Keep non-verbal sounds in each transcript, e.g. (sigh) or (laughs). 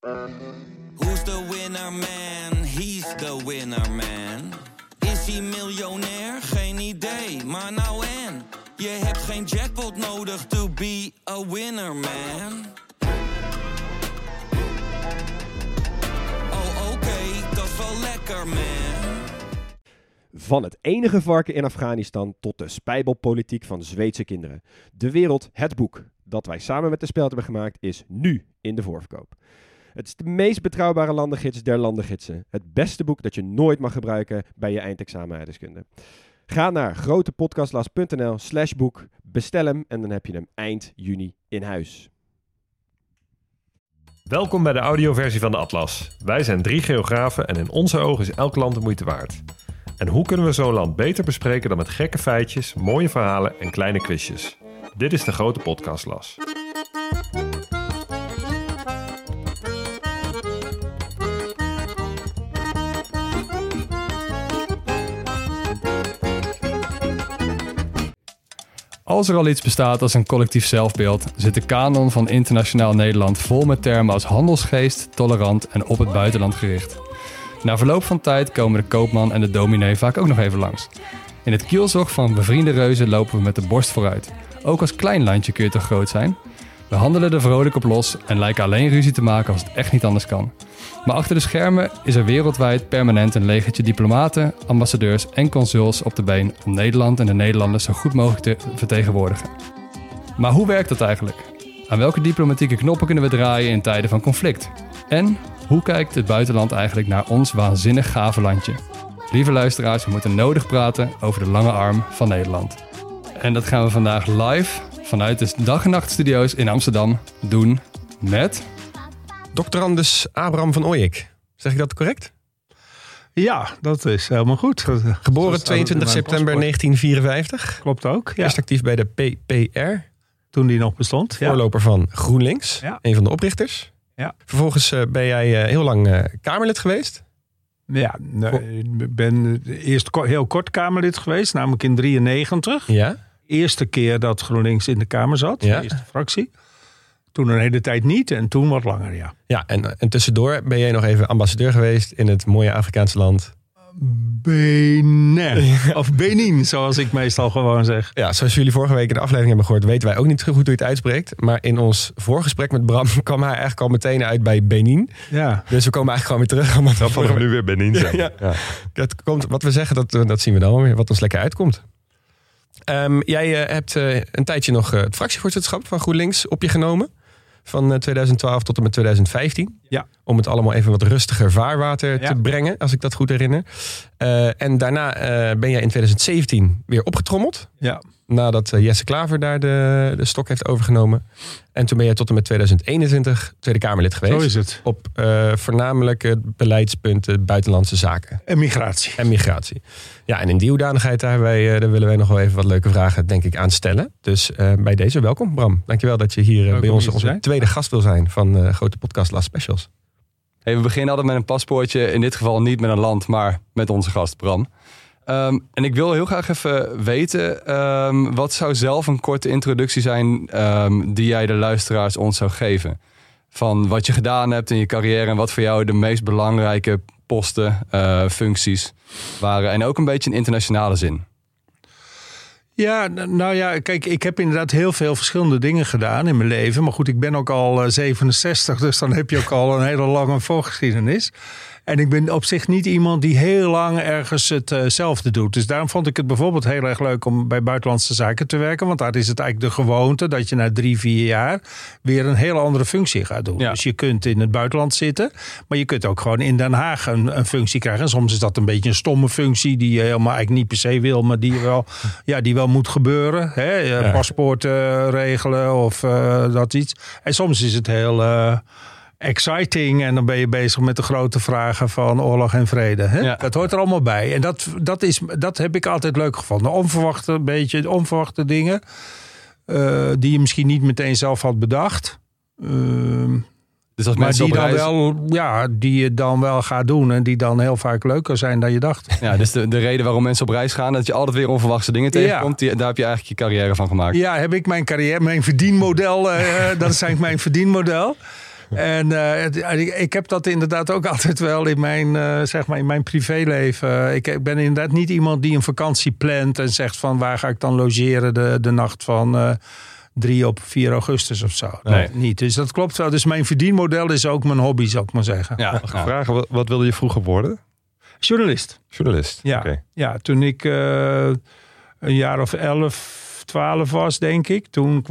Who's the winner man? He's the winner man. Is hij miljonair? Geen idee, maar nou en. Je hebt geen jackpot nodig to be a winner man. Oh oké, dat is wel lekker man. Van het enige varken in Afghanistan tot de spijbelpolitiek van Zweedse kinderen. De wereld, het boek dat wij samen met de Speld hebben gemaakt, is nu in de voorverkoop. Het is de meest betrouwbare landengids der landengidsen. Het beste boek dat je nooit mag gebruiken bij je eindexamen aardrijkskunde. Ga naar grotepodcastlas.nl slash boek, bestel hem en dan heb je hem eind juni in huis. Welkom bij de audioversie van de Atlas. Wij zijn drie geografen en in onze ogen is elk land de moeite waard. En hoe kunnen we zo'n land beter bespreken dan met gekke feitjes, mooie verhalen en kleine quizjes? Dit is de grote podcastlas. Als er al iets bestaat als een collectief zelfbeeld, zit de kanon van internationaal Nederland vol met termen als handelsgeest, tolerant en op het buitenland gericht. Na verloop van tijd komen de koopman en de dominee vaak ook nog even langs. In het kielzog van bevriende reuzen lopen we met de borst vooruit. Ook als klein landje kun je toch groot zijn? We handelen er vrolijk op los en lijken alleen ruzie te maken als het echt niet anders kan. Maar achter de schermen is er wereldwijd permanent een legertje diplomaten, ambassadeurs en consuls op de been om Nederland en de Nederlanders zo goed mogelijk te vertegenwoordigen. Maar hoe werkt dat eigenlijk? Aan welke diplomatieke knoppen kunnen we draaien in tijden van conflict? En hoe kijkt het buitenland eigenlijk naar ons waanzinnig gave landje? Lieve luisteraars, we moeten nodig praten over de lange arm van Nederland. En dat gaan we vandaag live vanuit de dag en nacht studio's in Amsterdam doen met Doctorandus Abraham van Ooyek. Zeg ik dat correct? Ja, dat is helemaal goed. Dat Geboren staat 22 in mijn september paspoort. 1954. Klopt ook. Ja, Eerst actief bij de PPR. toen die nog bestond. Ja. Voorloper van GroenLinks. Ja. Een van de oprichters. Ja. Vervolgens eh, ben jij eh, heel lang eh, Kamerlid geweest. Ja, nee, ik ben eerst heel kort Kamerlid geweest, namelijk in 93. Ja. Eerste keer dat GroenLinks in de Kamer zat, Ja. de eerste fractie. Toen een hele tijd niet en toen wat langer, ja. Ja, en, en tussendoor ben jij nog even ambassadeur geweest in het mooie Afrikaanse land. Benin. (laughs) Of Benin, zoals ik meestal gewoon zeg. Ja, zoals jullie vorige week in de aflevering hebben gehoord, weten wij ook niet zo goed hoe je het uitspreekt. Maar in ons voorgesprek met Bram (laughs) kwam hij eigenlijk al meteen uit bij Benin. Ja, Dus we komen eigenlijk gewoon weer terug. Omdat we vorige- nu weer Benin zijn. Ja. Dat komt, wat we zeggen, dat, dat zien we dan wel weer. Wat ons lekker uitkomt. Ehm, jij eh, hebt eh, een tijdje nog eh, het fractievoorzitterschap van GroenLinks op je genomen. Van eh, 2012 tot en met 2015. Ja. Om het allemaal even wat rustiger vaarwater Ja. te brengen, als ik dat goed herinner. Eh, en daarna eh, ben jij in 2017 weer opgetrommeld. ja. Nadat eh, Jesse Klaver daar de, de stok heeft overgenomen. En toen ben jij tot en met 2021 Tweede Kamerlid geweest. zo is het. Op eh, voornamelijk het beleidspunt eh, buitenlandse zaken En migratie. en migratie. Ja, en in die hoedanigheid daar, wij, daar willen wij nog wel even wat leuke vragen, denk ik, aan stellen. Dus eh, bij deze welkom, Bram. Dankjewel dat je hier bij ons onze tweede gast wil zijn van grote podcast Last Specials. Hey, we beginnen altijd met een paspoortje. In dit geval niet met een land, maar met onze gast Bram. Ehm, en ik wil heel graag even weten, ehm, wat zou zelf een korte introductie zijn ehm, die jij de luisteraars ons zou geven? Van wat je gedaan hebt in je carrière en wat voor jou de meest belangrijke posten, eh, functies waren. En ook een beetje in internationale zin. Ja, nou ja, kijk, ik heb inderdaad heel veel verschillende dingen gedaan in mijn leven. Maar goed, ik ben ook al eh, 67, dus dan heb je ook al een hele lange voorgeschiedenis. En ik ben op zich niet iemand die heel lang ergens hetzelfde doet. Dus daarom vond ik het bijvoorbeeld heel erg leuk om bij buitenlandse zaken te werken. Want daar is het eigenlijk de gewoonte dat je na drie, vier jaar weer een hele andere functie gaat doen. Ja. Dus je kunt in het buitenland zitten, maar je kunt ook gewoon in Den Haag een, een functie krijgen. En soms is dat een beetje een stomme functie die je helemaal eigenlijk niet per se wil, maar die wel, ja, die wel moet gebeuren. Hè? Eh, Ja. Paspoort eh, regelen of eh, dat iets. En soms is het heel eh, exciting en dan ben je bezig met de grote vragen van oorlog en vrede. Hè? Ja. Dat hoort er allemaal bij. En dat, dat, is, dat heb ik altijd leuk gevonden. Onverwachte, een beetje onverwachte dingen. eh, die je misschien niet meteen zelf had bedacht. Ehm, Dus als maar die dan, reis... wel, ja, die je dan wel gaat doen. En die dan heel vaak leuker zijn dan je dacht. Ja, dus de, de reden waarom mensen op reis gaan, dat je altijd weer onverwachte dingen tegenkomt. Die, daar heb je eigenlijk je carrière van gemaakt. Ja, heb ik mijn carrière, mijn verdienmodel. eh, (laughs) dat is eigenlijk mijn verdienmodel. En eh, het- ik, ik heb dat inderdaad ook (laughs) altijd wel in mijn, eh, zeg maar in mijn privéleven. Ik, ik ben inderdaad niet iemand die een vakantie plant en zegt van waar ga ik dan logeren de, de nacht van eh 3 op 4 augustus of zo. Nee. Dat niet. Dus dat klopt wel. Dus mijn verdienmodel is ook mijn hobby, zou ik maar zeggen. Ja, Mag ja. vragen, wat, wat wilde je vroeger worden? Journalist. Journalist. Ja, Oké. ja toen ik eh, een jaar of 11, 12 was, denk ik. Toen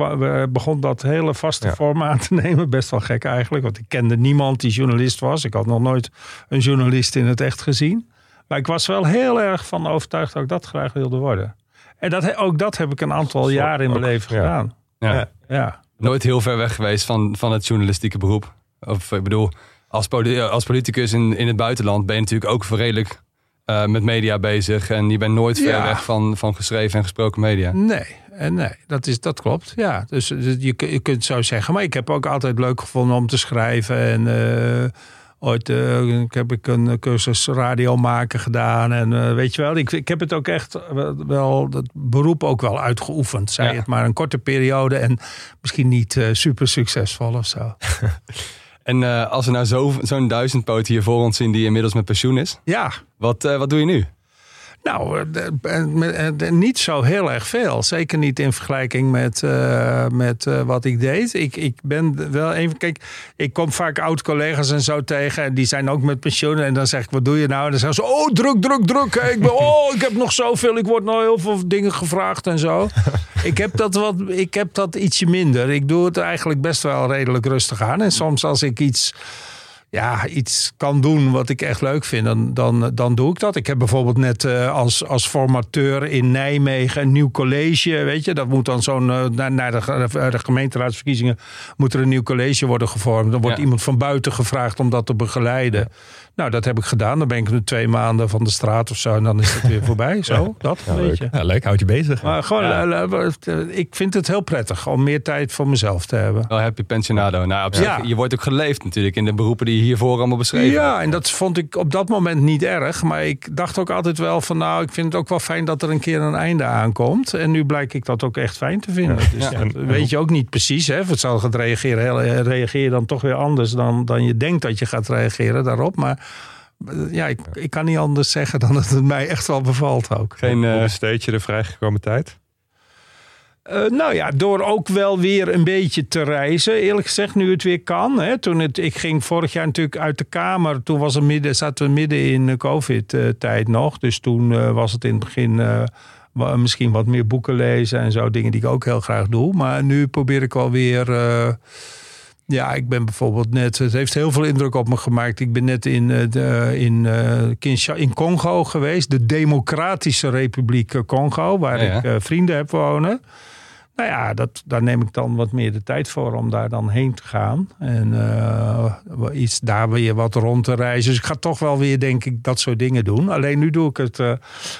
begon dat hele vaste Ja. vorm aan te (laughs) nemen. Best wel gek eigenlijk, want ik kende niemand die journalist was. Ik had nog nooit een journalist in het echt gezien. Maar ik was wel heel erg van overtuigd dat ik dat graag wilde worden. En dat, ook dat heb ik een aantal jaren in mijn ook, leven ja. gedaan. Ja. Ja. Nooit heel ver weg geweest van, van het journalistieke beroep. Of ik bedoel, als politicus in, in het buitenland ben je natuurlijk ook redelijk eh, met media bezig. En je bent nooit ver weg van, van geschreven en gesproken media. Nee, eh, nee dat, is, dat klopt. Ja, dus, dus je, je kunt zo zeggen. Maar ik heb ook altijd leuk gevonden om te schrijven. En eh, ooit eh, ik heb ik een cursus radio maken gedaan. En eh, weet je wel, ik, ik heb het ook echt wel, dat beroep ook wel uitgeoefend. Zij Ja. het maar een korte periode en misschien niet eh, super succesvol of zo. (laughs) En eh, als we nou zo- zo'n duizendpoot hier voor ons zien die inmiddels met pensioen is. Ja, Wat, eh, wat doe je nu? Nou, eh, eh, niet zo heel erg veel. Zeker niet in vergelijking met, eh, met wat ik deed. Ik, ik ben wel even. Kijk, ik kom vaak oud-collega's en zo tegen. En die zijn ook met pensioen. En dan zeg ik: Wat doe je nou? En dan zeggen ze: Oh, druk, druk, druk. Ik, ben, (laughs) oh, ik heb nog zoveel. Ik word nou heel veel dingen gevraagd en zo. (laughs) ik, heb dat wat, ik heb dat ietsje minder. Ik doe het eigenlijk best wel redelijk rustig aan. En soms als ik iets ja, iets kan doen wat ik echt leuk vind, dan, dan, dan doe ik dat. Ik heb bijvoorbeeld net eh, als, als formateur in Nijmegen een nieuw college. Weet je, dat moet dan zo'n. eh, na, na de, ge- de gemeenteraadsverkiezingen moet er een nieuw college worden gevormd. Dan wordt Ja. iemand van buiten gevraagd om dat te begeleiden. Nou, dat heb ik gedaan. Dan ben ik nu twee maanden van de straat of zo. En dan is het weer (laughs) voorbij. Zo, dat een leuk. Ja, leuk, houd je bezig. Maar gewoon, Ja. eh, eh, ik vind het heel prettig om meer tijd voor mezelf te hebben. Wel heb je pensionado. Nou, op zich, Ja. je wordt ook geleefd natuurlijk in de beroepen die je hiervoor allemaal beschreven Ja, en dat vond ik op dat moment niet erg. Maar ik dacht ook altijd wel van nou, ik vind het ook wel fijn dat er een keer een einde aankomt. En nu blijk ik dat ook echt fijn te vinden. Dus Ja. dat weet je ook niet precies. Hè? Voor hetzelfde gaat reageren, eh, reageer je dan toch weer anders dan, dan je denkt dat je gaat reageren daarop. Maar eh, ja, ik, ik kan niet anders zeggen dan dat het mij echt wel bevalt ook. Geen eh, Hoe besteed je de vrijgekomen tijd? Eh, nou ja, door ook wel weer een beetje te reizen. Eerlijk gezegd, nu het weer kan. Hè. Toen het, ik ging vorig jaar natuurlijk uit de Kamer. Toen was het midden, zaten we midden in de COVID-tijd nog. Dus toen eh, was het in het begin eh, misschien wat meer boeken lezen en zo. Dingen die ik ook heel graag doe. Maar nu probeer ik alweer... eh ja, ik ben bijvoorbeeld net... Het heeft heel veel indruk op me gemaakt. Ik ben net in, eh, de, in, eh, Kinsha- in Congo geweest. De Democratische Republiek eh, Congo. Waar Ja, ja. ik eh, vrienden heb wonen. Nou ja, dat, daar neem ik dan wat meer de tijd voor om daar dan heen te gaan. En eh, iets daar weer wat rond te reizen. Dus ik ga toch wel weer, denk ik, dat soort dingen doen. Alleen nu doe ik het eh,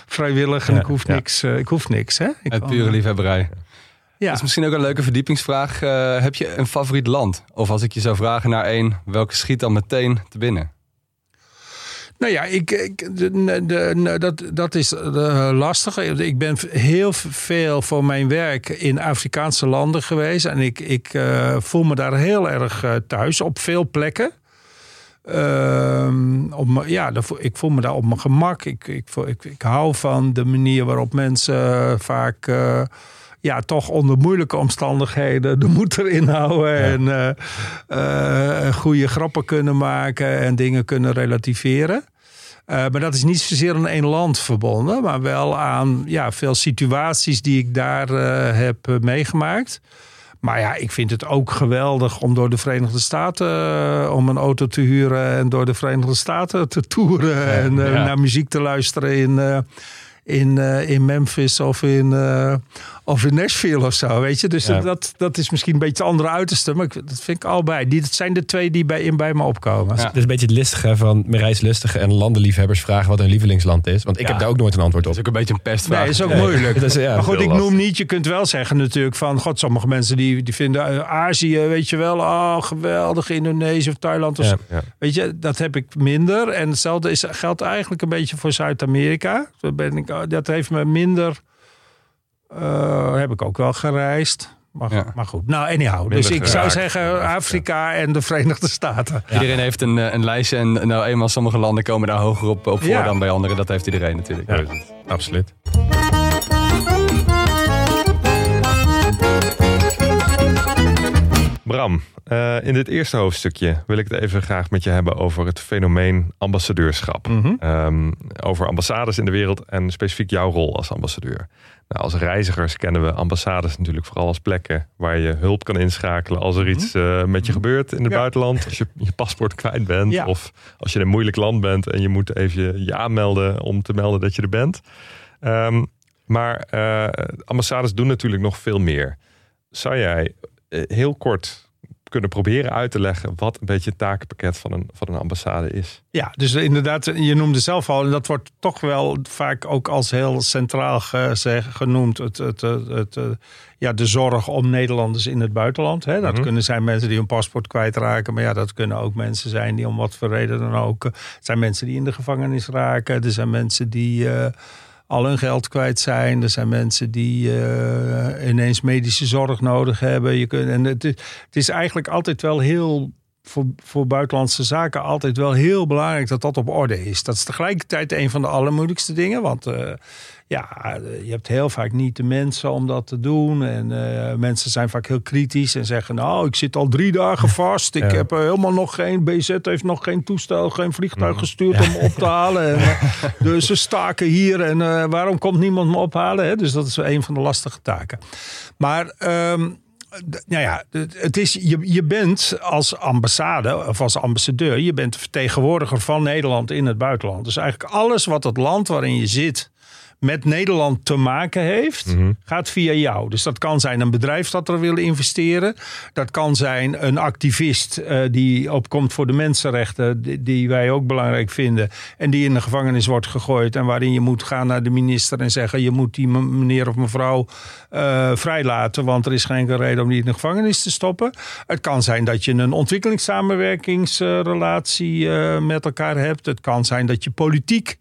vrijwillig en Ja, ik, hoef ja. niks, eh, ik hoef niks. Hè? Ik Uit pure liefhebberij. Ja. Dat is misschien ook een leuke verdiepingsvraag. Eh, heb je een favoriet land? Of als ik je zou vragen naar één, welke schiet dan meteen te binnen? Nou ja, ik, ik, de, de- dat, dat is eh, lastig. Ik ben heel veel voor mijn werk in Afrikaanse landen geweest. En ik, ik eh, voel me daar heel erg eh, thuis op veel plekken. Ehm, op ja, ik voel me daar op mijn gemak. Ik, ik, ik, ik hou van de manier waarop mensen vaak... eh, ja, toch onder moeilijke omstandigheden de moed erin houden. En eh, goede grappen kunnen maken en dingen kunnen relativeren. Eh, maar dat is niet zozeer aan één land verbonden, maar wel aan ja, veel situaties die ik daar heb meegemaakt. Maar ja, ik vind het ook geweldig om door de Verenigde Staten om een auto te huren en door de Verenigde Staten te toeren en ja. naar muziek te luisteren in, in, in Memphis of in, of in Nashville of zo, weet je. Dus Ja. dat, dat is misschien een beetje het andere uiterste, maar ik, dat vind ik allebei. Die, dat zijn de twee die bij, in bij me opkomen. Ja. Het is een beetje het listige van reislustige en landenliefhebbers vragen wat hun lievelingsland is. Want ik Ja. heb daar ook nooit een antwoord op. Dat is ook een beetje een pestvraag. Nee, is ook moeilijk. (laughs) Dat is, ja, maar goed, ik lastig. noem niet. Je kunt wel zeggen natuurlijk van... God, sommige mensen die, die vinden eh, Azië, weet je wel... Oh, geweldig, Indonesië of Thailand. Of Ja. zo. Ja. Weet je, dat heb ik minder. En hetzelfde is, geldt eigenlijk een beetje voor Zuid-Amerika. Ik- Dat heeft me minder... eh, heb ik ook wel gereisd. Maar, Ja. maar goed, nou anyhow. Minder Dus ik zou zeggen Afrika en de Verenigde Staten. Iedereen heeft een, eh, een lijstje en nou eenmaal sommige landen komen daar hoger op, op voor Ja. dan bij anderen. Dat heeft iedereen natuurlijk. Absoluut. Bram, eh, in dit eerste hoofdstukje wil ik het even graag met je hebben over het fenomeen ambassadeurschap. Mhm. Ehm, over ambassades in de wereld en specifiek jouw rol als ambassadeur. Nou, als reizigers kennen we ambassades natuurlijk vooral als plekken waar je hulp kan inschakelen als er iets eh, met je gebeurt in het Ja. buitenland. Als je (laughs) je paspoort kwijt bent Ja. of als je in een moeilijk land bent en je moet even je aanmelden om te melden dat je er bent. Ehm, maar eh, ambassades doen natuurlijk nog veel meer. Zou jij eh, heel kort kunnen proberen uit te leggen wat een beetje het takenpakket van een, van een ambassade is? Ja, dus inderdaad, je noemde zelf al, en dat wordt toch wel vaak ook als heel centraal genoemd, het, het, het, het, eh, ja, de zorg om Nederlanders in het buitenland. Hè. Dat Mhm. kunnen zijn mensen die hun paspoort kwijtraken, maar ja, dat kunnen ook mensen zijn die om wat voor reden dan ook. eh, Het zijn mensen die in de gevangenis raken, er zijn mensen die eh, al hun geld kwijt zijn, er zijn mensen die eh, ineens medische zorg nodig hebben. Je kunt, en het, is- het is eigenlijk altijd wel heel voor, voor buitenlandse zaken altijd wel heel belangrijk dat dat op orde is. Dat is tegelijkertijd een van de allermoeilijkste dingen. Want eh, ja, je hebt heel vaak niet de mensen om dat te doen. En eh, mensen zijn vaak heel kritisch en zeggen: Nou, ik zit al drie dagen (laughs) vast. Ik Ja. heb eh, helemaal nog geen. BZ heeft nog geen toestel, geen vliegtuig gestuurd om me op te halen. En, eh, (laughs) dus ze staken hier en eh, waarom komt niemand me ophalen? Hè? Dus dat is een van de lastige taken. Maar. ehm, nou ja, het is, je, je bent als ambassade of als ambassadeur, je bent vertegenwoordiger van Nederland in het buitenland. Dus eigenlijk alles wat het land waarin je zit met Nederland te maken heeft, gaat via jou. Dus dat kan zijn een bedrijf dat er wil investeren. Dat kan zijn een activist eh, die opkomt voor de mensenrechten, die, die wij ook belangrijk vinden. En die in de gevangenis wordt gegooid. En waarin je moet gaan naar de minister en zeggen: je moet die meneer of mevrouw eh, vrijlaten, want er is geen reden om die in de gevangenis te stoppen. Het kan zijn dat je een ontwikkelingssamenwerkingsrelatie eh, met elkaar hebt. Het kan zijn dat je politiek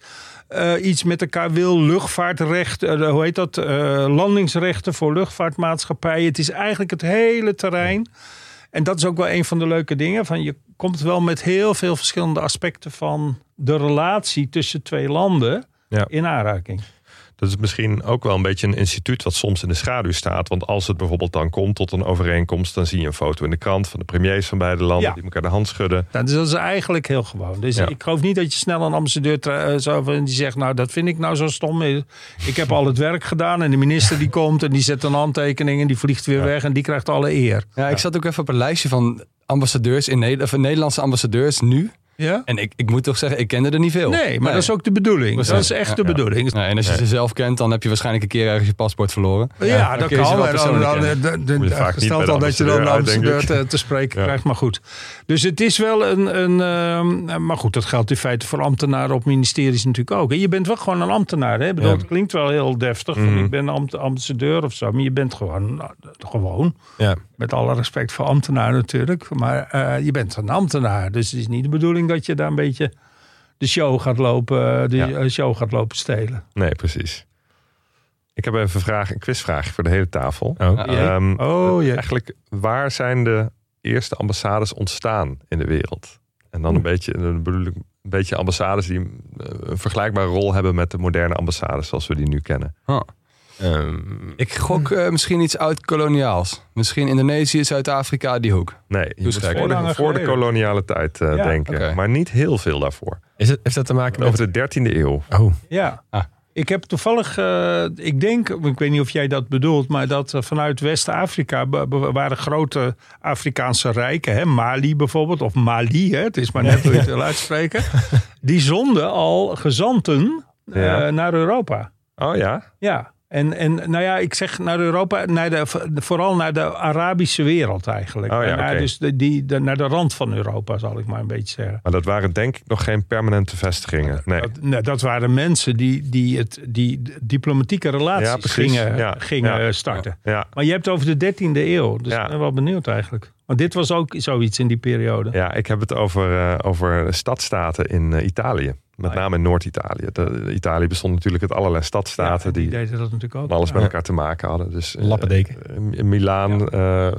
eh, iets met elkaar wil. Luchtvaartrecht, eh, hoe heet dat? Eh, landingsrechten voor luchtvaartmaatschappijen. Het is eigenlijk het hele terrein. En dat is ook wel een van de leuke dingen. Van je komt wel met heel veel verschillende aspecten van de relatie tussen twee landen Ja. in aanraking. Dat is misschien ook wel een beetje een instituut wat soms in de schaduw staat. Want als het bijvoorbeeld dan komt tot een overeenkomst, dan zie je een foto in de krant van de premiers van beide landen Ja. die elkaar de hand schudden. Nou, dus dat is eigenlijk heel gewoon. Dus Ja. ik geloof niet dat je snel een ambassadeur tra- eh, zou van die zegt, nou dat vind ik nou zo stom. Ik heb al het werk gedaan en de minister die komt en die zet een handtekening en die vliegt weer weg en die krijgt alle eer. Ja, ik zat ook even op een lijstje van ambassadeurs in Nederland, of Nederlandse ambassadeurs nu. Ja? En ik, ik moet toch zeggen, ik kende er niet veel. Nee, maar dat is ook de bedoeling. Precies. Dat is echt de bedoeling. Nee, en als je ze zelf kent, dan heb je waarschijnlijk een keer ergens je paspoort verloren. Ja, dan dat kan. wel En dan, dan, dan dat je dan een ambassadeur ambassadeur ik. te, te spreken Ja. krijgt, maar goed. Dus het is wel een... een ehm, maar goed, dat geldt in feite voor ambtenaren op ministeries natuurlijk ook. En je bent wel gewoon een ambtenaar. Hè? Bedoel. Het klinkt wel heel deftig, van Mhm. ik ben ambt- ambassadeur of zo. Maar je bent gewoon, nou, gewoon Ja. Met alle respect voor ambtenaar natuurlijk. Maar eh, je bent een ambtenaar. Dus het is niet de bedoeling dat je daar een beetje de show gaat lopen, de Ja. eh, show gaat lopen stelen. Nee, precies. Ik heb even een, vraag, een quizvraag voor de hele tafel. Oh. Ja. Ehm, Oh, jee. Eigenlijk, waar zijn de eerste ambassades ontstaan in de wereld? En dan een beetje, dan bedoel ik een beetje ambassades die eh, een vergelijkbare rol hebben met de moderne ambassades zoals we die nu kennen. Ehm, Ik gok eh, misschien iets oud-koloniaals. Misschien Indonesië, Zuid-Afrika, die hoek. Nee, je moet voor, de, voor de koloniale tijd eh, Ja, denken. Maar niet heel veel daarvoor. is het, heeft dat te maken met... Over de 13e eeuw. Oh, Ja. Ah. Ik heb toevallig, eh, ik denk, ik weet niet of jij dat bedoelt, maar dat vanuit West-Afrika waren grote Afrikaanse rijken, hè, Mali bijvoorbeeld, of Mali, hè, het is maar net (laughs) hoe je het wil uitspreken, die zonden al gezanten eh, Ja. naar Europa. Oh ja? Ja. En, en nou ja, ik zeg naar Europa, naar de, vooral naar de Arabische wereld eigenlijk. Oh ja, naar. Dus de, die, de, naar de rand van Europa, zal ik maar een beetje zeggen. Maar dat waren denk ik nog geen permanente vestigingen. Nee. Dat, nou, dat waren mensen die, die, het, die diplomatieke relaties Ja, gingen, Ja, gingen starten. Ja, Maar je hebt het over de 13e eeuw. Dus ik ben wel benieuwd eigenlijk. Want dit was ook zoiets in die periode. Ja, ik heb het over, eh, over stadstaten in eh, Italië. Met Ah, ja. name in Noord-Italië. De- de Italië bestond natuurlijk uit allerlei stadstaten Ja, die deden dat natuurlijk ook. alles Ja. met elkaar te maken hadden. Dus eh, Lappendeken. eh, in Milaan, eh,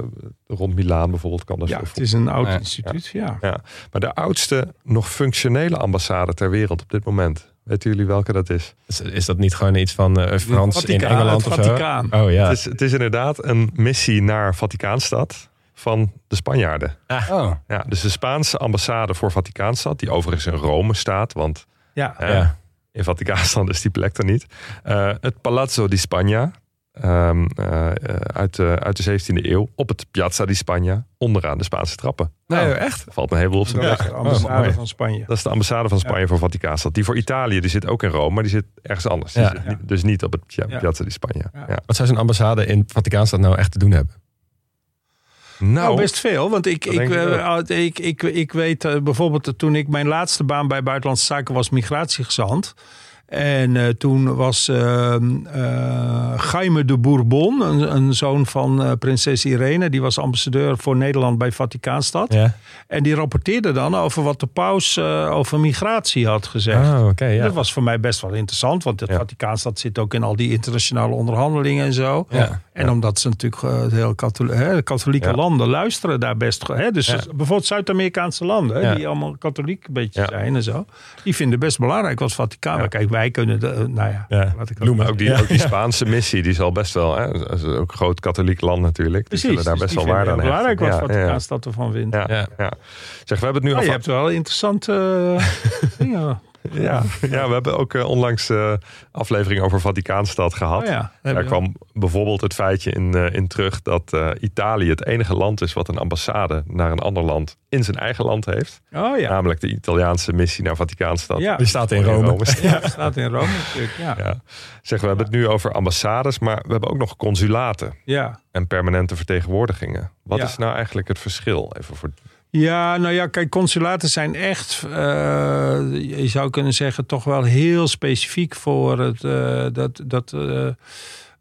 rond Milaan bijvoorbeeld, kan dat Ja, zo het is een oud Ja. instituut, ja. Maar de oudste nog functionele ambassade ter wereld op dit moment. Weten jullie welke dat is? Is, is dat niet gewoon iets van eh, Frans in Engeland het of zo? Vaticaan. Oh ja. Het, is, het is inderdaad een missie naar Vaticaanstad van de Spanjaarden. Oh, Ja, dus de Spaanse ambassade voor Vaticaanstad, die overigens in Rome staat, want Ja, eh, Ja. in Vaticaanstad is die plek er niet. Eh, het Palazzo di Spagna, ehm, eh, uit, de, uit de 17e eeuw, op het Piazza di Spagna, onderaan de Spaanse trappen. Nee, echt? Valt een heleboel op zijn dat is de ambassade Oh, van Spanje. Dat is de ambassade van Spanje voor Vaticaanstad. Die voor Italië, die zit ook in Rome, maar die zit ergens anders. Die Ja. zit niet- dus niet op het. Piazza di Spagna. Ja. Ja. Wat zou zo'n ambassade in Vaticaanstad nou echt te doen hebben? Nou, best veel. Want ik, ik, ik eh, ik, ik, ik weet eh, bijvoorbeeld toen ik mijn laatste baan bij Buitenlandse Zaken was migratiegezant. En eh, toen was eh, Jaime de Bourbon, een, een zoon van eh, prinses Irene, die was ambassadeur voor Nederland bij Vaticaanstad. Ja. En die rapporteerde dan over wat de paus over migratie had gezegd. Oh, ja. Dat was voor mij best wel interessant, want Ja. Vaticaanstad zit ook in al die internationale onderhandelingen en zo. Ja. En omdat ze natuurlijk heel katholieke, hè, de katholieke Ja. landen luisteren daar best. Hè, dus bijvoorbeeld Zuid-Amerikaanse landen, hè, die allemaal katholiek een beetje zijn en zo. Die vinden best belangrijk wat Vaticaan. Kijk, wij kunnen, de, eh, nou ja, Ja. laat ik Noem maar ook die, Ja. ook die Spaanse missie, die zal best wel, hè, dat is ook een groot katholiek land natuurlijk. Die Precies, zullen daar dus best die wel waarde aan hechten. belangrijk wat Ja, ja, Vaticaanstad ervan vindt. Ja, Ja. ja. Zeg, we hebben het nu al je van- hebt wel interessante (laughs) eh, dingen. Ja, ja, we hebben ook eh, onlangs eh aflevering over Vaticaanstad gehad. Oh ja, Daar kwam bijvoorbeeld het feitje in, eh, in terug dat eh, Italië het enige land is wat een ambassade naar een ander land in zijn eigen land heeft. Oh ja. Namelijk de Italiaanse missie naar Vaticaanstad. Ja. Die staat in Rome. Ja, staat in Rome natuurlijk. Ja. Ja. Zeg, we hebben het nu over ambassades, maar we hebben ook nog consulaten ja. en permanente vertegenwoordigingen. Wat Ja. is nou eigenlijk het verschil? Even voor... Ja, nou ja, kijk, consulaten zijn echt, eh, je zou kunnen zeggen, toch wel heel specifiek voor het eh, dat, dat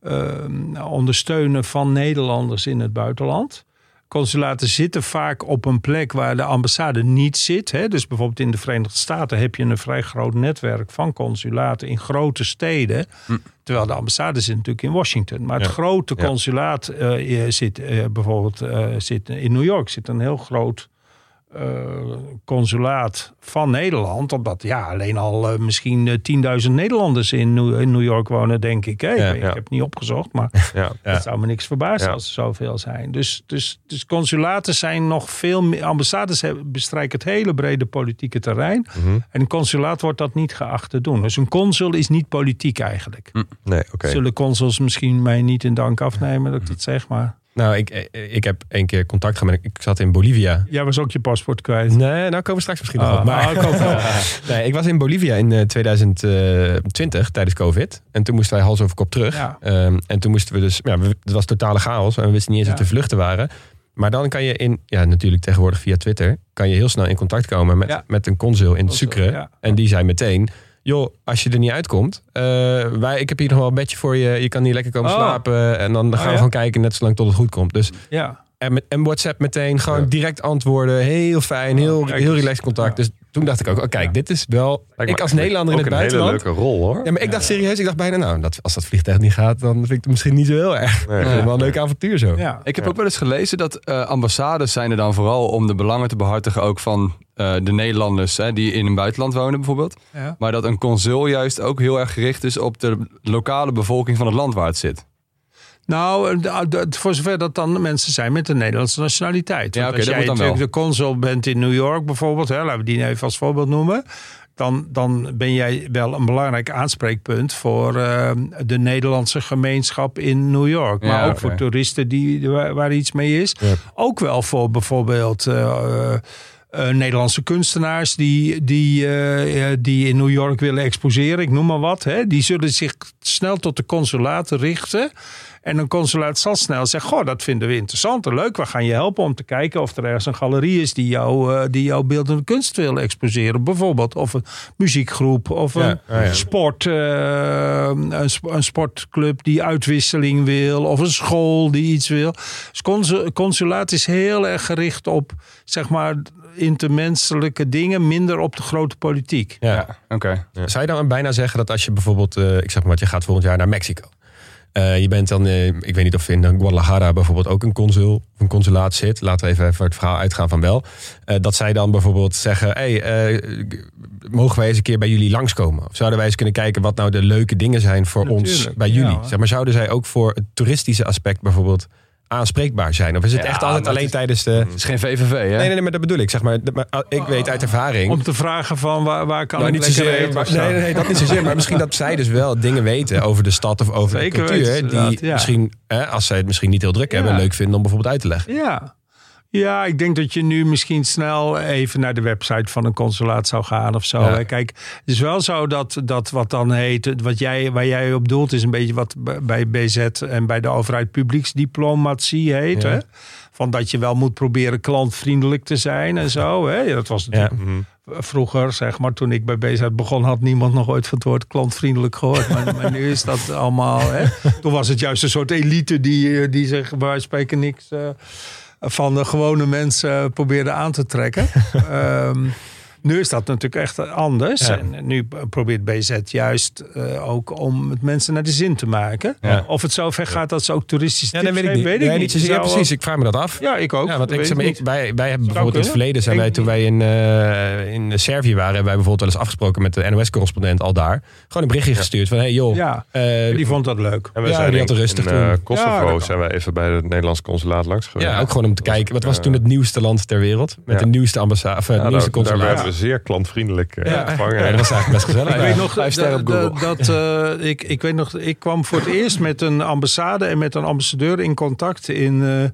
eh, ondersteunen van Nederlanders in het buitenland. Consulaten zitten vaak op een plek waar de ambassade niet zit. Hè? Dus bijvoorbeeld in de Verenigde Staten heb je een vrij groot netwerk van consulaten in grote steden. Terwijl de ambassade zit natuurlijk in Washington. Maar het Ja. grote consulaat zit bijvoorbeeld zit in New York. Zit een heel groot eh, consulaat van Nederland. Omdat ja, alleen al eh, misschien eh, 10.000 Nederlanders in New, in New York wonen, denk ik. Ik, Ja, weet- ik ja. heb het niet opgezocht, maar Ja. (laughs) Het zou me niks verbazen als er zoveel zijn. Dus, dus, dus consulaten zijn nog veel meer. Ambassades bestrijken het hele brede politieke terrein. Mhm. En een consulaat wordt dat niet geacht te doen. Dus een consul is niet politiek eigenlijk. Nee, oké. Zullen consuls misschien mij niet in dank afnemen dat ik dat zeg, maar. Nou, ik, ik heb één keer contact gehad. met- Ik zat in Bolivia. Jij was ook je paspoort kwijt. Nee, nou komen we straks misschien nog Ah, op. Maar ah, ik ook wel. nee, ik was in Bolivia in eh, 2020 tijdens COVID. En toen moesten wij hals over kop terug. Ja. Ehm, en toen moesten we dus... Ja, het was totale chaos. En we wisten niet eens Ja. dat er vluchten waren. Maar dan kan je in... Ja, natuurlijk tegenwoordig via Twitter... kan je heel snel in contact komen met, Ja. met een consul in Sucre. ja. En die zei meteen... Joh, als je er niet uitkomt... eh, wij, ik heb hier nog wel een bedje voor je. Je kan hier lekker komen Oh. slapen. En dan gaan Oh, we ja? gewoon kijken net zolang tot het goed komt. Dus Ja. en, met, en WhatsApp meteen gewoon Ja. direct antwoorden. Heel fijn, heel, kijk heel relaxed contact. Ja. Dus toen dacht ik ook, oh, kijk, Ja. dit is wel... Lijkt ik als Nederlander in ook het een hele buitenland... leuke rol hoor. Ja, maar ik dacht serieus, ik dacht bijna, nou, dat, als dat vliegtuig niet gaat, dan vind ik het misschien niet zo heel erg. Nee. Het wel een leuk avontuur zo. Ja. Ik heb Ja. ook wel eens gelezen dat eh, ambassades zijn er dan vooral om de belangen te behartigen ook van eh, de Nederlanders hè, die in een buitenland wonen bijvoorbeeld. Ja. Maar dat een consul juist ook heel erg gericht is op de lokale bevolking van het land waar het zit. Nou, de- de- voor zover dat dan mensen zijn met een Nederlandse nationaliteit. Ja, als jij natuurlijk de consul bent in New York bijvoorbeeld, hè, laten we die even als voorbeeld noemen. Dan, dan ben jij wel een belangrijk aanspreekpunt voor eh, de Nederlandse gemeenschap in New York. Maar Ja, ook voor toeristen die, waar, waar iets mee is. Ook wel voor bijvoorbeeld eh, eh, Nederlandse kunstenaars die, die, eh, eh, die in New York willen exposeren. Ik noem maar wat. Hè. Die zullen zich snel tot de consulaten richten. En een consulaat zal snel zeggen, goh, dat vinden we interessant en leuk. We gaan je helpen om te kijken of er ergens een galerie is die, jou, eh, die jouw beeldende kunst wil exposeren. Bijvoorbeeld. Of een muziekgroep of een Ja, ja. sport, eh, een, sp- een sportclub die uitwisseling wil. Of een school die iets wil. Dus consu- consulaat is heel erg gericht op, zeg maar, intermenselijke dingen. Minder op de grote politiek. Ja. Oké. Zou je dan bijna zeggen dat als je bijvoorbeeld, eh, ik zeg maar wat, je gaat volgend jaar naar Mexico. Eh, je bent dan, eh, ik weet niet of in Guadalajara bijvoorbeeld ook een consul of een consulaat zit. Laten we even het verhaal uitgaan van wel. Eh, dat zij dan bijvoorbeeld zeggen, hey, mogen wij eens een keer bij jullie langskomen? Of zouden wij eens kunnen kijken wat nou de leuke dingen zijn voor ons bij jullie? zeg maar, zouden zij ook voor het toeristische aspect bijvoorbeeld aanspreekbaar zijn? Of is het Ja, echt altijd alleen tijdens de... Het is geen VVV, hè? Nee, nee, nee, maar dat bedoel ik. Zeg maar, ah, ik weet uit ervaring. Om te vragen van waar, waar kan Nou, ik niet lekker zozeer, eten maar- nee, nee, nee, dat niet zozeer. Maar misschien dat zij dus wel dingen weten over de stad of over Zeker de cultuur. weten Die dat, ja. misschien, hè, als zij het misschien niet heel druk hebben, Ja. leuk vinden om bijvoorbeeld uit te leggen. Ja. Ja, ik denk dat je nu misschien snel even naar de website van een consulaat zou gaan of zo. Ja. hè. Kijk, het is wel zo dat, dat wat dan heet, wat jij, waar jij op doelt, is een beetje wat bij BZ en bij de overheid publieksdiplomatie heet. Ja. Hè? Van dat je wel moet proberen klantvriendelijk te zijn en zo. Hè? Ja, dat was natuurlijk Mhm. vroeger, zeg maar, toen ik bij BZ begon, had niemand nog ooit van het woord klantvriendelijk gehoord. Maar, (laughs) maar nu is dat allemaal. Hè? Toen was het juist een soort elite die, eh, die zich bij spreken niks eh, van de gewone mensen probeerde aan te trekken. (laughs) Ehm, nu is dat natuurlijk echt anders. Ja. En nu probeert BZ juist eh, ook om het mensen naar de zin te maken. Ja. Of het zover gaat dat ze ook toeristisch Ja, dat weet ik niet. Weet ik nee, niet. niet Zou- precies. Ik vraag me dat af. Ja, ik ook. Ja, want Dat ik, zeg weet maar, ik ik, wij, wij hebben bijvoorbeeld in het verleden zijn Ik wij toen wij in, eh, in Servië waren, hebben wij bijvoorbeeld wel eens afgesproken met de NOS-correspondent al daar. Gewoon een berichtje gestuurd van hey joh, Ja, eh, die vond dat leuk. En we Ja, zijn die had er rustig in eh, toen. Kosovo Ja, zijn wij even bij het Nederlands consulaat langs geweest. ja, ook gewoon om te kijken. Wat was toen het nieuwste land ter wereld? Met ja. de nieuwste ambassade, of Ja, het nieuwste consulaat. Werden zeer klantvriendelijk eh, Ja, ontvangen. ja, dat was eigenlijk best gezellig. (laughs) Ik weet nog, Vijf sterren op dat- Google. dat, eh, ik, ik weet nog, ik kwam voor het (laughs) eerst met een ambassade en met een ambassadeur in contact in eh,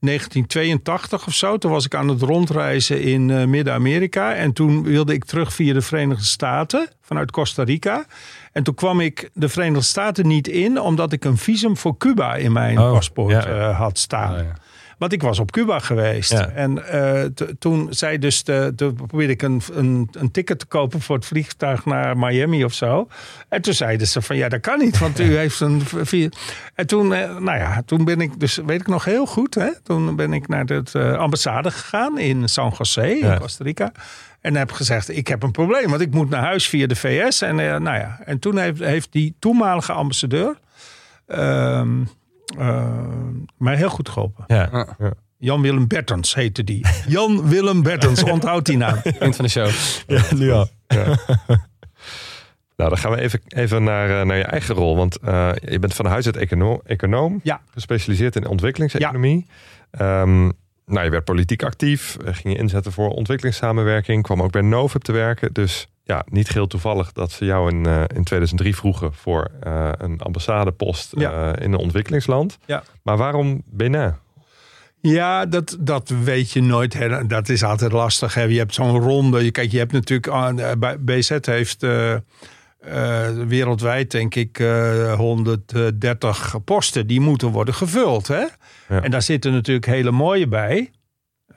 1982 of zo. Toen was ik aan het rondreizen in eh, Midden-Amerika. En toen wilde ik terug via de Verenigde Staten vanuit Costa Rica. En toen kwam ik de Verenigde Staten niet in, omdat ik een visum voor Cuba in mijn Oh, paspoort ja. eh, had staan. Oh, ja. Want ik was op Cuba geweest. Ja. En eh, toen zei dus de, de, probeerde ik een, een, een ticket te kopen voor het vliegtuig naar Miami of zo. En toen zeiden ze van ja, dat kan niet, want u (laughs) heeft een vier. En toen, eh, nou ja, toen ben ik dus, weet ik nog heel goed, hè, toen ben ik naar de eh, ambassade gegaan in San Jose, Ja. in Costa Rica. En heb gezegd, ik heb een probleem, want ik moet naar huis via de VS. En, nou ja, en toen heeft, heeft die toenmalige ambassadeur ehm, eh, mij heel goed geholpen. Ja. Jan-Willem Bertens heette die. Jan-Willem Bertens, (laughs) onthoud die naam. Vriend van de show. Ja, nu al. (laughs) Nou, dan gaan we even, even naar, eh, naar je eigen rol. Want eh, je bent van huis uit econo- econoom, Ja. gespecialiseerd in ontwikkelingseconomie. Ehm, nou, je werd politiek actief, eh, ging je inzetten voor ontwikkelingssamenwerking, kwam ook bij Novib te werken. Dus ja, niet geheel toevallig dat ze jou in, eh, in 2003 vroegen voor eh, een ambassadepost Ja. in een ontwikkelingsland. Ja. Maar waarom Benin? Ja, dat, dat weet je nooit. Hè. Dat is altijd lastig. Hè. Je hebt zo'n ronde. Je- Kijk, je hebt natuurlijk. BZ heeft eh, eh, wereldwijd, denk ik, eh 130 posten. Die moeten worden gevuld. Hè? Ja. En daar zitten natuurlijk hele mooie bij.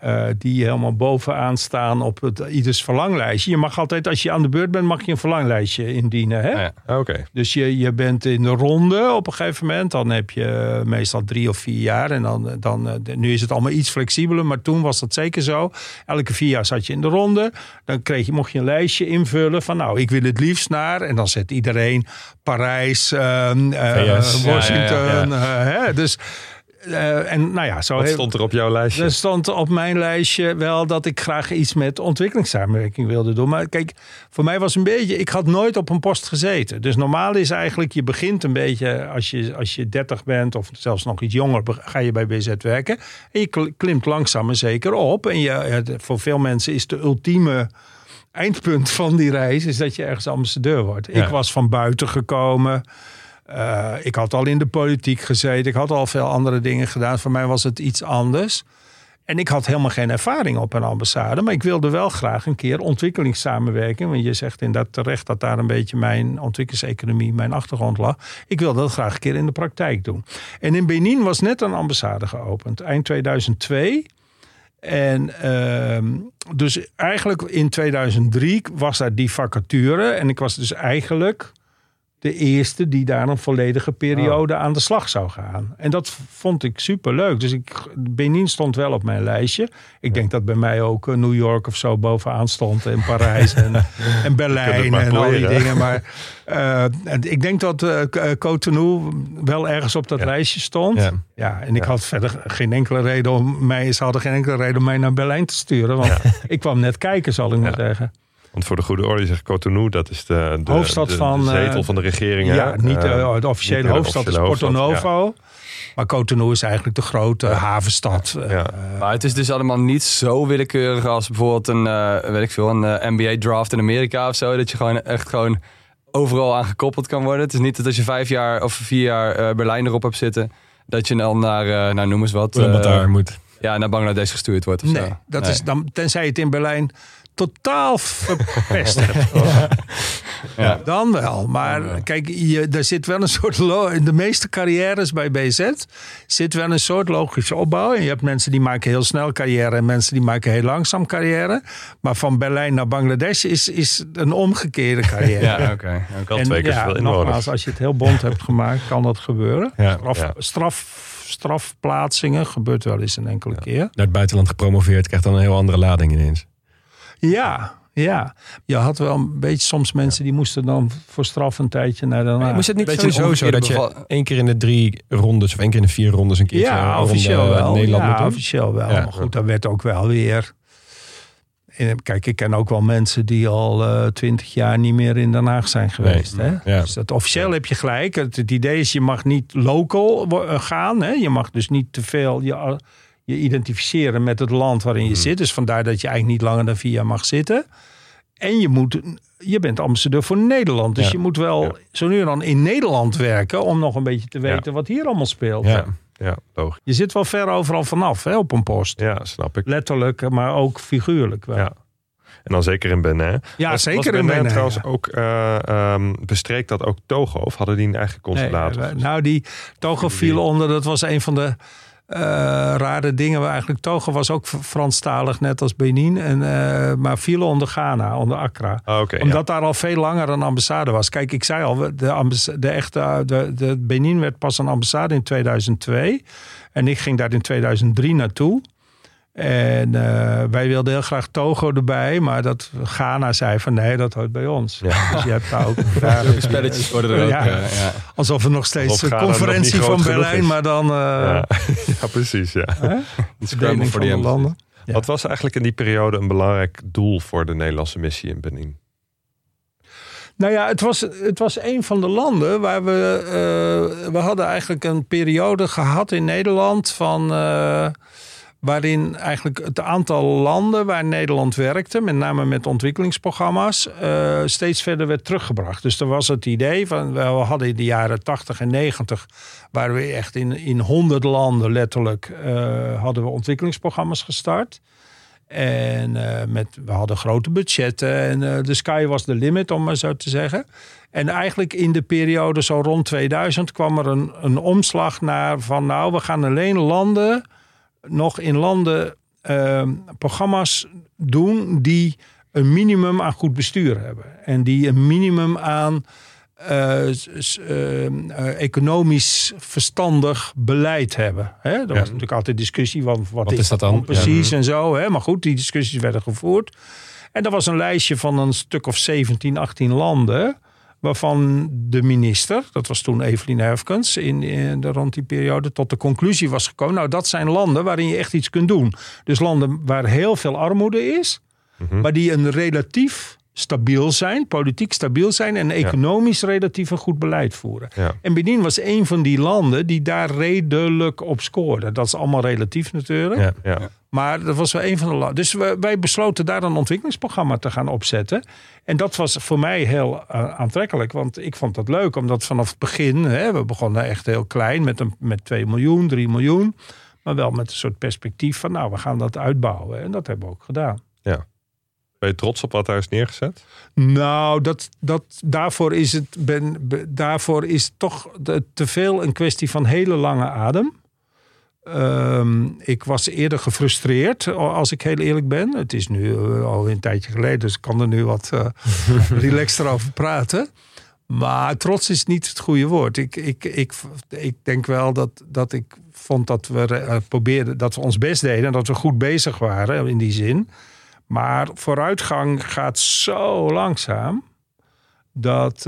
Eh, die helemaal bovenaan staan op het, ieders verlanglijstje. Je mag altijd, als je aan de beurt bent, mag je een verlanglijstje indienen. Hè? Ja. Oké, Dus je, je bent in de ronde op een gegeven moment. Dan heb je meestal drie of vier jaar. En dan, dan, eh, nu is het allemaal iets flexibeler. Maar toen was dat zeker zo. Elke vier jaar zat je in de ronde. Dan kreeg je, mocht je een lijstje invullen van nou, ik wil het liefst naar. En dan zet iedereen Parijs, ehm, eh. Ja, Washington. ja, eh, hè, dus, eh, en nou ja, zo wat stond er op jouw lijstje? er stond op mijn lijstje wel dat ik graag iets met ontwikkelingssamenwerking wilde doen. Maar kijk, voor mij was een beetje, ik had nooit op een post gezeten. Dus normaal is eigenlijk, je begint een beetje als je, als je 30 bent of zelfs nog iets jonger, ga je bij BZ werken. En je kl- klimt langzaam maar zeker op. En je, voor veel mensen is de ultieme eindpunt van die reis is dat je ergens ambassadeur wordt. Ja. Ik was van buiten gekomen. Eh, ik had al in de politiek gezeten. Ik had al veel andere dingen gedaan. Voor mij was het iets anders. En ik had helemaal geen ervaring op een ambassade. Maar ik wilde wel graag een keer ontwikkelingssamenwerking. Want je zegt inderdaad terecht dat daar een beetje mijn ontwikkelingseconomie, mijn achtergrond lag. Ik wilde dat graag een keer in de praktijk doen. En in Benin was net een ambassade geopend, eind 2002. En ehm, dus eigenlijk in 2003 was daar die vacature. En ik was dus eigenlijk de eerste die daar een volledige periode aan de slag zou gaan. En dat vond ik super leuk. Dus ik, Benin stond wel op mijn lijstje. Ik denk dat bij mij ook eh, New York of zo bovenaan stond. En Parijs (laughs) en, en Berlijn en al die dingen. Maar eh, ik denk dat eh Cotonou wel ergens op dat Ja. lijstje stond. Ja. Ja, en ik had verder geen enkele reden om mij, ze hadden geen enkele reden om mij naar Berlijn te sturen. Want (laughs) ik kwam net kijken, zal ik maar zeggen. Want voor de goede orde zegt Cotonou, dat is de, de Hoofdstad de- van, de zetel eh, van de regering. hè? Ja, niet Eh, eh, de officiële niet de hoofdstad is officiële Porto hoofdstad, Novo. Maar Cotonou is eigenlijk de grote havenstad. Ja. Maar het is dus allemaal niet zo willekeurig als bijvoorbeeld een, eh, weet ik veel, een NBA draft in Amerika of zo. Dat je gewoon echt gewoon overal aan gekoppeld kan worden. Het is niet dat als je vijf jaar of vier jaar eh, Berlijn erop hebt zitten, dat je dan naar, nou noem eens wat, Wat eh, daar moet. ja, naar Bangladesh gestuurd wordt of nee, zo. dat Nee. is dan, tenzij het in Berlijn totaal verpest hebt. (laughs) Ja. Dan wel. Maar kijk, je, er zit wel een soort... In de meeste carrières bij BZ zit wel een soort logische opbouw. En je hebt mensen die maken heel snel carrière... en mensen die maken heel langzaam carrière. Maar van Berlijn naar Bangladesh is, is een omgekeerde (laughs) carrière. Ja, oké. Wel twee keer inwoners. nogmaals, als je het heel bond hebt gemaakt, kan dat gebeuren. Ja. Straf, Ja. straf, strafplaatsingen gebeurt wel eens een enkele keer. Naar het buitenland gepromoveerd, krijgt dan een heel andere lading ineens. Ja, ja. Je had wel een beetje soms mensen die moesten dan voor straf een tijdje naar Den Haag. Moest het niet Beetje een sowieso zo dat je één keer in de drie rondes of één keer in de vier rondes een keer Ja, officieel wel. Nederland moet ja, doen? officieel wel. Ja. Maar goed, daar werd ook wel weer... En Kijk, ik ken ook wel mensen die al eh, twintig jaar niet meer in Den Haag zijn geweest. Hè? Ja. Dus dat officieel heb je gelijk. Het, het idee is, je mag niet local eh, gaan. Hè? Je mag dus niet te veel je, je identificeren met het land waarin je zit. Dus vandaar dat je eigenlijk niet langer dan vier jaar mag zitten. En je, moet, je bent ambassadeur voor Nederland. Dus Ja. je moet wel Ja. zo nu en dan in Nederland werken... om nog een beetje te weten wat hier allemaal speelt. Ja. Ja, logisch. Je zit wel ver overal vanaf hè, op een post. Ja, snap ik. Letterlijk, maar ook figuurlijk wel. Ja. En dan zeker in Benin. Ja, was, zeker was in Benin trouwens ja. ook, eh, ehm, bestreek dat ook Togo? Of hadden die een eigen Nee, consulaat? eh, nou, die Togo viel onder. Dat was een van de eh, rare dingen. Waar eigenlijk Togo was ook Franstalig, net als Benin. En, eh, maar viel onder Ghana, onder Accra. Ah, ja. Omdat daar al veel langer een ambassade was. Kijk, ik zei al, de, de echte, de, de Benin werd pas een ambassade in 2002. En ik ging daar in 2003 naartoe. En eh, wij wilden heel graag Togo erbij, maar dat Ghana zei van nee, dat hoort bij ons. Ja. Dus je hebt daar ook (laughs) daar, Spelletjes worden er ook. Ja. eh, ja. alsof er nog steeds een conferentie van Berlijn, is. maar dan eh ja. (laughs) precies. Ja. hè? verdeling voor die de landen. Wat was eigenlijk in die periode een belangrijk doel voor de Nederlandse missie in Benin? Nou ja, het was, het was een van de landen waar we. we hadden eigenlijk een periode gehad in Nederland van. Waarin eigenlijk het aantal landen waar Nederland werkte, met name met ontwikkelingsprogramma's, eh, steeds verder werd teruggebracht. Dus er was het idee van, we hadden in de jaren 80 en 90, waren we echt in, in 100 landen letterlijk, eh, hadden we ontwikkelingsprogramma's gestart. En eh, met, we hadden grote budgetten en de sky was the limit, om maar zo te zeggen. En eigenlijk in de periode zo rond 2000 kwam er een, een omslag naar van nou, we gaan alleen landen, nog in landen eh, programma's doen die een minimum aan goed bestuur hebben. En die een minimum aan eh, s- eh, economisch verstandig beleid hebben. Hè? Er was natuurlijk altijd discussie van wat, is dat dan? precies en zo. Hè? Maar goed, die discussies werden gevoerd. En er was een lijstje van een stuk of 17, 18 landen. Waarvan de minister, dat was toen Evelien Herfkens, in, in de, rond die periode, tot de conclusie was gekomen. Nou, dat zijn landen waarin je echt iets kunt doen. Dus landen waar heel veel armoede is, maar die een relatief stabiel zijn, politiek stabiel zijn en economisch relatief een goed beleid voeren. Ja. En Benin was een van die landen die daar redelijk op scoorden. Dat is allemaal relatief natuurlijk. Ja. Ja. Maar dat was wel een van de. Dus wij besloten daar een ontwikkelingsprogramma te gaan opzetten. En dat was voor mij heel eh, aantrekkelijk. Want ik vond dat leuk, omdat vanaf het begin... Hè, we begonnen echt heel klein met, een, met 2 miljoen, 3 miljoen. Maar wel met een soort perspectief van, nou, we gaan dat uitbouwen. En dat hebben we ook gedaan. Ben je trots op wat daar is neergezet? Nou, dat, dat, daarvoor, is het, ben, be- daarvoor is toch te veel een kwestie van hele lange adem. Ehm, ik was eerder gefrustreerd, als ik heel eerlijk ben. Het is nu eh, al een tijdje geleden, dus ik kan er nu wat eh (laughs) relaxter over praten. Maar trots is niet het goede woord. Ik, ik, ik, ik denk wel dat, dat ik vond dat we eh, probeerden, dat we ons best deden en dat we goed bezig waren in die zin. Maar vooruitgang gaat zo langzaam. Dat,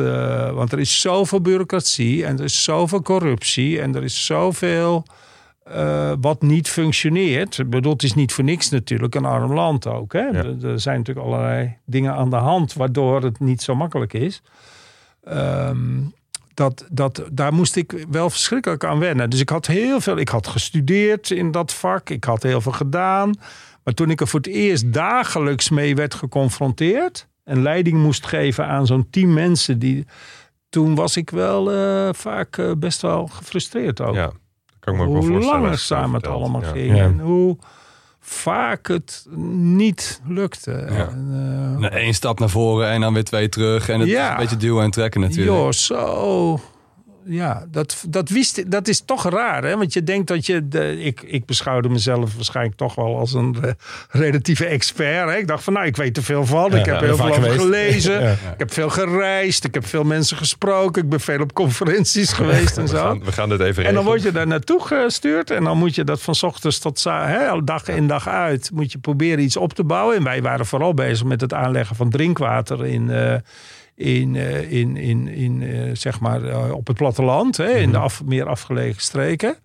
want er is zoveel bureaucratie en er is zoveel corruptie en er is zoveel eh, wat niet functioneert. Ik bedoel, het is niet voor niks natuurlijk een arm land ook. Hè? Er, er zijn natuurlijk allerlei dingen aan de hand waardoor het niet zo makkelijk is. Ehm, dat, dat, daar moest ik wel verschrikkelijk aan wennen. Dus ik had heel veel. Ik had gestudeerd in dat vak. Ik had heel veel gedaan. Maar toen ik er voor het eerst dagelijks mee werd geconfronteerd. en leiding moest geven aan zo'n team mensen. Die, toen was ik wel eh, vaak eh, best wel gefrustreerd ook. Ja, kan ik me ook wel hoe voorstellen. als je langzaam het allemaal Ja. ging. Ja. En hoe vaak het niet lukte. En, eh, Nou, Eén stap naar voren en dan weer twee terug. En het Ja. is een beetje duwen en trekken natuurlijk. Joh, zo. Ja, dat, dat, wist, dat is toch raar, hè? Want je denkt dat je... De, ik, ik beschouwde mezelf waarschijnlijk toch wel als een eh, relatieve expert. Hè? Ik dacht van, nou, ik weet er veel van. ik heb ja, heel veel over geweest. gelezen. (laughs) Ja. Ik heb veel gereisd. Ik heb veel mensen gesproken. Ik ben veel op conferenties (laughs) geweest en We zo. gaan, we gaan dit even En dan word je daar naartoe gestuurd. En dan moet je dat van ochtends tot hè, dag in dag uit. Moet je proberen iets op te bouwen. En wij waren vooral bezig met het aanleggen van drinkwater in. eh, in, eh, in, in, in eh, zeg maar eh, op het platteland, hè, in de af, meer afgelegen streken.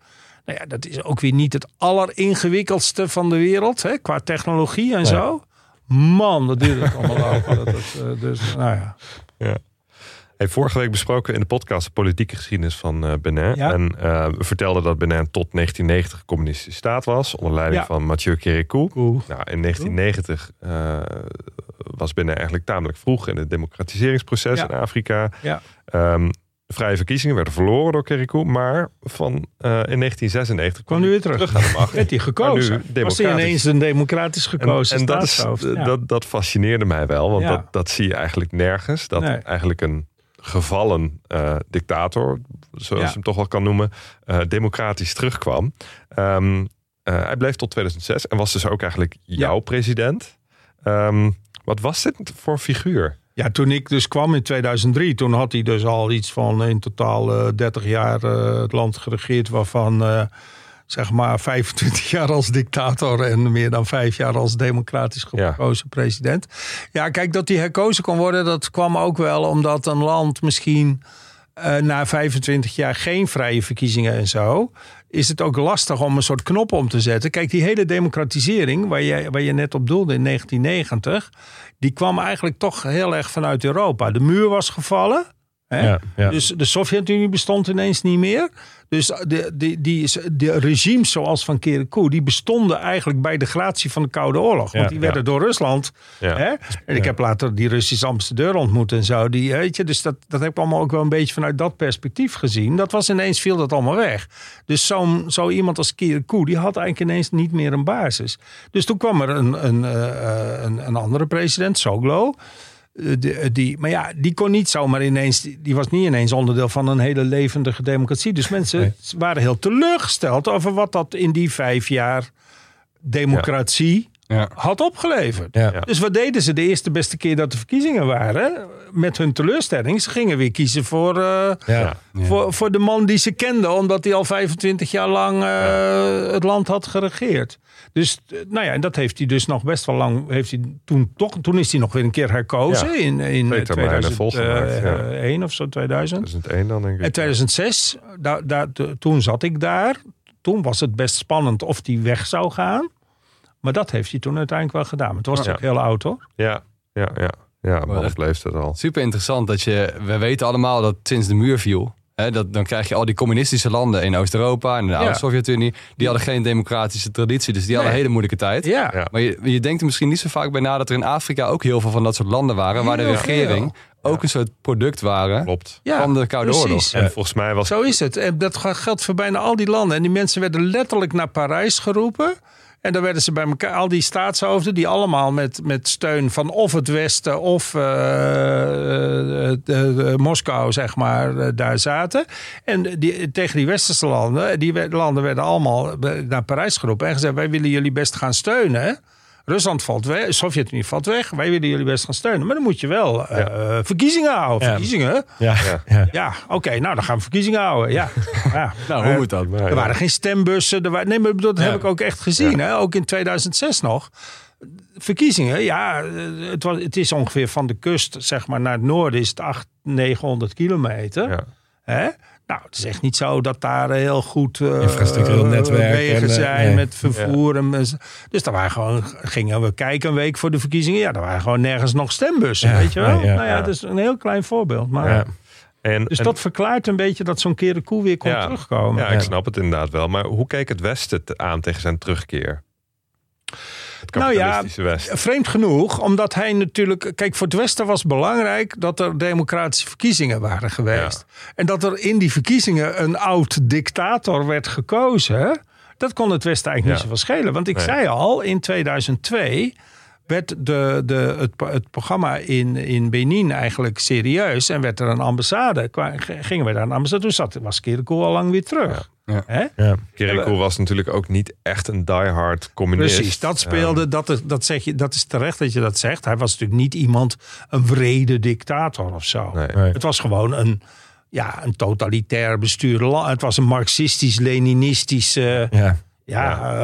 Nou ja, dat is ook weer niet het alleringewikkeldste van de wereld, hè, qua technologie en zo. Man, dat duurde (laughs) het allemaal eh, dus, nou ja. Vorige week besproken in de podcast de politieke geschiedenis van eh, Benin. Ja. En eh, we vertelden dat Benin tot 1990 een communistische staat was. Onder leiding Ja. van Mathieu Kérékou. Nou, in 1990 eh, was Benin eigenlijk tamelijk vroeg in het democratiseringsproces Ja. in Afrika. Ja. Ehm, de vrije verkiezingen werden verloren door Kérékou. Maar van, in 1996 Kwam nu weer terug. terug aan de macht. (laughs) Werd hij gekozen? Was hij ineens een democratisch gekozen en, en dat, is, dat, dat fascineerde mij wel. Want dat, dat zie je eigenlijk nergens. Dat Nee. eigenlijk een gevallen eh, dictator, zoals Ja. je hem toch wel kan noemen, eh, democratisch terugkwam. Ehm, eh, hij bleef tot 2006 en was dus ook eigenlijk jouw president. Ehm, wat was dit voor figuur? Ja, toen ik dus kwam in 2003, toen had hij dus al iets van in totaal eh 30 jaar het land geregeerd, waarvan zeg maar 25 jaar als dictator en meer dan vijf jaar als democratisch Ja. gekozen president. Ja, kijk, dat hij herkozen kon worden, dat kwam ook wel omdat een land misschien eh, na 25 jaar geen vrije verkiezingen en zo, is het ook lastig om een soort knop om te zetten. Kijk, die hele democratisering, waar je, waar je net op doelde in 1990, die kwam eigenlijk toch heel erg vanuit Europa. De muur was gevallen. Ja, ja. Dus de Sovjet-Unie bestond ineens niet meer. Dus de, die, die, de regimes zoals van Kérékou, die bestonden eigenlijk bij de gratie van de Koude Oorlog. Want Ja, die werden door Rusland. Hè? En ik heb later die Russische ambassadeur ontmoet en zo. Die, weet je, dus dat, dat heb ik allemaal ook wel een beetje vanuit dat perspectief gezien. Dat was ineens, viel dat allemaal weg. Dus zo'n zo iemand als Kérékou, die had eigenlijk ineens niet meer een basis. Dus toen kwam er een, een, eh, een, een andere president, Soglo. Eh, die, eh, die, maar ja, die kon niet zomaar ineens. Die, die was niet ineens onderdeel van een hele levendige democratie. Dus mensen Nee. waren heel teleurgesteld over wat dat in die vijf jaar democratie Ja. Had opgeleverd. Ja. Dus wat deden ze de eerste beste keer dat de verkiezingen waren? Met hun teleurstelling. Ze gingen weer kiezen voor, eh, Ja. voor, voor de man die ze kenden. Omdat hij al 25 jaar lang eh, het land had geregeerd. Dus eh, nou ja, en dat heeft hij dus nog best wel lang. Heeft hij toen, toch, toen is hij nog weer een keer herkozen. Ja. In, in Twee termijnen volgemaakt, ja. 2001 of zo, 2000. 2001 dan denk ik. En 2006, daar, daar, t- toen zat ik daar. Toen was het best spannend of die weg zou gaan. Maar dat heeft hij toen uiteindelijk wel gedaan. Maar het was Ja. ook heel oud hoor. Ja, ja, ja. Ja, echt- leeft het al. Super interessant dat je, we weten allemaal dat sinds de muur viel, hè, dat, dan krijg je al die communistische landen in Oost-Europa en de oude Ja. Sovjet-Unie, die hadden geen democratische traditie, dus die hadden een Nee. hele moeilijke tijd. Ja, Ja. Maar je, je denkt er misschien niet zo vaak bij na dat er in Afrika ook heel veel van dat soort landen waren, waar de regering ook een soort product waren Klopt. Van de Koude precies. Oorlog. En volgens mij was Zo is het. En dat geldt voor bijna al die landen. En die mensen werden letterlijk naar Parijs geroepen. En dan werden ze bij elkaar, al die staatshoofden, die allemaal met, met steun van of het Westen of eh, eh, de- Moskou, zeg maar, eh, daar zaten. En die, tegen die westerse landen, die landen werden allemaal naar Parijs geroepen en gezegd: wij willen jullie best gaan steunen. Rusland valt weg, de Sovjet-Unie valt weg. Wij willen jullie best gaan steunen. Maar dan moet je wel eh, verkiezingen houden. Ja. Verkiezingen? Ja, ja. Ja, oké, nou dan gaan we verkiezingen houden. Ja, (laughs) ja. Nou, hoe moet dat? Er waren geen stembussen. Er waren, nee, maar dat Ja. heb ik ook echt gezien. Hè? Ook in 2006 nog. Verkiezingen, ja, het, was, het is ongeveer van de kust zeg maar, naar het noorden is het 800, 900 kilometer. Ja. Hè? Nou, het is echt niet zo dat daar heel goed eh, Infrastructureel netwerk wegen en, eh, zijn nee. met vervoer. En, dus daar waren gewoon, gingen we kijken een week voor de verkiezingen. Ja, daar waren gewoon nergens nog stembussen, Ja, weet je wel. ja, ja, nou ja, ja. dat is een heel klein voorbeeld. Maar, Ja. En, Dus en- dat verklaart een beetje dat zo'n keer de koe weer kon Ja. terugkomen. ja, ik snap het inderdaad wel. Maar hoe keek het Westen te- aan tegen zijn terugkeer? Het Nou ja, Westen. Vreemd genoeg, omdat hij natuurlijk. Kijk, voor het Westen was belangrijk dat er democratische verkiezingen waren geweest. En dat er in die verkiezingen een oud dictator werd gekozen. Dat kon het Westen eigenlijk Ja. niet zoveel schelen. Want ik Nee. zei al, in 2002 werd de, de, het, pro- het programma in, in Benin eigenlijk serieus. En werd er een ambassade. Gingen we daar een ambassade. Toen zat, was Kirikou al lang weer terug. Ja. Hè? Ja. Kirikou was natuurlijk ook niet echt een diehard communist. Precies, dat speelde. dat, is, dat, zeg je, dat is terecht dat je dat zegt. Hij was natuurlijk niet iemand, een wrede dictator of zo. Nee. Nee. Het was gewoon een, ja, een totalitair bestuurde land. Het was een marxistisch-leninistische Ja. Ja,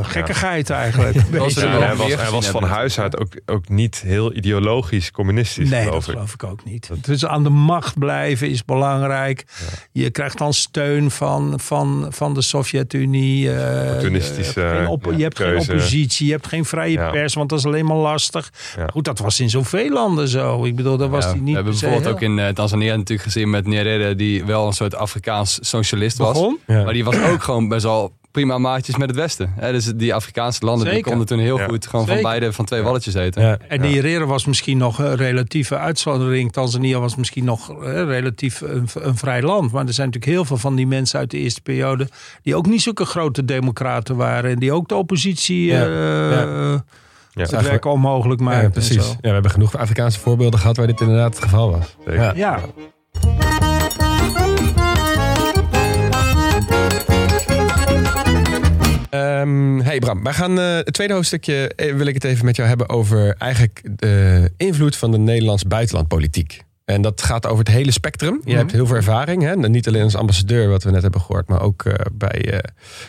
eh, gekkigheid eigenlijk. (laughs) Was er hij was, hij was van huis uit ook, ook niet heel ideologisch communistisch, Nee, dat geloof ik. geloof ik ook niet. Dus aan de macht blijven is belangrijk. Je krijgt dan steun van, van, van de Sovjet-Unie. Opportunistische, je hebt, geen, op- ja, je hebt geen keuze. oppositie, je hebt geen vrije Ja. pers, want dat is alleen maar lastig. Ja. Goed, dat was in zoveel landen zo. Ik bedoel, dat was die niet we hebben bijvoorbeeld ook in Tanzania natuurlijk gezien met Nyerere, die wel een soort Afrikaans socialist was. Begon? Maar die was ook gewoon best wel prima maatjes met het Westen. Hè, dus die Afrikaanse landen die konden toen heel Ja. goed gewoon Zeker. van beide, van twee walletjes eten. Ja. En Nyerere was misschien nog een relatieve uitzondering. Tanzania was misschien nog eh, relatief een, een vrij land. Maar er zijn natuurlijk heel veel van die mensen uit de eerste periode... die ook niet zulke grote democraten waren. En die ook de oppositie Ja. eh, Ja. het werk onmogelijk maakten. Ja, en precies. zo. Ja, we hebben genoeg Afrikaanse voorbeelden gehad waar dit inderdaad het geval was. Zeker. Ja. Ja, Ehm, hey Bram, wij gaan eh, het tweede hoofdstukje eh, wil ik het even met jou hebben over eigenlijk de invloed van de Nederlands buitenlandpolitiek. En dat gaat over het hele spectrum. Je hebt heel veel ervaring, hè? niet alleen als ambassadeur, wat we net hebben gehoord, maar ook eh, bij eh,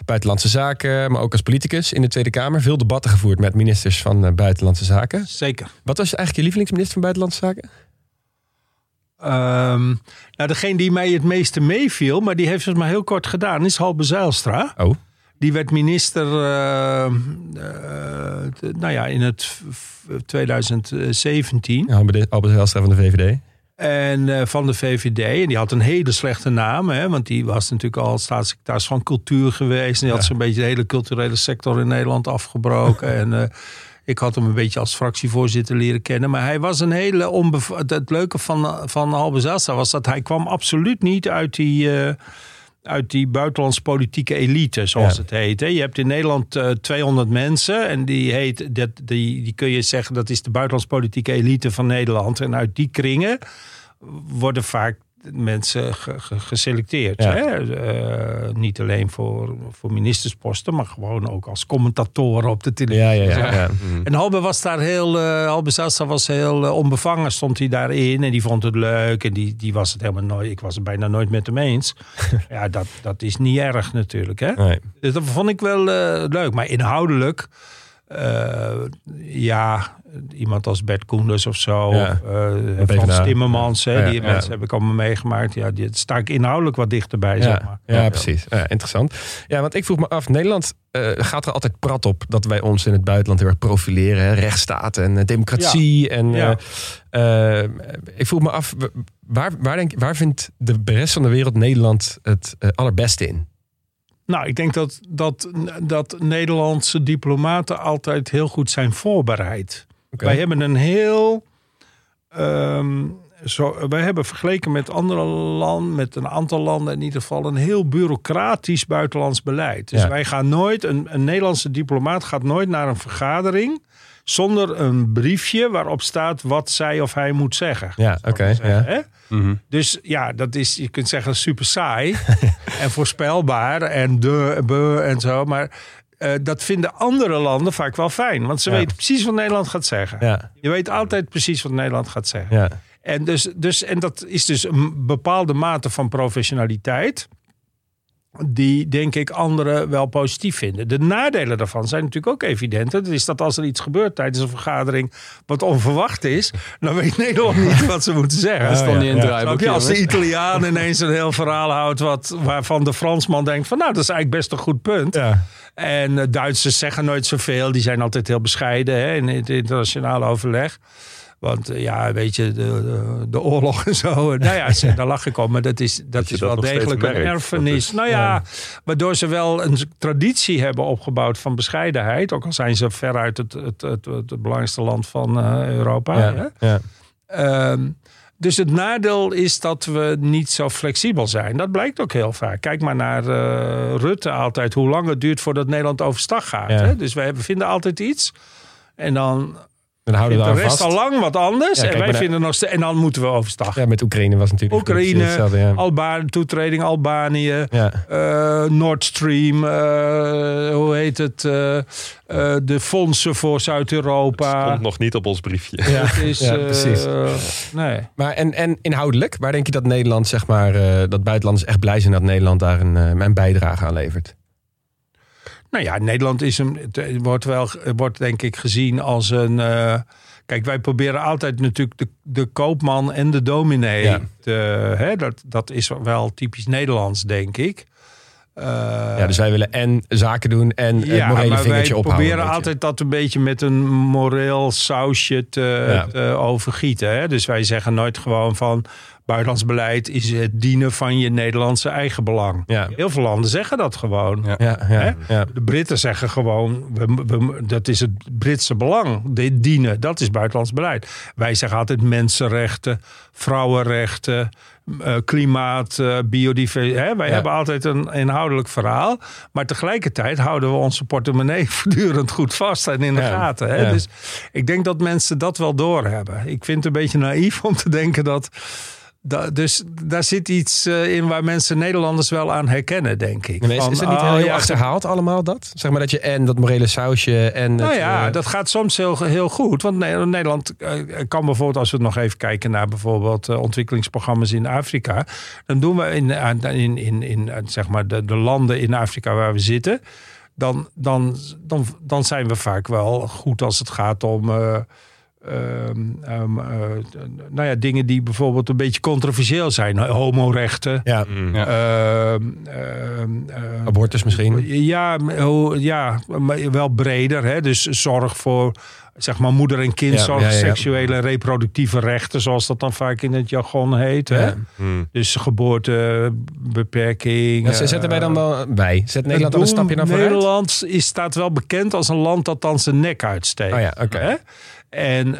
buitenlandse zaken, maar ook als politicus in de Tweede Kamer. Veel debatten gevoerd met ministers van eh, buitenlandse zaken. zeker. Wat was eigenlijk je lievelingsminister van buitenlandse zaken? Ehm, nou, degene die mij het meeste meeviel, maar die heeft het maar heel kort gedaan, is Halbe Zijlstra. Oh, Die werd minister eh, eh, nou ja, in het v- v- 2017. ja, Albert van de VVD. En eh, van de VVD. En die had een hele slechte naam. Hè, want die was natuurlijk al staatssecretaris van cultuur geweest. En die had zo'n beetje de hele culturele sector in Nederland afgebroken. (laughs) en ik had hem een beetje als fractievoorzitter leren kennen. Maar hij was een hele onbev... Het, leuke van, van Halbe was dat hij kwam absoluut niet uit die... uit die buitenlands politieke elite, zoals Ja. het heet. hè. Je hebt in Nederland eh 200 mensen en die, heet, dat, die, die kun je zeggen dat is de buitenlands politieke elite van Nederland. En uit die kringen worden vaak mensen ge- ge- geselecteerd. Ja. Hè? Eh, niet alleen voor, voor ministersposten, maar gewoon ook als commentatoren op de televisie. Ja, ja, ja. ja. En Halbe was daar heel, eh Halbe was heel eh, onbevangen, stond hij daarin. En die vond het leuk. En die, die was het helemaal nooit, ik was het bijna nooit met hem eens. (laughs) ja, dat, dat is niet erg natuurlijk. Hè? Nee. Dus dat vond ik wel eh, leuk. Maar inhoudelijk, eh, ja, iemand als Bert Koenders of zo. Ja. PvdA. Frans Timmermans, die ja. mensen heb ik allemaal meegemaakt. Ja, die sta ik inhoudelijk wat dichterbij, zeg maar. Ja, ja, precies. Interessant. Ja, want ik vroeg me af, Nederland eh, gaat er altijd prat op dat wij ons in het buitenland heel erg profileren. Hè? Rechtsstaat en democratie. En, ik vroeg me af, waar, waar, denk, waar vindt de rest van de wereld Nederland het allerbeste in? Nou, ik denk dat, dat, dat Nederlandse diplomaten altijd heel goed zijn voorbereid. Wij hebben een heel, ehm, zo, wij hebben vergeleken met andere landen, met een aantal landen in ieder geval, een heel bureaucratisch buitenlands beleid. Dus Ja. wij gaan nooit, een, een Nederlandse diplomaat gaat nooit naar een vergadering zonder een briefje waarop staat wat zij of hij moet zeggen. Ja, oké. ja. Hè? Mhm. Dus ja, dat is, je kunt zeggen, super saai (laughs) en voorspelbaar en de, be en zo. Maar eh, dat vinden andere landen vaak wel fijn. Want ze Ja. weten precies wat Nederland gaat zeggen. Ja, Je weet altijd precies wat Nederland gaat zeggen. ja. En, dus, dus, en dat is dus een bepaalde mate van professionaliteit. Die denk ik anderen wel positief vinden. De nadelen daarvan zijn natuurlijk ook evident. Dat is dat als er iets gebeurt tijdens een vergadering. wat onverwacht is. dan weet Nederland (laughs) niet wat ze moeten zeggen. Dat stond ja, niet in het als de. Italiaan (laughs) ineens een heel verhaal houdt. Wat, waarvan de Fransman denkt: van nou, dat is eigenlijk best een goed punt. ja. En eh, Duitsers zeggen nooit zoveel. Die zijn altijd heel bescheiden hè, in het internationale overleg. Want eh, ja, weet je, de, de, oorlog en zo. (laughs) Nou ja, ze- daar lach ik om. Maar dat is, dat is wel degelijk een merkt. erfenis. Is- nou ja, waardoor ze wel een traditie hebben opgebouwd van bescheidenheid. Ook al zijn ze veruit het, het, het, het, belangrijkste land van eh, Europa. hè. Ja. Ehm, dus het nadeel is dat we niet zo flexibel zijn. Dat blijkt ook heel vaak. Kijk maar naar eh, Rutte altijd. Hoe lang het duurt voordat Nederland overstag gaat. Ja. Hè? Dus wij hebben- vinden altijd iets. En dan Dan houden we vindt de daar rest vast. al lang wat anders. Ja, kijk en wij maar vinden nog steeds... En dan moeten we overstag. Ja, met Oekraïne was natuurlijk Oekraïne, hetzelfde, ja. Alba toetreding Albanië. Ja. eh, Nord Stream. eh, hoe heet het? eh, eh, de fondsen voor Zuid-Europa. Komt nog niet op ons briefje. Ja. Het is, Ja, eh, precies. nee. Maar en, en inhoudelijk, waar denk je dat Nederland, zeg maar, eh, dat buitenlanders echt blij zijn dat Nederland daar een, eh, een bijdrage aan levert? Nou ja, Nederland is een, het wordt wel, wordt denk ik gezien als een. eh, kijk, wij proberen altijd natuurlijk de, de koopman en de dominee. Ja. te, hè, dat, dat is wel typisch Nederlands, denk ik. Eh, ja, dus wij willen en zaken doen en het ja, morele maar wij vingertje ophouden. proberen een beetje. altijd dat een beetje met een moreel sausje te, Ja. te overgieten. Hè? Dus wij zeggen nooit gewoon van buitenlands beleid is het dienen van je Nederlandse eigen belang. Ja. Heel veel landen zeggen dat gewoon. Ja. Ja. De Britten zeggen gewoon, we, we- dat is het Britse belang. Dit dienen, dat is buitenlands beleid. Wij zeggen altijd mensenrechten, vrouwenrechten, eh, klimaat, eh, biodiversiteit. Hè? Wij Ja. hebben altijd een inhoudelijk verhaal. Maar tegelijkertijd houden we onze portemonnee (laughs) voortdurend goed vast en in de Ja. gaten. Hè? Ja. Dus ik denk dat mensen dat wel doorhebben. Ik vind het een beetje naïef om te denken dat... da- dus daar zit iets eh, in waar mensen Nederlanders wel aan herkennen, denk ik. Maar is, Van, is het niet oh, heel ja, achterhaald allemaal dat? Zeg maar dat je en dat morele sausje en... Nou het, ja, eh, dat gaat soms heel, heel goed. Want Ne- Nederland eh, kan bijvoorbeeld, als we nog even kijken naar bijvoorbeeld ontwikkelingsprogramma's in Afrika. Dan doen we in, in, in, in, zeg maar de, de landen in Afrika waar we zitten. Dan, dan, dan, dan zijn we vaak wel goed als het gaat om. Eh, ehm, ehm, eh, nou ja, dingen die bijvoorbeeld een beetje controversieel zijn. Homorechten. Ja, Mm. Ja. Ehm, abortus misschien. ja, ja, maar wel breder. Hè? Dus zorg voor zeg maar moeder- en kindzorg, Ja, ja, ja. seksuele en reproductieve rechten, zoals dat dan vaak in het jargon heet. Hè? Mm. Dus geboortebeperking. Ja, zetten wij dan wel bij? Zet Nederland dan een stapje naar vooruit? Nederland is, staat wel bekend als een land dat dan zijn nek uitsteekt. Oh ja, oké. Hè? En,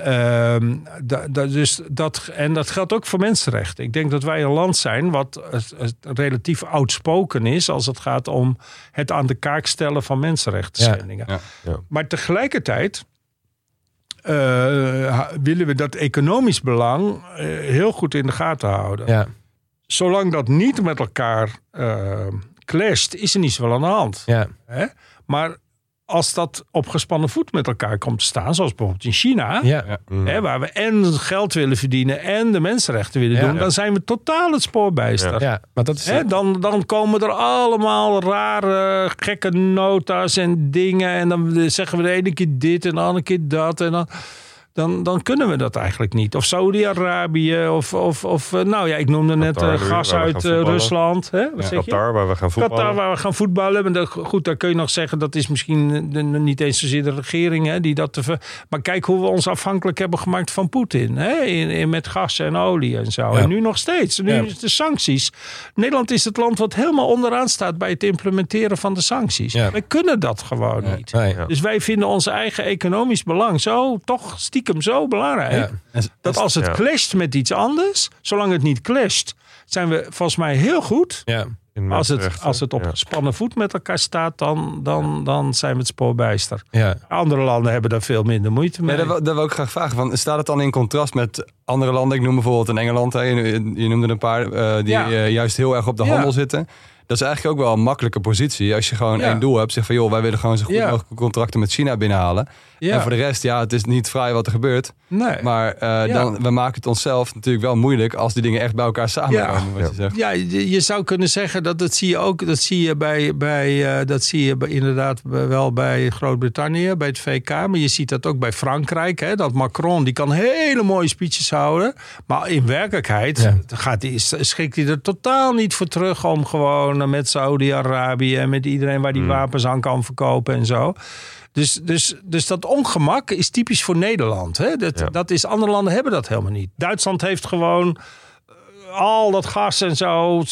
da, da- dus dat, en dat geldt ook voor mensenrechten. Ik denk dat wij een land zijn wat eh, eh, relatief outspoken is als het gaat om het aan de kaak stellen van mensenrechten schendingen. Ja, ja. Maar tegelijkertijd eh, willen we dat economisch belang heel goed in de gaten houden. Ja, Zolang dat niet met elkaar clasht, is er niet zoveel aan de hand. ja, Hè? Maar als dat op gespannen voet met elkaar komt te staan, zoals bijvoorbeeld in China, ja. Ja. Hè, waar we en geld willen verdienen en de mensenrechten willen Ja. doen, dan zijn we totaal het spoor bijster. ja. Maar dat is... Hè, dan, dan komen er allemaal rare, gekke nota's en dingen. En dan zeggen we de ene keer dit en de andere keer dat. En dan, dan, dan kunnen we dat eigenlijk niet. Of Saudi-Arabië. Of, of, of eh, nou ja, ik noemde net Qatar eh, gas we uit eh. Rusland. Hè? Wat zeg je? Qatar, waar we gaan voetballen. Qatar, waar we gaan voetballen. Maar dat, goed, daar kun je nog zeggen, dat is misschien de- niet eens zozeer de regering hè, die dat te ver... Maar kijk hoe we ons afhankelijk hebben gemaakt van Poetin. Hè, in, in, met gas en olie en zo. Ja. En nu nog steeds. Nu Ja. is de sancties. Nederland is het land wat helemaal onderaan staat bij het implementeren van de sancties. Wij kunnen dat gewoon niet. Nee. Dus wij vinden ons eigen economisch belang zo toch stiekem stiekem zo belangrijk. Ja. Dat als het Ja. clasht met iets anders, zolang het niet clasht, zijn we volgens mij heel goed. Ja. In Als het, als het op Ja. gespannen voet met elkaar staat, dan, dan, dan zijn we het spoorbijster. Ja. Andere landen hebben daar veel minder moeite mee. Ja, dat, wil- dat wil ik graag vragen. Van, staat het dan in contrast met andere landen? Ik noem bijvoorbeeld een Engeland. Hè. Je, je noemde een paar eh, die Ja. eh, juist heel erg op de Ja. handel zitten. Dat is eigenlijk ook wel een makkelijke positie. Als je gewoon Ja. één doel hebt. Zeg van, joh, wij willen gewoon zo goed Ja. mogelijk contracten met China binnenhalen. ja. En voor de rest, ja, het is niet vrij wat er gebeurt. nee. Maar eh, dan, we maken het onszelf natuurlijk wel moeilijk als die dingen echt bij elkaar samenkomen. Wat Ja. je zegt. Ja, je, je zou kunnen zeggen dat dat zie je ook. Dat zie je bij, bij eh, dat zie je bij, inderdaad wel bij Groot-Brittannië, bij het VK. Maar je ziet dat ook bij Frankrijk. Hè, dat Macron die kan hele mooie speeches houden. Maar in werkelijkheid Ja. gaat die, schikt hij er totaal niet voor terug om gewoon eh, met Saudi-Arabië en met iedereen waar die wapens aan kan verkopen en zo. Dus, dus, dus dat ongemak is typisch voor Nederland. Hè? Dat, Ja. dat is, andere landen hebben dat helemaal niet. Duitsland heeft gewoon al dat gas en zo.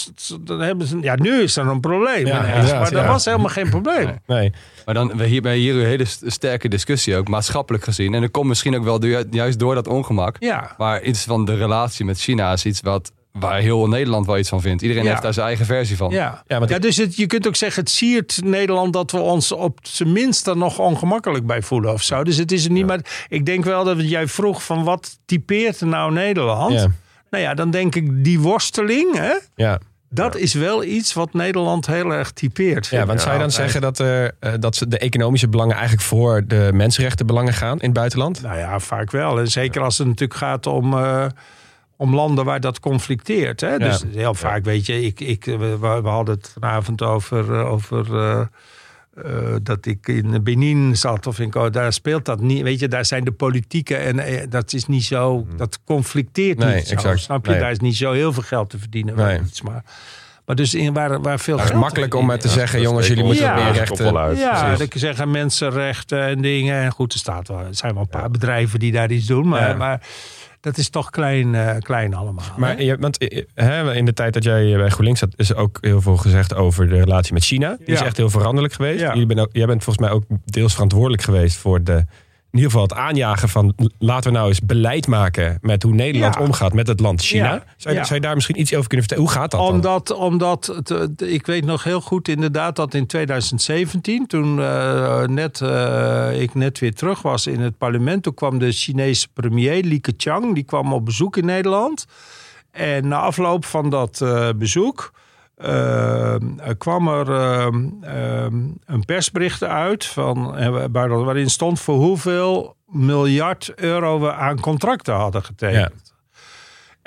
Dan hebben ze, ja, nu is er een probleem. Ja, ineens, inderdaad, maar dat ja. was helemaal geen probleem. Nee. Maar dan we hier bij hier een hele st- sterke discussie ook, maatschappelijk gezien. En dat komt misschien ook wel juist door dat ongemak. Ja, Maar iets van de relatie met China is iets wat, waar heel Nederland wel iets van vindt. Iedereen Ja. heeft daar zijn eigen versie van. ja. Ja, want ja dus het, je kunt ook zeggen, het siert Nederland dat we ons op zijn minst er nog ongemakkelijk bij voelen of zo. Dus het is er niet maar. Ik denk wel dat jij vroeg van wat typeert nou Nederland? Ja. Nou ja, dan denk ik die worsteling, hè? Ja. Dat is wel iets wat Nederland heel erg typeert. Ja, want zou je dan zeggen dat, er, eh, dat ze de economische belangen eigenlijk voor de mensenrechtenbelangen gaan in het buitenland? Nou ja, vaak wel. En zeker als het natuurlijk gaat om, eh, om landen waar dat conflicteert. Hè? Dus heel vaak, weet je, ik, ik, we, we hadden het vanavond over, eh, over eh, eh, dat ik in Benin zat of in Co- daar speelt dat niet. Weet je, daar zijn de politieke en eh, dat is niet zo, dat conflicteert Nee, niet zo. exact. Snap je? Nee. Daar is niet zo heel veel geld te verdienen. Nee. iets, maar, maar dus in waar, waar veel Het is geld makkelijk om maar te zeggen, jongens, jullie moeten Ja. meer rechten. uit. ja, dat je zeggen mensenrechten en dingen. En goed, er, staat wel, er zijn wel een paar bedrijven die daar iets doen. Maar, Ja. maar dat is toch klein, eh, klein allemaal. Maar je, want eh, hè, in de tijd dat jij bij GroenLinks zat, is er ook heel veel gezegd over de relatie met China. Die is echt heel veranderlijk geweest. Ja. Jullie ben ook, jij bent volgens mij ook deels verantwoordelijk geweest voor de, ieder geval het aanjagen van laten we nou eens beleid maken met hoe Nederland Ja. omgaat met het land China. Ja. Zou, je, Ja. zou je daar misschien iets over kunnen vertellen? Hoe gaat dat dan? Omdat, omdat het, eh, ik weet nog heel goed inderdaad dat in 2017, toen eh, net, eh, ik net weer terug was in het parlement, toen kwam de Chinese premier Li Keqiang, die kwam op bezoek in Nederland. En na afloop van dat eh, bezoek eh, kwam er eh, eh, een persbericht uit van, eh, waar- waarin stond voor hoeveel miljard euro we aan contracten hadden getekend.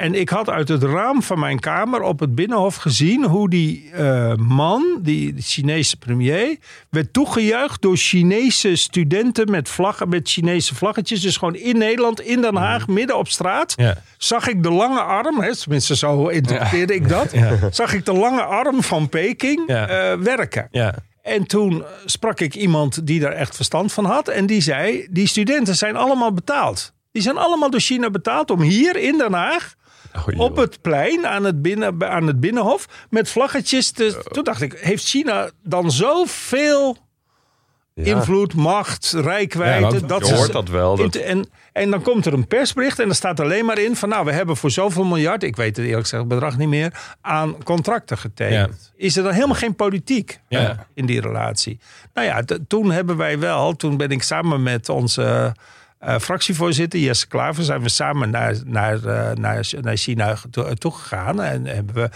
En ik had uit het raam van mijn kamer op het binnenhof gezien hoe die eh, man, die Chinese premier, werd toegejuicht door Chinese studenten met vlaggen, met Chinese vlaggetjes. Dus gewoon in Nederland, in Den Haag, midden op straat. Ja. Zag ik de lange arm, hè, tenminste zo interpreteerde ik dat. Zag ik de lange arm van Peking eh, werken. Ja. En toen sprak ik iemand die daar echt verstand van had. En die zei: Die studenten zijn allemaal betaald. Die zijn allemaal door China betaald om hier in Den Haag. Op het plein aan het, binnen, aan het binnenhof. met vlaggetjes. Te, toen dacht ik: Heeft China dan zoveel invloed, macht, rijkwijde? Ja, dat je ze- hoort dat wel, dat- En, en dan komt er een persbericht. en er staat alleen maar in: van nou, we hebben voor zoveel miljard. ik weet het eerlijk gezegd het bedrag niet meer. aan contracten getekend. Is er dan helemaal geen politiek? Eh, in die relatie. Nou ja, toen hebben wij wel, toen ben ik samen met onze eh, fractievoorzitter Jesse Klaver, zijn we samen naar, naar, eh, naar, naar China toe- toegegaan. En hebben we,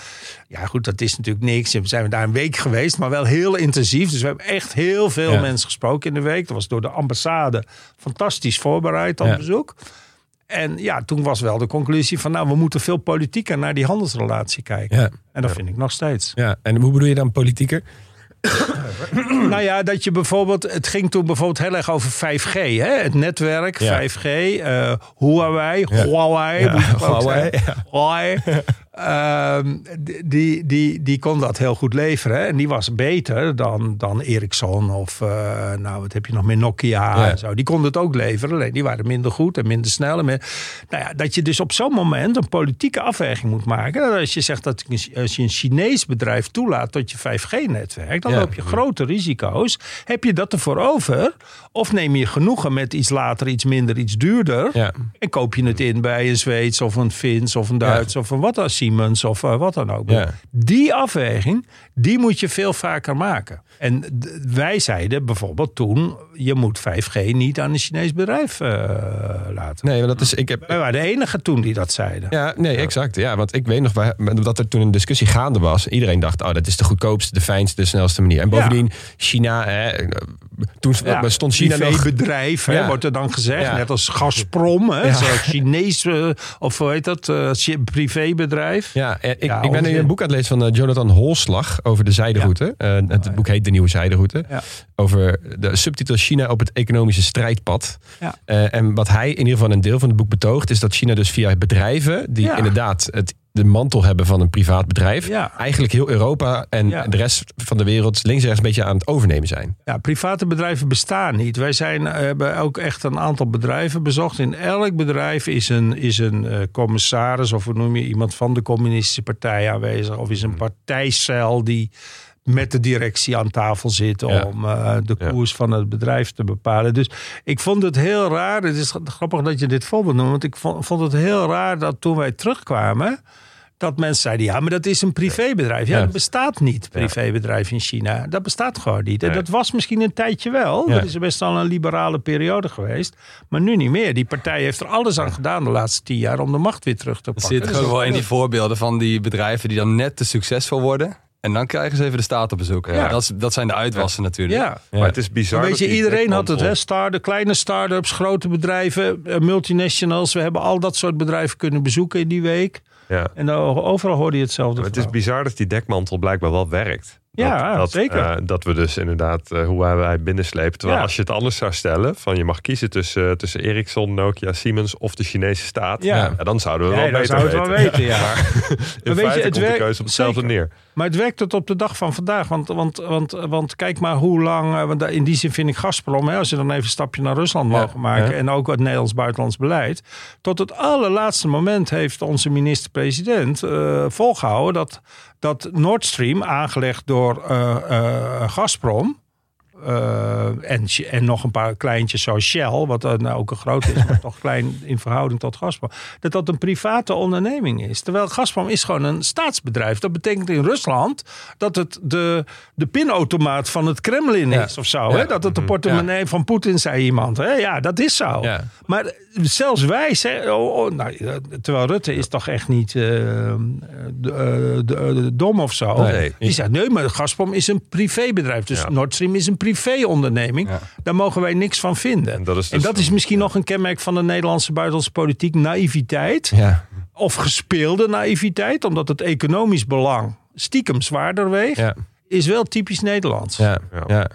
ja goed, dat is natuurlijk niks. We zijn we daar een week geweest, maar wel heel intensief. Dus we hebben echt heel veel Ja. mensen gesproken in de week. Dat was door de ambassade fantastisch voorbereid, dat Ja. bezoek. En ja, toen was wel de conclusie van, nou, we moeten veel politieker naar die handelsrelatie kijken. Ja. En dat vind ik nog steeds. ja. En hoe bedoel je dan politieker? (coughs) Nou ja, dat je bijvoorbeeld, het ging toen bijvoorbeeld heel erg over 5G, hè? het netwerk, Ja. 5G, eh Huawei, Huawei, Huawei. Huawei. (laughs) Ehm, die, die, die kon dat heel goed leveren. hè. En die was beter dan, dan Ericsson of eh, nou, wat heb je nog meer, Nokia Ja. en zo. Die konden het ook leveren, alleen die waren minder goed en minder snel. En meer, nou ja, dat je dus op zo'n moment een politieke afweging moet maken. Als je zegt dat als je een Chinees bedrijf toelaat tot je 5G-netwerk, dan Ja. loop je grote risico's. Heb je dat ervoor over? Of neem je genoegen met iets later, iets minder, iets duurder? Ja. En koop je het in bij een Zweeds of een Fins of een Duits of een wat dan Siemens of eh, wat dan ook. Ja. Die afweging, die moet je veel vaker maken. En wij zeiden bijvoorbeeld toen, je moet 5G niet aan een Chinees bedrijf eh, laten. Nee, maar dat is. Ik heb, Wij waren de enige toen die dat zeiden. Ja, nee, exact. Ja, want ik weet nog dat er toen een discussie gaande was. Iedereen dacht, oh, dat is de goedkoopste, de fijnste, de snelste manier. En bovendien, China, hè, toen Ja, stond China nog... hè, Ja. wordt er dan gezegd. Net als Gazprom, hè, Chinees, eh, of hoe heet dat, Chi- privébedrijf. Ja, ik, ik ben nu een boek aan het lezen van Jonathan Holslag over de zijderoute. Eh, het boek heet De Nieuwe Zijderoute. Ja. Over de subtitel China op het economische strijdpad. Ja. Eh, en wat hij in ieder geval een deel van het boek betoogt... is dat China dus via bedrijven die inderdaad het, de mantel hebben van een privaat bedrijf... Ja. eigenlijk heel Europa en Ja. de rest van de wereld links en rechts een beetje aan het overnemen zijn. Ja, private bedrijven bestaan niet. Wij zijn, eh, hebben ook echt een aantal bedrijven bezocht. In elk bedrijf is een, is een eh, commissaris of hoe noem je iemand van de communistische partij aanwezig. Of is een partijcel die met de directie aan tafel zit Ja. om eh, de koers van het bedrijf te bepalen. Dus ik vond het heel raar. Het is grappig dat je dit voorbeeld noemt. Want ik vond, vond het heel raar dat toen wij terugkwamen dat mensen zeiden, ja, maar dat is een privébedrijf. Ja, Ja. dat bestaat niet, privébedrijf in China. Dat bestaat gewoon niet. En Nee. dat was misschien een tijdje wel. Ja. Dat is best wel een liberale periode geweest. Maar nu niet meer. Die partij heeft er alles aan gedaan de laatste tien jaar om de macht weer terug te pakken. zit Dus gewoon wel dat- in die voorbeelden van die bedrijven die dan net te succesvol worden. En dan krijgen ze even de staat op bezoek. Ja. Dat, is- dat zijn de uitwassen natuurlijk. Ja. Maar het is bizar. Weet dat je, iedereen had het, hè? Star, de kleine start-ups, grote bedrijven, eh, multinationals. We hebben al dat soort bedrijven kunnen bezoeken in die week. Ja. En dan overal hoorde je hetzelfde. Maar het is bizar dat die dekmantel blijkbaar wel werkt. Ja, dat, dat, zeker. eh, dat we dus inderdaad uh, hoe wij- wij binnenslepen. Terwijl Ja. als je het anders zou stellen, van je mag kiezen tussen, uh, tussen Ericsson, Nokia, Siemens of de Chinese staat. Ja. dan zouden we Ja, wel dan beter het wel weten. weten, ja. (laughs) Maar in weet je, het komt de werkt- keuze op hetzelfde zeker. neer. Maar het werkt tot op de dag van vandaag. Want, want, want, want kijk maar hoe lang. eh, Want in die zin vind ik Gazprom. Hè, als je dan even een stapje naar Rusland Ja, mogen maken. ja. En ook het Nederlands buitenlands beleid. Tot het allerlaatste moment heeft onze minister-president eh, volgehouden. Dat, dat Nord Stream, aangelegd door eh, Gazprom. Eh, en, en nog een paar kleintjes zoals Shell, wat dan ook een groot is, maar (laughs) toch klein in verhouding tot Gazprom. Dat dat een private onderneming is. Terwijl Gazprom is gewoon een staatsbedrijf. Dat betekent in Rusland dat het de, de pinautomaat van het Kremlin Ja. is of zo. Ja. Hè? Dat het de portemonnee van Poetin, zei iemand. Hè? Ja, dat is zo. Maar zelfs wij zeggen, oh, oh, nou, terwijl Rutte is toch echt niet eh, de, eh, de- de- dom of zo. Nee. Die zegt, nee, maar Gazprom is een privébedrijf. Dus. Nord Stream is een privéonderneming. Ja. Daar mogen wij niks van vinden. En dat is En dus- dat is misschien nog een kenmerk van de Nederlandse buitenlandse politiek. Naïviteit. Ja, Of gespeelde naïviteit. Omdat het economisch belang stiekem zwaarder weegt. ja, Is wel typisch Nederlands. ja, Ja.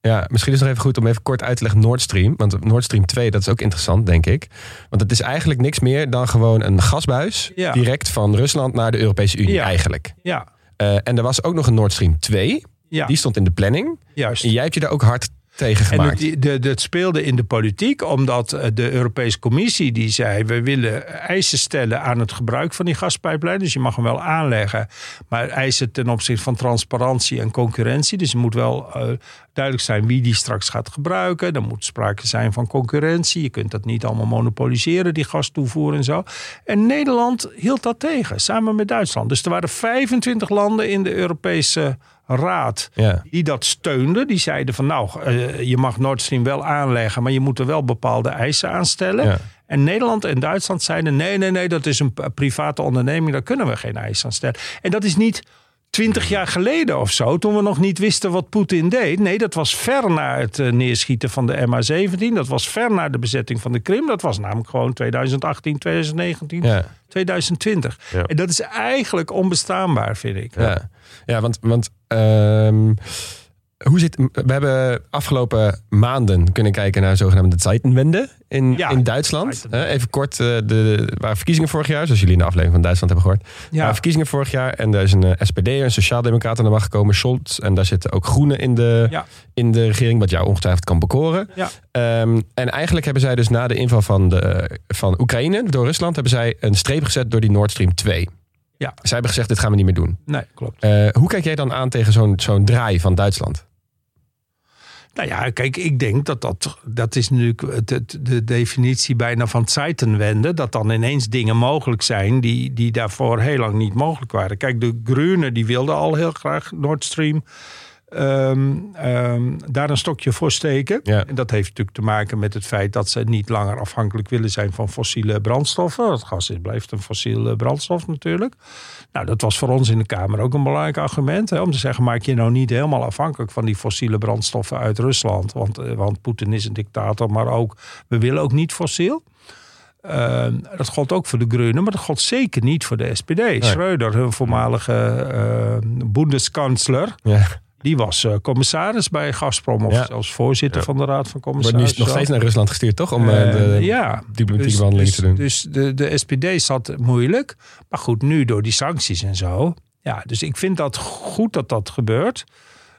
ja. Misschien is het nog even goed om even kort uit te leggen Nord Stream. Want Nord Stream 2, dat is ook interessant, denk ik. Want het is eigenlijk niks meer dan gewoon een gasbuis... Ja. direct van Rusland naar de Europese Unie, Ja. eigenlijk. Ja, Eh, en er was ook nog een Nord Stream 2. Ja Die stond in de planning. juist. En jij hebt je daar ook hard tegen En gemaakt. het, de, de, het speelde in de politiek omdat eh, de Europese Commissie die zei... we willen eisen stellen aan het gebruik van die gaspijplijn. Dus je mag hem wel aanleggen. Maar eisen ten opzichte van transparantie en concurrentie. Dus er moet wel eh, duidelijk zijn wie die straks gaat gebruiken. Er moet sprake zijn van concurrentie. Je kunt dat niet allemaal monopoliseren, die gastoevoer en zo. En Nederland hield dat tegen, samen met Duitsland. Dus er waren 25 landen in de Europese Raad Ja. die dat steunden. Die zeiden van nou, eh, je mag Nord Stream wel aanleggen, maar je moet er wel bepaalde eisen aan stellen. Ja. En Nederland en Duitsland zeiden nee, nee, nee, dat is een private onderneming, daar kunnen we geen eisen aan stellen. En dat is niet twintig jaar geleden of zo, toen we nog niet wisten wat Poetin deed. Nee, dat was ver na het eh, neerschieten van de MH17. Dat was ver na de bezetting van de Krim. Dat was namelijk gewoon 2018, 2019, Ja. 2020. Ja. En dat is eigenlijk onbestaanbaar, vind ik. Ja, ja want, want ehm, hoe zit, we hebben afgelopen maanden kunnen kijken naar zogenaamde Zeitenwende in, Ja, in Duitsland. Even kort, eh, de, waren verkiezingen vorig jaar, zoals jullie in de aflevering van Duitsland hebben gehoord. Ja. waren verkiezingen vorig jaar en daar is een eh, SPD, een sociaaldemocraat aan de macht gekomen, Scholz. En daar zitten ook groenen in de, Ja. in de regering, wat jou ongetwijfeld kan bekoren. Ja. Ehm, en eigenlijk hebben zij dus na de inval van, de, van Oekraïne door Rusland, hebben zij een streep gezet door die Nord Stream 2. Ja. Zij hebben gezegd, dit gaan we niet meer doen. Nee, klopt. Eh, hoe kijk jij dan aan tegen zo'n zo'n draai van Duitsland? Nou ja, kijk, ik denk dat dat, dat is het, het- de definitie bijna van Zeitenwende. Dat dan ineens dingen mogelijk zijn die, die daarvoor heel lang niet mogelijk waren. Kijk, de Groenen die wilden al heel graag Nord Stream ehm, ehm, daar een stokje voor steken. Ja. En dat heeft natuurlijk te maken met het feit dat ze niet langer afhankelijk willen zijn van fossiele brandstoffen. Het gas is, blijft een fossiele brandstof natuurlijk. Nou, dat was voor ons in de Kamer ook een belangrijk argument. Hè, om te zeggen, maak je nou niet helemaal afhankelijk van die fossiele brandstoffen uit Rusland. Want, eh, want Poetin is een dictator, maar ook, we willen ook niet fossiel. Eh, dat gold ook voor de Groenen, maar dat gold zeker niet voor de SPD. Schreuder, hun voormalige eh boendeskansler, Ja. Die was eh, commissaris bij Gazprom. Of Ja. zelfs voorzitter Ja. van de Raad van Wordt nu Commissarissen. nog steeds naar Rusland gestuurd, toch? Om eh, Eh, de ja, diplomatieke dus, behandeling dus, te doen. Dus de, de SPD zat moeilijk. Maar goed, nu door die sancties en zo. Ja, dus ik vind dat goed dat dat gebeurt.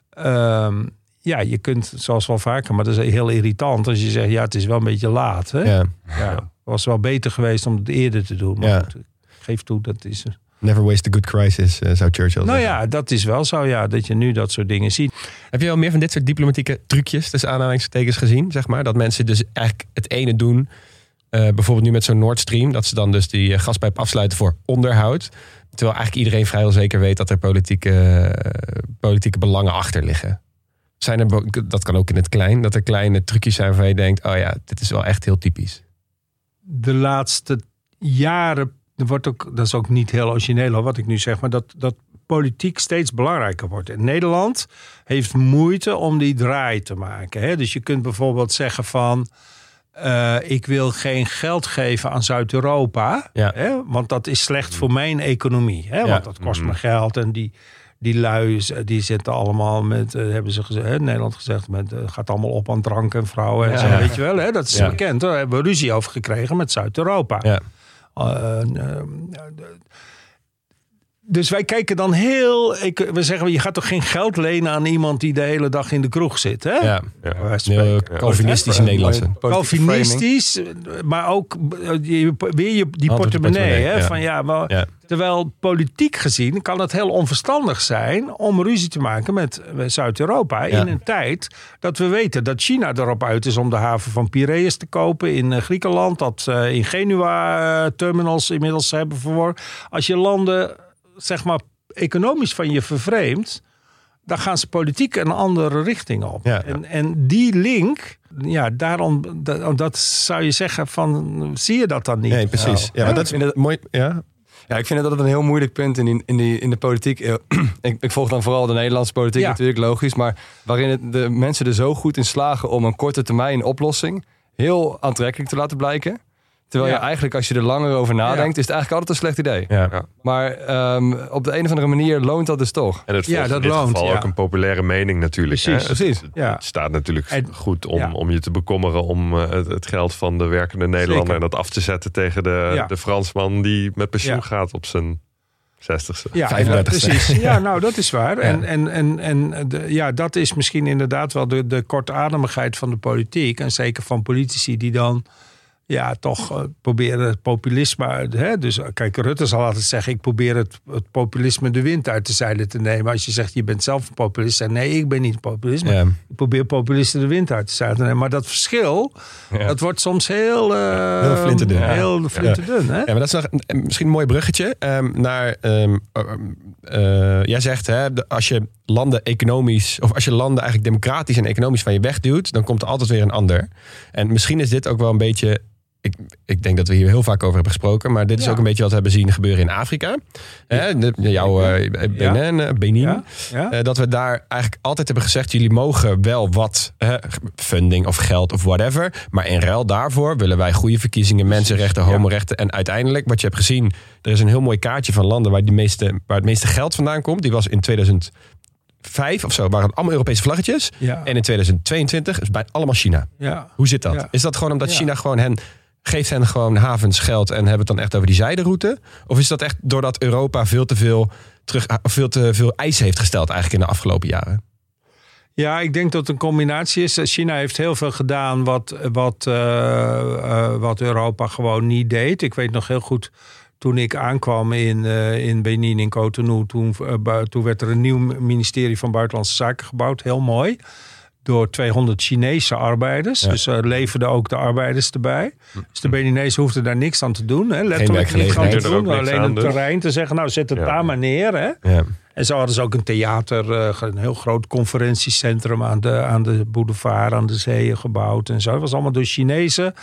Ehm, ja, je kunt, zoals wel vaker, maar dat is heel irritant als je zegt, ja, het is wel een beetje laat. Hè? ja. Ja, het was wel beter geweest om het eerder te doen. Maar Ja. goed, ik geef toe, dat is... Never waste a good crisis, eh, zou Churchill Nou zeggen. ja, dat is wel zo, ja, dat je nu dat soort dingen ziet. Heb je al meer van dit soort diplomatieke trucjes, tussen aanhalingstekens, gezien? Zeg maar? Dat mensen dus eigenlijk het ene doen, eh, bijvoorbeeld nu met zo'n Nord Stream, dat ze dan dus die eh, gaspijp afsluiten voor onderhoud. Terwijl eigenlijk iedereen vrijwel zeker weet dat er politieke, politieke belangen achter liggen. Zijn er, dat kan ook in het klein, dat er kleine trucjes zijn waarvan je denkt, oh ja, dit is wel echt heel typisch. de laatste jaren, er wordt ook, dat is ook niet heel origineel wat ik nu zeg, maar dat, dat politiek steeds belangrijker wordt. En Nederland heeft moeite om die draai te maken. Hè? Dus je kunt bijvoorbeeld zeggen van, eh, ik wil geen geld geven aan Zuid-Europa, Ja. want dat is slecht voor mijn economie. Hè? Ja. Want dat kost me geld en die... Die lui, die zitten allemaal met, eh, hebben ze gezegd, hè, Nederland gezegd, met, eh, gaat allemaal op aan drank en vrouwen en Ja. zo, weet je wel. Hè? Dat is bekend, daar hebben we ruzie over gekregen met Zuid-Europa. Ja. Eh, eh, dus wij kijken dan heel. Ik, we zeggen, je gaat toch geen geld lenen aan iemand die de hele dag in de kroeg zit, hè? Ja, Ja. Heel spreken. Calvinistische Nederlandse. Calvinistisch, maar ook eh, weer je, die portemonnee. Hè? ja. Van, ja. Terwijl politiek gezien kan het heel onverstandig zijn om ruzie te maken met Zuid-Europa. Ja. In een tijd dat we weten dat China erop uit is om de haven van Piraeus te kopen in eh, Griekenland. Dat ze in Genua eh, terminals inmiddels hebben verworven. Als je landen zeg maar economisch van je vervreemdt, dan gaan ze politiek een andere richting op. Ja. En, en die link, ja, daarom, dat, dat zou je zeggen van, zie je dat dan niet? Nee, precies. Ja, maar dat is mooi. Ja, Ja, ik vind het altijd een heel moeilijk punt in, die, in, die, in de politiek. Eh, (clears throat) ik, ik volg dan vooral de Nederlandse politiek Ja. natuurlijk, logisch. Maar waarin het, de mensen er zo goed in slagen om een korte termijn oplossing heel aantrekkelijk te laten blijken. Terwijl Ja. je eigenlijk, als je er langer over nadenkt, is het eigenlijk altijd een slecht idee. ja. Maar ehm, op de een of andere manier loont dat dus toch. En het Ja, dat in dit loont, geval ja. ook een populaire mening natuurlijk. Precies, hè. Precies. Het, Ja. het staat natuurlijk En- goed om, ja. om je te bekommeren om eh, het, het geld van de werkende Nederlander... Zeker. en dat af te zetten tegen de, Ja. de Fransman die met pensioen Ja. gaat op zijn zestigste. Ja, 35ste. ja, precies. (laughs) Ja, nou, dat is waar. En, en, en, en de, ja, dat is misschien inderdaad wel de, de kortademigheid van de politiek. En zeker van politici die dan ja, toch eh, proberen het populisme... Hè? Dus eh, kijk, Rutte zal altijd zeggen... ik probeer het, het populisme de wind uit de zeilen te nemen. Als je zegt, je bent zelf een populist. zeg, nee, ik ben niet een populist. Maar Ja. ik probeer populisten de wind uit de zeilen te nemen. Maar dat verschil, dat wordt soms heel... eh, Heel flinterdun. Heel flinterdun, hè? Ja, maar dat is nog misschien een mooi bruggetje ehm, naar. ehm, eh, jij zegt, hè, als je landen economisch, of als je landen eigenlijk democratisch en economisch van je wegduwt, dan komt er altijd weer een ander. En misschien is dit ook wel een beetje. Ik, ik denk dat we hier heel vaak over hebben gesproken, maar dit is Ja. ook een beetje wat we hebben zien gebeuren in Afrika. De- jouw Benin, Benin. Ja? Ja? Eh, dat we daar eigenlijk altijd hebben gezegd: jullie mogen wel wat eh, funding of geld of whatever. Maar in ruil daarvoor willen wij goede verkiezingen, mensenrechten, ja. homorechten. En uiteindelijk, wat je hebt gezien, er is een heel mooi kaartje van landen waar, die meeste, waar het meeste geld vandaan komt. Die was in 2014 2005 of zo waren het allemaal Europese vlaggetjes. Ja. En in 2022 is het bij allemaal China. ja. Hoe zit dat? Ja. Is dat gewoon omdat Ja. China gewoon hen geeft hen gewoon havens geld en hebben het dan echt over die zijderoute? Of is dat echt doordat Europa veel te veel terug, veel te veel eisen heeft gesteld eigenlijk in de afgelopen jaren? Ja, ik denk dat het een combinatie is. China heeft heel veel gedaan wat, wat, eh, eh, wat Europa gewoon niet deed. Ik weet nog heel goed toen ik aankwam in, eh, in Benin, in Cotonou. Toen, toen werd er een nieuw ministerie van Buitenlandse Zaken gebouwd. Heel mooi. Door 200 Chinese arbeiders. Ja. Dus er leverden ook de arbeiders erbij. Dus de Beninezen hoefden daar niks aan te doen. Hè. Letterlijk niks aan te doen. Alleen aan, een dus. terrein te zeggen, nou zet het Ja. daar maar neer. Hè. Ja. En zo hadden ze ook een theater, eh, een heel groot conferentiecentrum aan de, aan de boulevard, aan de zeeën gebouwd en zo. Dat was allemaal door Chinezen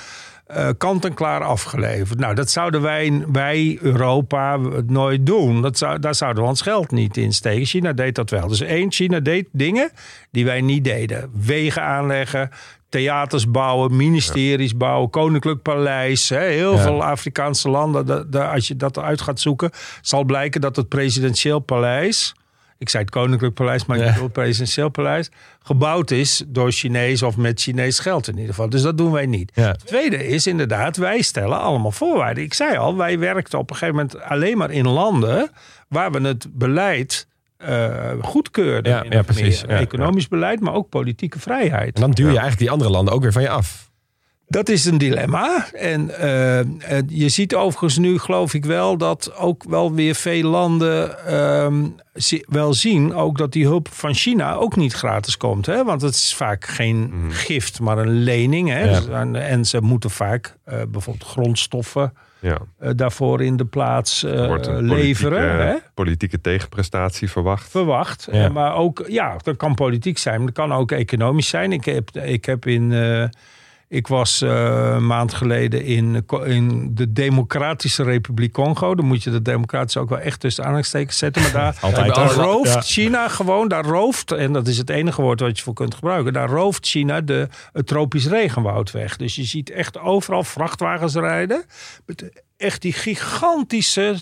eh, kant en klaar afgeleverd. Nou, dat zouden wij, wij Europa nooit doen. Dat zou, daar zouden we ons geld niet in steken. China deed dat wel. Dus één, China deed dingen die wij niet deden. Wegen aanleggen, theaters bouwen, ministeries bouwen, koninklijk paleis. Hè, heel Ja. veel Afrikaanse landen. als je dat uit gaat zoeken, zal blijken dat het presidentieel paleis. Ik zei het koninklijk paleis, maar ik Ja. bedoel het presidentieel paleis. Gebouwd is door Chinees of met Chinees geld in ieder geval. Dus dat doen wij niet. Ja. Het tweede is inderdaad, wij stellen allemaal voorwaarden. Ik zei al, wij werkten op een gegeven moment alleen maar in landen waar we het beleid eh goedkeurden. Ja, precies. meer. Economisch beleid, maar ook politieke vrijheid. En dan duw je eigenlijk die andere landen ook weer van je af. Dat is een dilemma. En eh, eh, je ziet overigens nu, geloof ik wel, dat ook wel weer veel landen ehm, wel zien ook dat die hulp van China ook niet gratis komt. Hè? Want het is vaak geen gift, maar een lening. Hè? Ja. Dus, en, en ze moeten vaak eh, bijvoorbeeld grondstoffen Ja, daarvoor in de plaats leveren. Hè? politieke, politieke tegenprestatie verwacht. verwacht. Ja. Maar ook, ja, dat kan politiek zijn, maar dat kan ook economisch zijn. Ik heb, ik heb in. Ik was eh, een maand geleden in, in de Democratische Republiek Congo. Dan moet je de Democratische ook wel echt tussen aanhalingstekens zetten. Maar daar, Altijd, daar hoor. rooft Ja. China gewoon, daar rooft, en dat is het enige woord wat je voor kunt gebruiken. Daar rooft China de, het tropisch regenwoud weg. Dus je ziet echt overal vrachtwagens rijden. Met echt die gigantische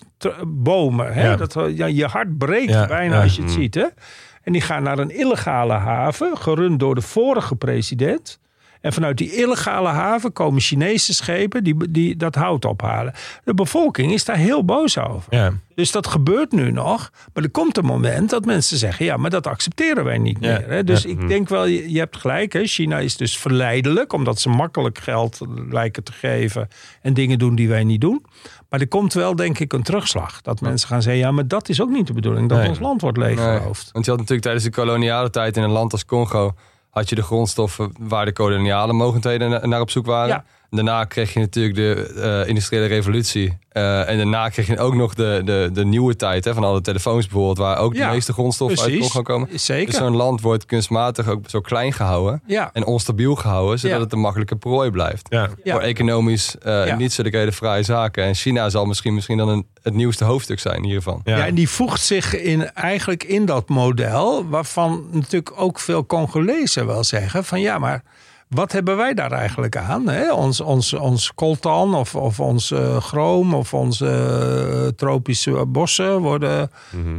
bomen. Hè? Ja. Dat, ja, je hart breekt bijna als je het ziet. Hè? En die gaan naar een illegale haven, gerund door de vorige president. En vanuit die illegale haven komen Chinese schepen die, die dat hout ophalen. De bevolking is daar heel boos over. Ja. Dus dat gebeurt nu nog. Maar er komt een moment dat mensen zeggen: ja, maar dat accepteren wij niet Ja. meer. Hè? Dus Ja. ik denk wel, je, je hebt gelijk. Hè? China is dus verleidelijk, omdat ze makkelijk geld lijken te geven en dingen doen die wij niet doen. Maar er komt wel, denk ik, een terugslag. Dat mensen gaan zeggen: ja, maar dat is ook niet de bedoeling, dat Nee. ons land wordt Nee, leeggeroofd. want je had natuurlijk tijdens de koloniale tijd in een land als Congo... had je de grondstoffen waar de koloniale mogendheden na- naar op zoek waren. Daarna kreeg je natuurlijk de eh, industriële revolutie. Eh, en daarna kreeg je ook nog de, de, de nieuwe tijd hè, van alle telefoons bijvoorbeeld... waar ook Ja, de meeste grondstoffen uit. Congo komen. Zeker. Dus zo'n land wordt kunstmatig ook zo klein gehouden... Ja. en onstabiel gehouden, zodat Ja. het een makkelijke prooi blijft. Ja. Ja. Voor economisch eh, Ja. niet zulke hele fraaie zaken. En China zal misschien, misschien dan een, het nieuwste hoofdstuk zijn hiervan. Ja. Ja. en die voegt zich in, eigenlijk in dat model, waarvan natuurlijk ook veel Congolezen wel zeggen: van ja, maar wat hebben wij daar eigenlijk aan? Hè? Ons, ons, ons coltan of, of ons eh, chroom of onze eh, tropische bossen worden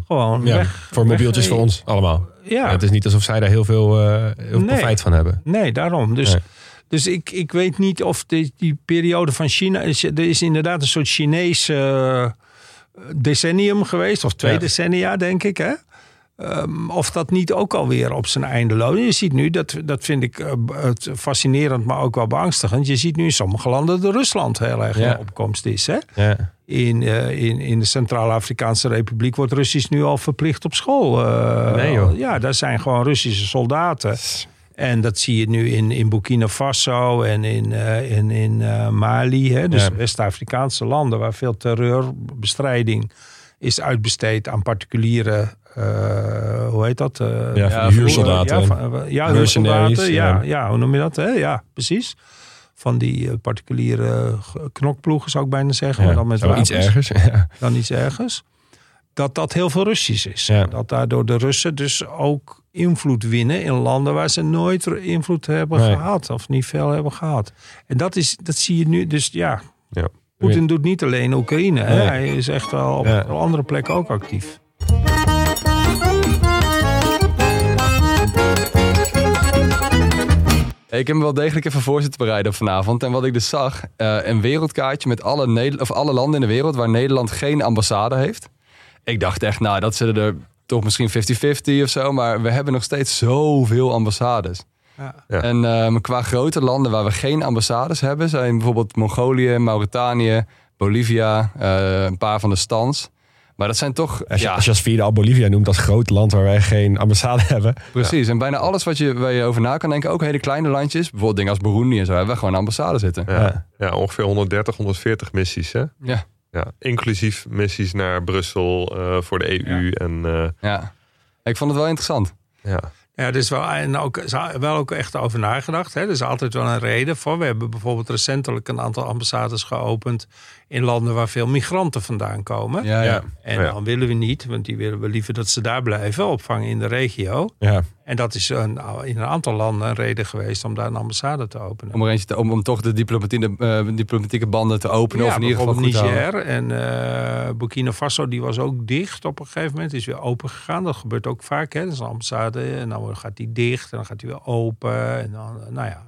gewoon Ja, weg. voor mobieltjes weg- voor ons allemaal. Ja, Het is niet alsof zij daar heel veel, eh, heel veel Nee. profijt van hebben. Nee, daarom. Dus, Nee. dus ik, ik weet niet of die, die periode van China... Is, er is inderdaad een soort Chinese decennium geweest. Of twee Ja. decennia, denk ik. Hè? Ehm, of dat niet ook alweer op zijn einde loopt. Je ziet nu, dat, dat vind ik eh, het fascinerend, maar ook wel beangstigend. Je ziet nu in sommige landen dat Rusland heel erg Ja. in opkomst is. Hè? Ja. In, eh, in, in de Centraal-Afrikaanse Republiek wordt Russisch nu al verplicht op school. eh, Nee, joh. Ja, daar zijn gewoon Russische soldaten. En dat zie je nu in, in Burkina Faso en in, in, in Mali. Hè? Dus Ja. West-Afrikaanse landen waar veel terreurbestrijding is uitbesteed aan particuliere, hoe heet dat? Eh, Ja, van die huursoldaten. Ja, van, eh, ja huursoldaten. Ja, ja. ja. hoe noem je dat? Hè? Ja, precies. Van die eh, particuliere knokploegen zou ik bijna zeggen. maar dan met Zo iets ergers. (laughs) Ja. dan iets ergens. Dat dat heel veel Russisch is. Ja. Dat daardoor de Russen dus ook invloed winnen in landen waar ze nooit invloed hebben Nee. gehad. Of niet veel hebben gehad. En dat, is, dat zie je nu. Dus ja, Ja. Poetin doet niet alleen Oekraïne. Hè? Nee. Hij is echt wel op Ja. andere plekken ook actief. Ik heb me wel degelijk even voor zitten bereiden op vanavond. En wat ik dus zag, eh, een wereldkaartje met alle, Neder- of alle landen in de wereld waar Nederland geen ambassade heeft. Ik dacht echt, nou, dat zullen er toch misschien 50-50 of zo. Maar we hebben nog steeds zoveel ambassades. Ja. Ja. En ehm, qua grote landen waar we geen ambassades hebben, zijn bijvoorbeeld Mongolië, Mauritanië, Bolivia, eh, een paar van de stands. Maar dat zijn toch. Als je, ja, als je als vierde al Bolivia noemt als groot land waar wij geen ambassade hebben. precies. En bijna alles wat je, waar je over na kan denken, ook hele kleine landjes, bijvoorbeeld dingen als Burundi en zo, hebben we gewoon een ambassade zitten. Ja, Ja. ongeveer 130, 140 missies. Hè? Ja. Ja, inclusief missies naar Brussel eh, voor de EU. En eh, ja. Ik vond het wel interessant. ja. Ja, er is wel, en ook, wel ook echt over nagedacht. Hè. Er is altijd wel een reden voor. We hebben bijvoorbeeld recentelijk een aantal ambassades geopend in landen waar veel migranten vandaan komen. Ja, ja. En Ja. dan willen we niet, want die willen we liever dat ze daar blijven, opvangen in de regio. Ja. En dat is een, in een aantal landen een reden geweest om daar een ambassade te openen. Om, er eentje te, om, om toch de diplomatieke, eh, diplomatieke banden te openen. ja, of in ieder geval. Niger en eh, Burkina Faso, die was ook dicht op een gegeven moment. Is weer open gegaan. Dat gebeurt ook vaak. Hè. Dat is een ambassade en dan gaat die dicht en dan gaat die weer open. En dan, eh, nou ja,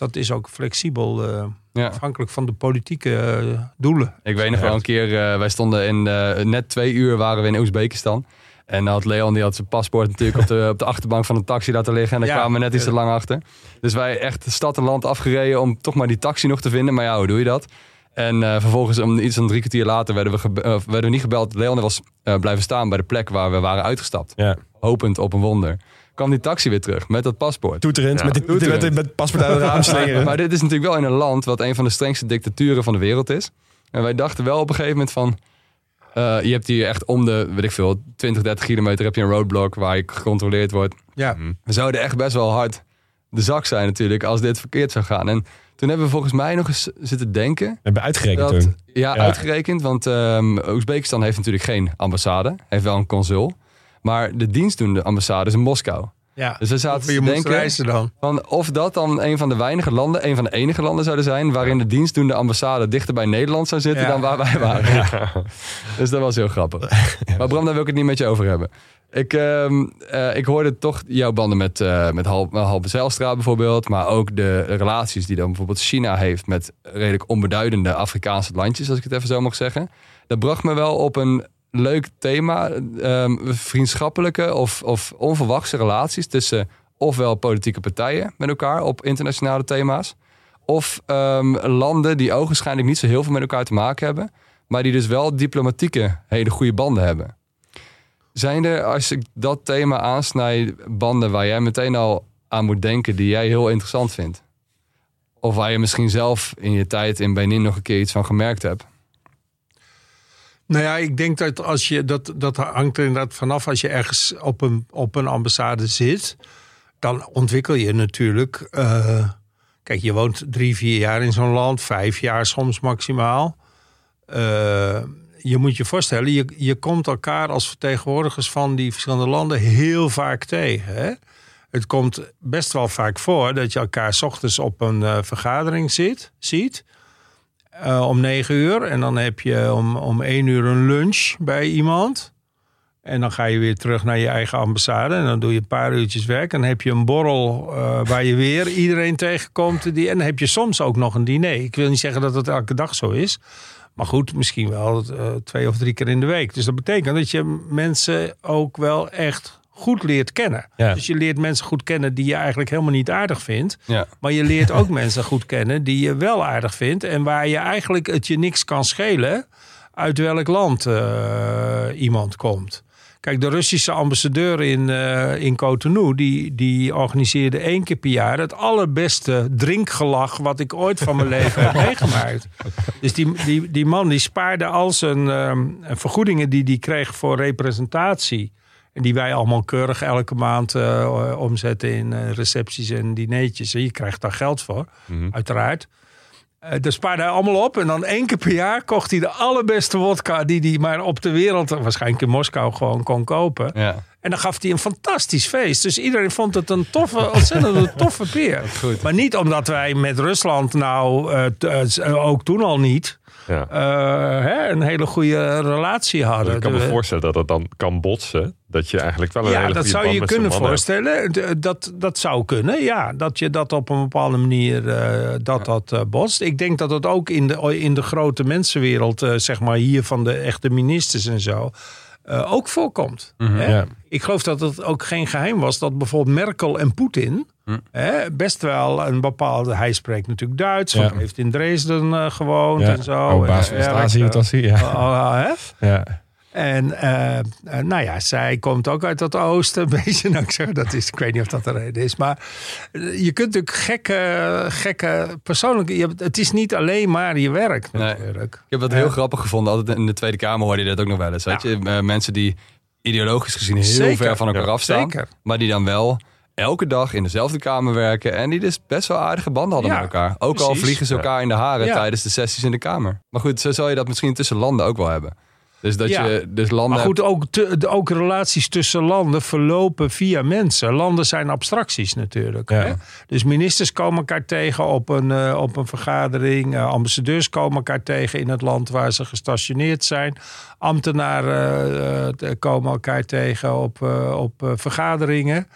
dat is ook flexibel, eh, Ja. afhankelijk van de politieke eh, doelen. Ik weet nog wel een keer, eh, wij stonden in eh, net twee uur waren we in Oezbekistan. En dan had Leon die had zijn paspoort natuurlijk op de, op de achterbank van een taxi laten liggen. En daar Ja. kwamen we net iets te lang achter. Dus wij echt de stad en land afgereden om toch maar die taxi nog te vinden. Maar ja, hoe doe je dat? En eh, vervolgens, om iets van drie kwartier later, werden we, gebe- werden we niet gebeld. Leon was eh, blijven staan bij de plek waar we waren uitgestapt. Ja. Hopend op een wonder. Kwam die taxi weer terug met dat paspoort. Toeterend, Ja. met, die- met, Toeterend. met, met het paspoort uit het raam (laughs) slingeren. Maar dit is natuurlijk wel in een land wat een van de strengste dictaturen van de wereld is. En wij dachten wel op een gegeven moment van... eh, je hebt hier echt om de, weet ik veel, 20, 30 kilometer heb je een roadblock waar je gecontroleerd wordt. Ja, We zouden echt best wel hard de zak zijn natuurlijk als dit verkeerd zou gaan. En toen hebben we volgens mij nog eens zitten denken. We hebben uitgerekend Dat, toen. ja, Ja. uitgerekend. Want ehm Oezbekistan heeft natuurlijk geen ambassade. Heeft wel een consul. Maar de dienstdoende ambassade is in Moskou. ja. Dus we zaten Of te denken... reizen dan. Van of dat dan een van de weinige landen, een van de enige landen zouden zijn waarin de dienstdoende ambassade dichter bij Nederland zou zitten Ja. dan waar wij waren. (laughs) Dus dat was heel grappig. Maar Bram, daar wil ik het niet met je over hebben. Ik, ehm, eh, ik hoorde toch jouw banden met, eh met Hal, Halbe Zijlstra bijvoorbeeld, maar ook de relaties die dan bijvoorbeeld China heeft met redelijk onbeduidende Afrikaanse landjes, als ik het even zo mag zeggen. Dat bracht me wel op een leuk thema, ehm, vriendschappelijke of, of onverwachte relaties tussen ofwel politieke partijen met elkaar op internationale thema's. Of ehm, landen die ogenschijnlijk niet zo heel veel met elkaar te maken hebben. Maar die dus wel diplomatieke hele goede banden hebben. Zijn er, als ik dat thema aansnijd, banden waar jij meteen al aan moet denken die jij heel interessant vindt? Of waar je misschien zelf in je tijd in Benin nog een keer iets van gemerkt hebt? Nou ja, ik denk dat als je dat, dat hangt er inderdaad vanaf als je ergens op een, op een ambassade zit, dan ontwikkel je natuurlijk. eh, kijk, je woont drie, vier jaar in zo'n land, vijf jaar soms maximaal. Eh, je moet je voorstellen, je, je komt elkaar als vertegenwoordigers van die verschillende landen heel vaak tegen. Hè? Het komt best wel vaak voor dat je elkaar 's ochtends op een eh, vergadering zit, ziet. Eh, om negen uur. En dan heb je om, om één uur een lunch bij iemand. En dan ga je weer terug naar je eigen ambassade. En dan doe je een paar uurtjes werk. En dan heb je een borrel eh, waar je weer iedereen tegenkomt. Die, en dan heb je soms ook nog een diner. Ik wil niet zeggen dat het elke dag zo is. Maar goed, misschien wel eh, twee of drie keer in de week. Dus dat betekent dat je mensen ook wel echt goed leert kennen. Ja. Dus je leert mensen goed kennen die je eigenlijk helemaal niet aardig vindt. Ja. Maar je leert ook (laughs) mensen goed kennen die je wel aardig vindt. En waar je eigenlijk het je niks kan schelen uit welk land eh, iemand komt. Kijk, de Russische ambassadeur in, eh, in Cotonou, die, die organiseerde één keer per jaar het allerbeste drinkgelach wat ik ooit van mijn leven heb (laughs) meegemaakt. Dus die, die, die man die spaarde al zijn ehm, vergoedingen die hij kreeg voor representatie. En die wij allemaal keurig elke maand eh, omzetten in eh, recepties en dineetjes. En je krijgt daar geld voor, uiteraard. Eh daar spaarde hij allemaal op. En dan één keer per jaar kocht hij de allerbeste wodka die hij maar op de wereld, waarschijnlijk in Moskou, gewoon kon kopen. Ja. En dan gaf hij een fantastisch feest. Dus iedereen vond het een toffe, (laughs) ontzettend een toffe peer. Maar niet omdat wij met Rusland nou, ook toen al niet, Ja. eh, hè, een hele goede relatie hadden. Ik kan me voorstellen dat het dan kan botsen. Dat je eigenlijk wel een ja, hele dat goede zou band je kunnen voorstellen. D- Dat, dat zou kunnen, ja. Dat je dat op een bepaalde manier eh, dat, dat eh, botst. Ik denk dat het ook in de, in de grote mensenwereld, eh, zeg maar hier van de echte ministers en zo, eh, ook voorkomt. hè? Ja. Ik geloof dat het ook geen geheim was dat bijvoorbeeld Merkel en Poetin hè, best wel een bepaalde. Hij spreekt natuurlijk Duits, Ja. hij heeft in Dresden eh, gewoond Ja. en zo. Oh, baas En, van eh, Stasi, hij? Ja. En eh, eh, nou ja, zij komt ook uit het oosten. (laughs) Een beetje, nou, ik zeg, dat is, ik weet niet of dat de reden is. Maar eh, je kunt natuurlijk gekke, gekke persoonlijk. Je, het is niet alleen maar je werk Nee. natuurlijk. Ik heb dat heel grappig gevonden. Altijd in de Tweede Kamer hoorde je dat ook nog wel eens. Weet je? Mensen die ideologisch gezien heel Zeker. ver van elkaar Ja, afstaan. zeker. Maar die dan wel elke dag in dezelfde kamer werken. En die dus best wel aardige banden hadden Ja, met elkaar. Ook al precies. vliegen ze elkaar in de haren tijdens de sessies in de Kamer. Maar goed, zo zal je dat misschien tussen landen ook wel hebben. Dus dat Ja. je dus landen... Maar goed, ook, te- ook relaties tussen landen verlopen via mensen. Landen zijn abstracties natuurlijk. Ja. Hè? Dus ministers komen elkaar tegen op een, eh, op een vergadering. Eh, ambassadeurs komen elkaar tegen in het land waar ze gestationeerd zijn. Ambtenaren eh, komen elkaar tegen op, op vergaderingen.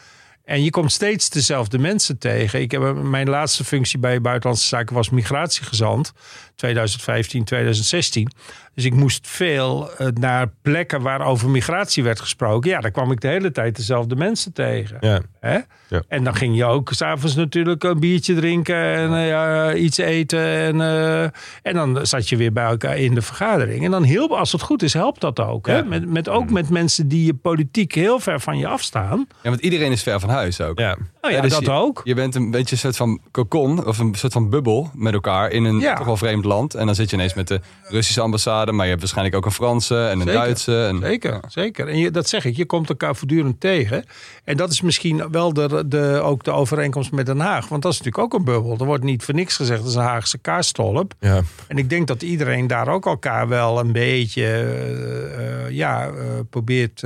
En je komt steeds dezelfde mensen tegen. Ik heb, mijn laatste functie bij Buitenlandse Zaken was migratiegezant. 2015, 2016. Dus ik moest veel eh, naar plekken waar over migratie werd gesproken. Ja, daar kwam ik de hele tijd dezelfde mensen tegen. Ja. Hè? Ja. En dan ging je ook s'avonds natuurlijk een biertje drinken en eh, ja, iets eten. En, eh, en dan zat je weer bij elkaar in de vergadering. En dan hielp, als het goed is, helpt dat ook. Hè? Met, met, ook met mensen die je politiek heel ver van je afstaan. Ja, want iedereen is ver van huis ook. Ja. Nou ja, dus dat je, ook. Je bent een beetje een soort van cocon of een soort van bubbel met elkaar in een toch wel vreemd land. En dan zit je ineens met de Russische ambassade, maar je hebt waarschijnlijk ook een Franse en een Zeker. Duitse. En, Zeker, zeker. En je, dat zeg ik, je komt elkaar voortdurend tegen. En dat is misschien wel de, de, ook de overeenkomst met Den Haag. Want dat is natuurlijk ook een bubbel. Er wordt niet voor niks gezegd, dat is een Haagse kaarstolp. Ja. En ik denk dat iedereen daar ook elkaar wel een beetje eh, eh, ja, eh, probeert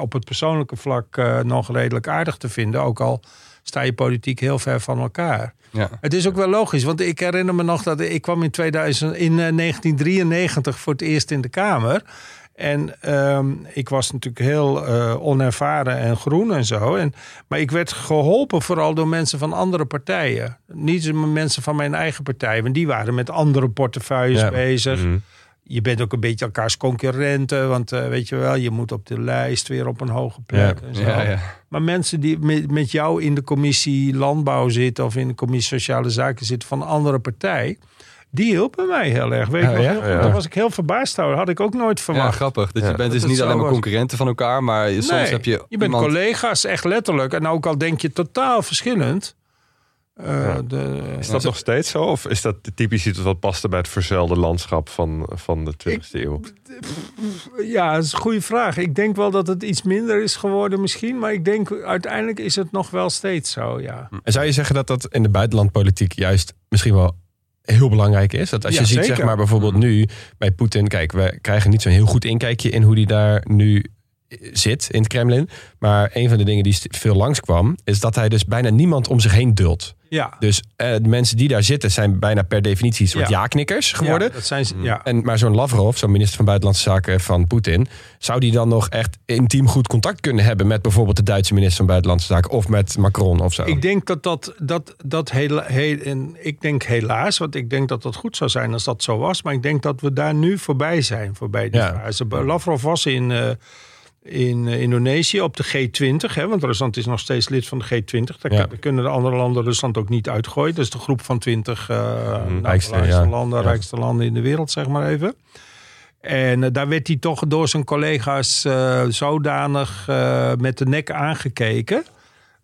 op het persoonlijke vlak nog redelijk aardig te vinden. Ook al sta je politiek heel ver van elkaar. Ja. Het is ook wel logisch, want ik herinner me nog dat ik kwam in, 2000, in eh, 1993 voor het eerst in de Kamer. En ehm, ik was natuurlijk heel eh, onervaren en groen en zo. En, maar ik werd geholpen vooral door mensen van andere partijen. Niet mensen van mijn eigen partij, want die waren met andere portefeuilles Ja. bezig. Mhm. Je bent ook een beetje elkaars concurrenten, want eh, weet je wel, je moet op de lijst weer op een hoge plek. Ja. En zo. Ja, ja. Maar mensen die met, met jou in de commissie landbouw zitten of in de commissie sociale zaken zitten van een andere partij, die hielpen mij heel erg. Weet je nog ja? heel goed. Ja. Daar was ik heel verbaasd over. Had ik ook nooit Ja, verwacht. grappig. Dat Ja. je bent dus niet alleen maar was. concurrenten van elkaar, maar soms Nee, heb je, je bent iemand... collega's, echt letterlijk. En ook al denk je totaal verschillend. Eh, Ja. de, Is dat nog steeds zo? Of is dat typisch iets wat paste bij het verzelde landschap van, van de 20e eeuw? Ja, dat is een goede vraag. Ik denk wel dat het iets minder is geworden misschien. Maar ik denk uiteindelijk is het nog wel steeds zo, ja. En zou je zeggen dat dat in de buitenlandpolitiek juist misschien wel heel belangrijk is? Dat als Ja, je ziet, zeker. zeg maar bijvoorbeeld nu bij Poetin, kijk, we krijgen niet zo'n heel goed inkijkje in hoe die daar nu zit in het Kremlin. Maar een van de dingen die veel langskwam, is dat hij dus bijna niemand om zich heen duldt. Ja, Dus eh, de mensen die daar zitten zijn bijna per definitie een soort Ja. ja-knikkers geworden. Ja, dat zijn ze, ja. En, maar zo'n Lavrov, zo'n minister van Buitenlandse Zaken van Poetin, zou die dan nog echt intiem goed contact kunnen hebben met bijvoorbeeld de Duitse minister van Buitenlandse Zaken of met Macron of zo? Ik denk dat dat, dat, dat heel, heel, en ik denk helaas, want ik denk dat dat goed zou zijn als dat zo was. Maar ik denk dat we daar nu voorbij zijn, voorbij die Ja. fase. Lavrov was in, eh, in eh, Indonesië op de G20, hè, want Rusland is nog steeds lid van de G20. Daar Ja. kunnen de andere landen Rusland ook niet uitgooien. Dat is de groep van 20 eh nou, rijkste, rijkste, ja. landen, Ja. rijkste landen in de wereld, zeg maar even. En eh, daar werd hij toch door zijn collega's zodanig met de nek aangekeken.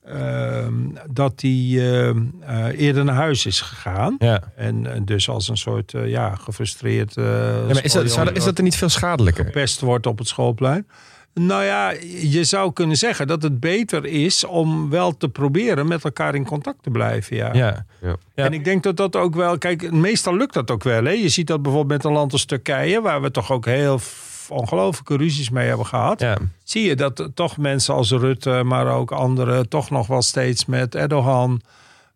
ehm, dat hij ehm, eh, eerder naar huis is gegaan. ja. En, dus als een soort ja, gefrustreerd. Ja, maar is, dat, is dat er niet veel schadelijker? gepest wordt op het schoolplein. Nou ja, je zou kunnen zeggen dat het beter is om wel te proberen met elkaar in contact te blijven. Ja. Ja. En ik denk dat dat ook wel. Kijk, meestal lukt dat ook wel. Hè? Je ziet dat bijvoorbeeld met een land als Turkije, waar we toch ook heel ongelooflijke ruzies mee hebben gehad. Ja. Zie je dat toch mensen als Rutte, maar ook anderen, toch nog wel steeds met Erdogan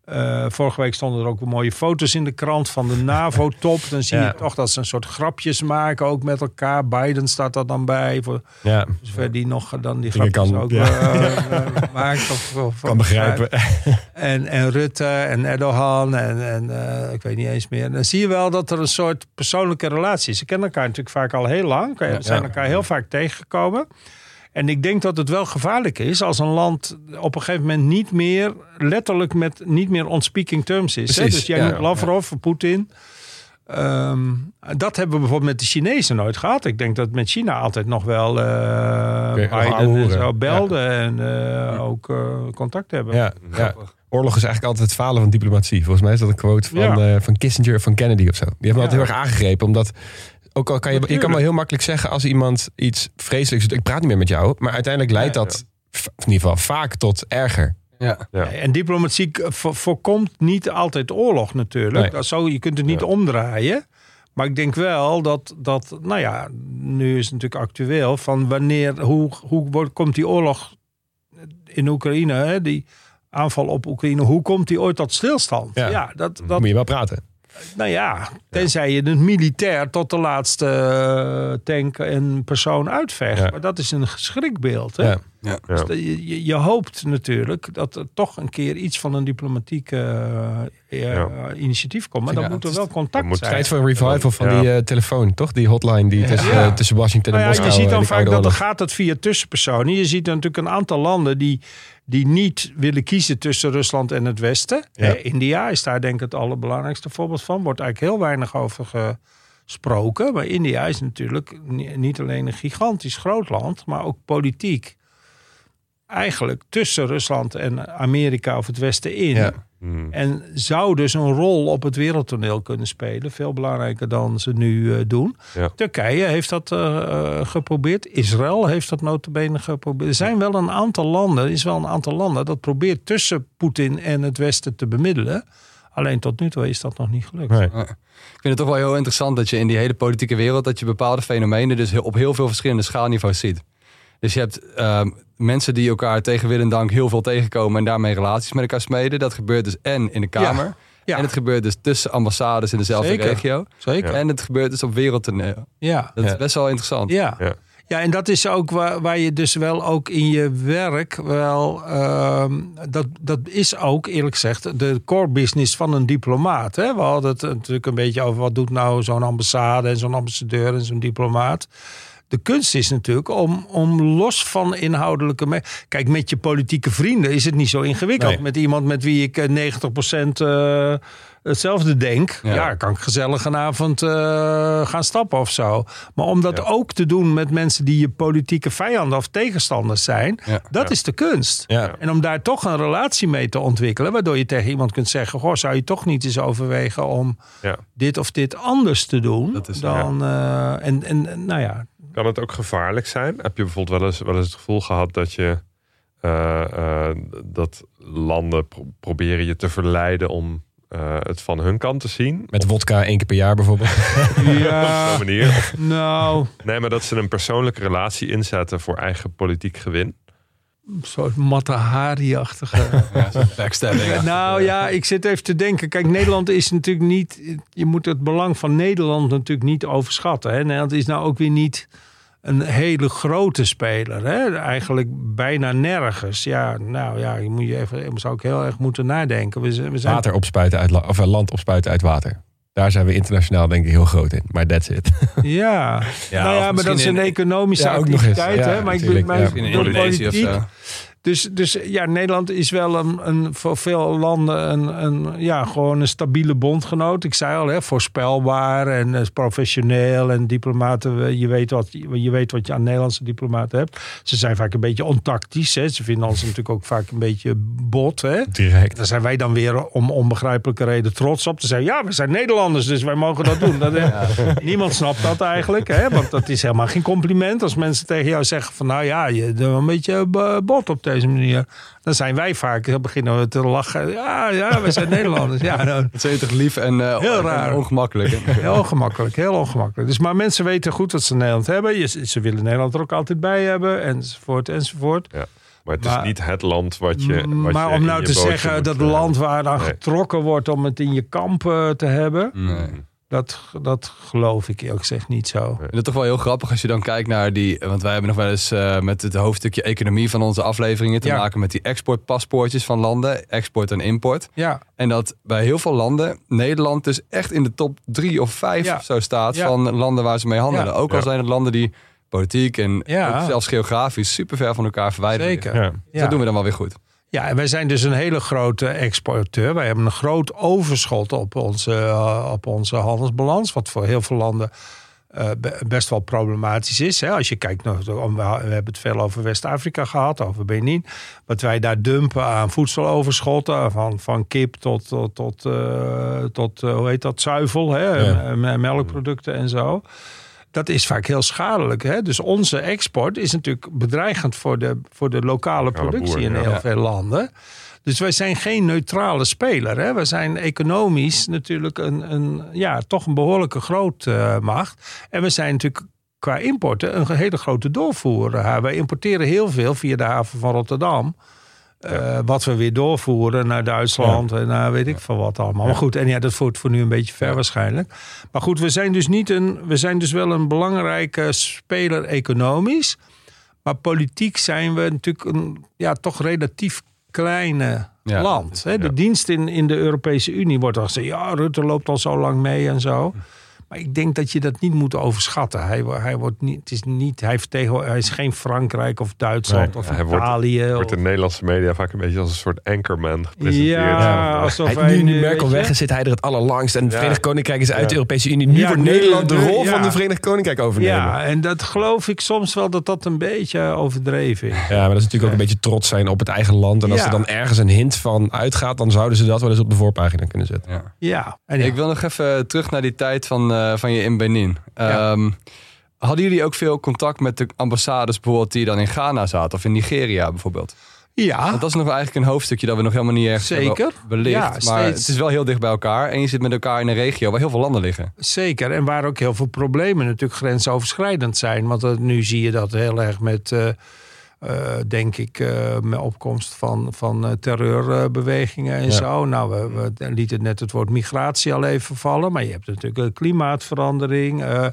Eh, vorige week stonden er ook mooie foto's in de krant van de NAVO-top. Dan zie Ja. je toch dat ze een soort grapjes maken, ook met elkaar. Biden staat er dan bij, voor Ja, zover die nog dan die grapjes kan- ook ja. eh, (laughs) eh, maakt. Of, of- kan begrijpen. En, en Rutte en Erdogan en, en ik weet niet eens meer. Dan zie je wel dat er een soort persoonlijke relatie is. Ze kennen elkaar natuurlijk vaak al heel lang. Ze zijn elkaar heel vaak tegengekomen. En ik denk dat het wel gevaarlijk is als een land op een gegeven moment niet meer, letterlijk met niet meer on speaking terms is. Precies, Dus jij ja. Lavrov, Poetin. Ehm, dat hebben we bijvoorbeeld met de Chinezen nooit gehad. Ik denk dat met China altijd nog wel nog Biden zo belden en eh, ook eh, contact hebben. Ja, ja. Oorlog is eigenlijk altijd het falen van diplomatie. Volgens mij is dat een quote van, Ja. van Kissinger of van Kennedy of zo. Die hebben altijd Ja. heel erg aangegrepen. Omdat, ook al kan je, je kan wel heel makkelijk zeggen als iemand iets vreselijks doet. Ik praat niet meer met jou. Maar uiteindelijk leidt Ja, dat in ieder geval vaak tot erger. Ja. Ja. En diplomatie voorkomt niet altijd oorlog natuurlijk. Nee. Dat zo, je kunt het niet Ja. omdraaien. Maar ik denk wel dat, dat, nou ja, nu is het natuurlijk actueel van wanneer, hoe, hoe wordt, komt die oorlog in Oekraïne, hè, die aanval op Oekraïne, hoe komt die ooit tot stilstand? Ja. Ja, dat, Dan dat, moet je wel praten. Nou ja, tenzij je het militair tot de laatste eh, tank en persoon uitvecht. Maar dat is een schrikbeeld. Hè? Ja. Dus de- je, je- je hoopt natuurlijk dat er toch een keer iets van een diplomatiek eh, eh, Ja. initiatief komt. Maar dan Ja, moet er wel er contact moet zijn. Tijd voor een revival van Ja. die eh, telefoon, toch? Die hotline die tussen, Washington en Nou ja, Moskou... je ziet dan vaak dat Oorlog. gaat het via tussenpersonen. Je ziet natuurlijk een aantal landen die, die niet willen kiezen tussen Rusland en het Westen. Ja. India is daar denk ik het allerbelangrijkste voorbeeld van. Wordt eigenlijk heel weinig over gesproken. Maar India is natuurlijk ni- niet alleen een gigantisch groot land, maar ook politiek. Eigenlijk tussen Rusland en Amerika of het Westen in. Ja. Hmm. En zou dus een rol op het wereldtoneel kunnen spelen. Veel belangrijker dan ze nu eh, doen. Ja. Turkije heeft dat eh, eh, geprobeerd. Israël heeft dat notabene geprobeerd. Er zijn wel een aantal landen, er is wel een aantal landen dat probeert tussen Poetin en het Westen te bemiddelen. Alleen tot nu toe is dat nog niet gelukt. Nee. Ik vind het toch wel heel interessant dat je in die hele politieke wereld... dat je bepaalde fenomenen dus op heel veel verschillende schaalniveaus ziet. Dus je hebt ehm, mensen die elkaar tegen wil en dank heel veel tegenkomen... en daarmee relaties met elkaar smeden. Dat gebeurt dus en in de Kamer. Ja. En het gebeurt dus tussen ambassades in dezelfde Zeker. regio. Zeker. En het gebeurt dus op wereldtoneel. Ja. Dat Ja. is best wel interessant. Ja. Ja. Ja, en dat is ook waar, waar je dus wel ook in je werk wel. ehm, dat, dat is ook eerlijk gezegd de core business van een diplomaat. Hè? We hadden het natuurlijk een beetje over wat doet nou zo'n ambassade en zo'n ambassadeur en zo'n diplomaat. De kunst is natuurlijk om, om los van inhoudelijke. me- Kijk, met je politieke vrienden is het niet zo ingewikkeld. Nee. Met iemand met wie ik eh, 90% eh, hetzelfde denk. Ja. Ja. kan ik gezellig een avond eh, gaan stappen of zo. Maar om dat Ja. ook te doen met mensen die je politieke vijanden of tegenstanders zijn, Ja. dat is de kunst. En om daar toch een relatie mee te ontwikkelen, waardoor je tegen iemand kunt zeggen: Goh, zou je toch niet eens overwegen om dit of dit anders te doen? Dat is- dan, eh, en, en, nou ja, Kan het ook gevaarlijk zijn? Heb je bijvoorbeeld wel eens, wel eens het gevoel gehad dat je eh, eh, dat landen pro- proberen je te verleiden om eh, het van hun kant te zien? Met wodka één keer per jaar bijvoorbeeld. (laughs) Op ja, zo'n manier? Of, nou, nee, maar dat ze een persoonlijke relatie inzetten voor eigen politiek gewin. een soort Matahari-achtige. (laughs) Ja, zo'n backstabbing. Ja, nou ja, ik zit even te denken. Kijk, Nederland is natuurlijk niet. Je moet het belang van Nederland natuurlijk niet overschatten. Hè? Nederland is nou ook weer niet een hele grote speler. Hè? Eigenlijk bijna nergens. Ja, nou ja, je moet je even, zou ook heel erg moeten nadenken. We, zijn- we zijn Water opspuiten uit of eh, land opspuiten uit water. Daar zijn we internationaal denk ik heel groot in. Maar that's it. (laughs) Ja, Ja, nou ja, maar dat is een in- economische Ja, ook nog eens. activiteit. Ja, hè? Maar ik ben, maar In ik Indonesië of politiek, zo. Dus, dus ja, Nederland is wel een, een, voor veel landen een, een, ja, gewoon een stabiele bondgenoot. Ik zei al, hè, voorspelbaar en eh, professioneel en diplomaten. Je weet, wat, je weet wat je aan Nederlandse diplomaten hebt. Ze zijn vaak een beetje ontactisch. Hè. Ze vinden ons natuurlijk ook vaak een beetje bot. Hè. Direct. Daar zijn wij dan weer om onbegrijpelijke reden trots op. Te zeggen, ja, we zijn Nederlanders, dus wij mogen dat doen. Dat, eh, Niemand snapt dat eigenlijk. Hè? Want dat is helemaal geen compliment. Als mensen tegen jou zeggen van, nou ja, je doet een beetje eh, bot op deze manier. Dan zijn wij vaak, dan beginnen we te lachen. Ja, ja, we zijn Nederlanders. Ja, nou, Het is toch lief en, eh, Heel en raar. ongemakkelijk. heel ongemakkelijk, heel ongemakkelijk. Dus maar mensen weten goed wat ze in Nederland hebben. Je- Ze willen Nederland er ook altijd bij hebben, enzovoort, enzovoort. Maar Maar het Maar- is niet het land wat je. Wat maar je om in nou je te zeggen dat eh, land waar dan nee. getrokken wordt om het in je kamp te hebben, Nee. Dat, dat geloof ik eerlijk gezegd niet zo. Ik vind het toch wel heel grappig als je dan kijkt naar die... Want wij hebben nog wel eens eh, met het hoofdstukje economie van onze afleveringen... te Ja. maken met die exportpaspoortjes van landen. Export en import. Ja, En dat bij heel veel landen Nederland dus echt in de top drie of vijf Ja. of zo staat... Ja. van landen waar ze mee handelen. Ja. Ook al Ja. zijn het landen die politiek en Ja. ook zelfs geografisch... super ver van elkaar verwijderd zeker. Dus Ja. Dat doen we dan wel weer goed. Ja, en wij zijn dus een hele grote exporteur. Wij hebben een groot overschot op onze, eh, op onze handelsbalans. Wat voor heel veel landen eh, be- best wel problematisch is. Hè? Als je kijkt naar. We hebben het veel over West-Afrika gehad, over Benin. Wat wij daar dumpen aan voedseloverschotten. Van, van kip tot, tot, tot, eh, tot hoe heet dat, zuivel. Hè? Ja. Melkproducten en zo. Dat is vaak heel schadelijk. Hè? Dus onze export is natuurlijk bedreigend voor de, voor de lokale productie in heel Ja. veel landen. Dus wij zijn geen neutrale speler. Hè? We zijn economisch natuurlijk een, een, ja, toch een behoorlijke grootmacht. en we zijn natuurlijk qua importen een hele grote doorvoerder. Wij importeren heel veel via de haven van Rotterdam. Eh, wat we weer doorvoeren naar Duitsland en naar weet ik veel wat allemaal. Maar goed, en ja, dat voert voor nu een beetje ver waarschijnlijk. Maar goed, we zijn dus niet een, we zijn dus wel een belangrijke speler economisch. Maar politiek zijn we natuurlijk een ja, toch relatief kleine Ja, land. Hè? De dienst in, in de Europese Unie wordt al gezegd... ja, Rutte loopt al zo lang mee en zo. Maar ik denk dat je dat niet moet overschatten. Hij, hij, wordt niet, het is, niet, hij, vertegen, hij is geen Frankrijk of Duitsland Nee, of hij wordt- Italië. Wordt of- in Nederlandse media vaak een beetje als een soort anchorman gepresenteerd. ja, alsof Hij, hij nu, Merkel weg is, zit hij er het allerlangst. En het Ja. Verenigd Koninkrijk is uit Ja. de Europese Unie. Nu Ja, wordt Nederland de rol ja. van de Verenigd Koninkrijk overnemen. Ja, en dat geloof ik soms wel dat dat een beetje overdreven is. Ja, maar dat is natuurlijk ook een beetje trots zijn op het eigen land. En als Ja. er dan ergens een hint van uitgaat, dan zouden ze dat wel eens op de voorpagina kunnen zetten. Ja. Ja, en ja. Ik wil nog even terug naar die tijd van, eh, van je in Benin. Ja. Ehm, hadden jullie ook veel contact met de ambassades bijvoorbeeld die dan in Ghana zaten of in Nigeria bijvoorbeeld? ja. Want dat is nog eigenlijk een hoofdstukje dat we nog helemaal niet erg Zeker. belicht. Ja, maar steeds. het is wel heel dicht bij elkaar en je zit met elkaar in een regio waar heel veel landen liggen. Zeker, en waar ook heel veel problemen natuurlijk grensoverschrijdend zijn. Want eh, nu zie je dat heel erg met, eh, eh, denk ik, eh, met opkomst van, van eh, terreurbewegingen en Ja. zo. Nou, we, we lieten net het woord migratie al even vallen. Maar je hebt natuurlijk klimaatverandering. eh,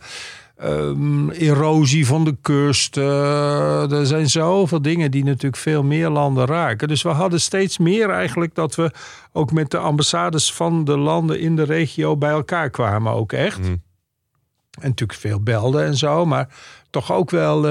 ehm, erosie van de kust. er zijn zoveel dingen die natuurlijk veel meer landen raken. Dus we hadden steeds meer eigenlijk dat we ook met de ambassades van de landen in de regio bij elkaar kwamen. Ook echt. Mhm. En natuurlijk veel belden en zo. Maar toch ook wel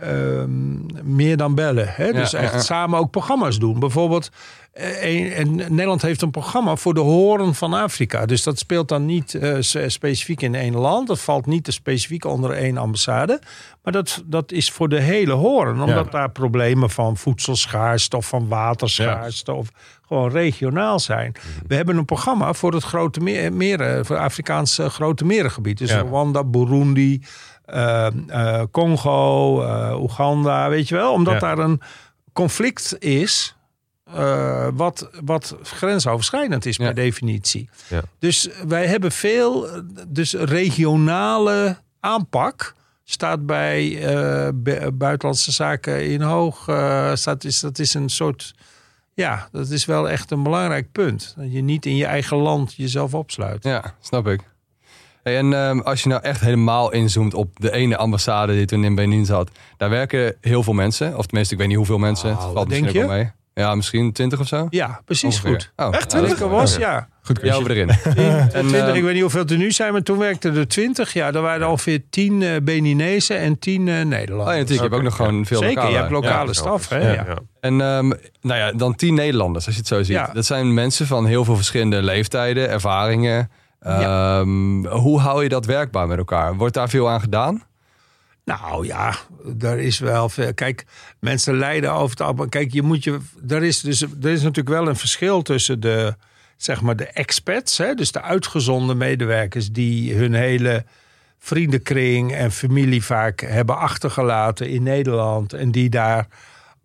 ehm, meer dan bellen. Hè? Ja, dus echt ja, ja. samen ook programma's doen. Bijvoorbeeld, eh, een- en Nederland heeft een programma voor de horen van Afrika. Dus dat speelt dan niet eh, specifiek in één land. Dat valt niet te specifiek onder één ambassade. Maar dat, dat is voor de hele horen. Omdat daar problemen van voedselschaarste of van waterschaarste... of gewoon regionaal zijn. We hebben een programma voor het grote meer, meren, voor het Afrikaanse grote merengebied. Dus. Rwanda, Burundi, eh, eh, Congo, eh, Oeganda, weet je wel. Omdat Ja. daar een conflict is... eh, wat, wat grensoverschrijdend is Ja. per definitie. Ja. Dus wij hebben veel, eh, dus regionale aanpak staat bij eh, bu- buitenlandse zaken in hoog. eh, staat, is, dat is een soort, ja, dat is wel echt een belangrijk punt. Dat je niet in je eigen land jezelf opsluit. Ja, snap ik. Hey, en ehm, als je nou echt helemaal inzoomt op de ene ambassade die toen in Benin zat, daar werken heel veel mensen. Of tenminste, ik weet niet hoeveel mensen. Nou, het valt denk ook wel mee. Ja, misschien 20 of zo. Ja, precies Ongeveer. goed. Oh, Echt? ja, dat is Twintig wel- was, ja. Goed we erin. (laughs) En, En, 20, ehm, ik weet niet hoeveel er nu zijn, maar toen werkten er 20. Ja, er waren ongeveer 10 eh Beninezen en 10 eh Oh ja, Nederlanders. natuurlijk. Je hebt ook nog gewoon veel Zeker, lokale. je hebt lokale Ja, staf. Hè? Ja. En ehm, nou ja, dan 10 Nederlanders, als je het zo ziet. Ja. Dat zijn mensen van heel veel verschillende leeftijden, ervaringen. Ehm, hoe hou je dat werkbaar met elkaar? Wordt daar veel aan gedaan? Nou ja, er is wel veel. Kijk, mensen lijden over het algemeen. Kijk, je moet je. Er is, dus, er is natuurlijk wel een verschil tussen de. Zeg maar de expats, hè, dus de uitgezonde medewerkers die hun hele vriendenkring en familie vaak hebben achtergelaten in Nederland. En die daar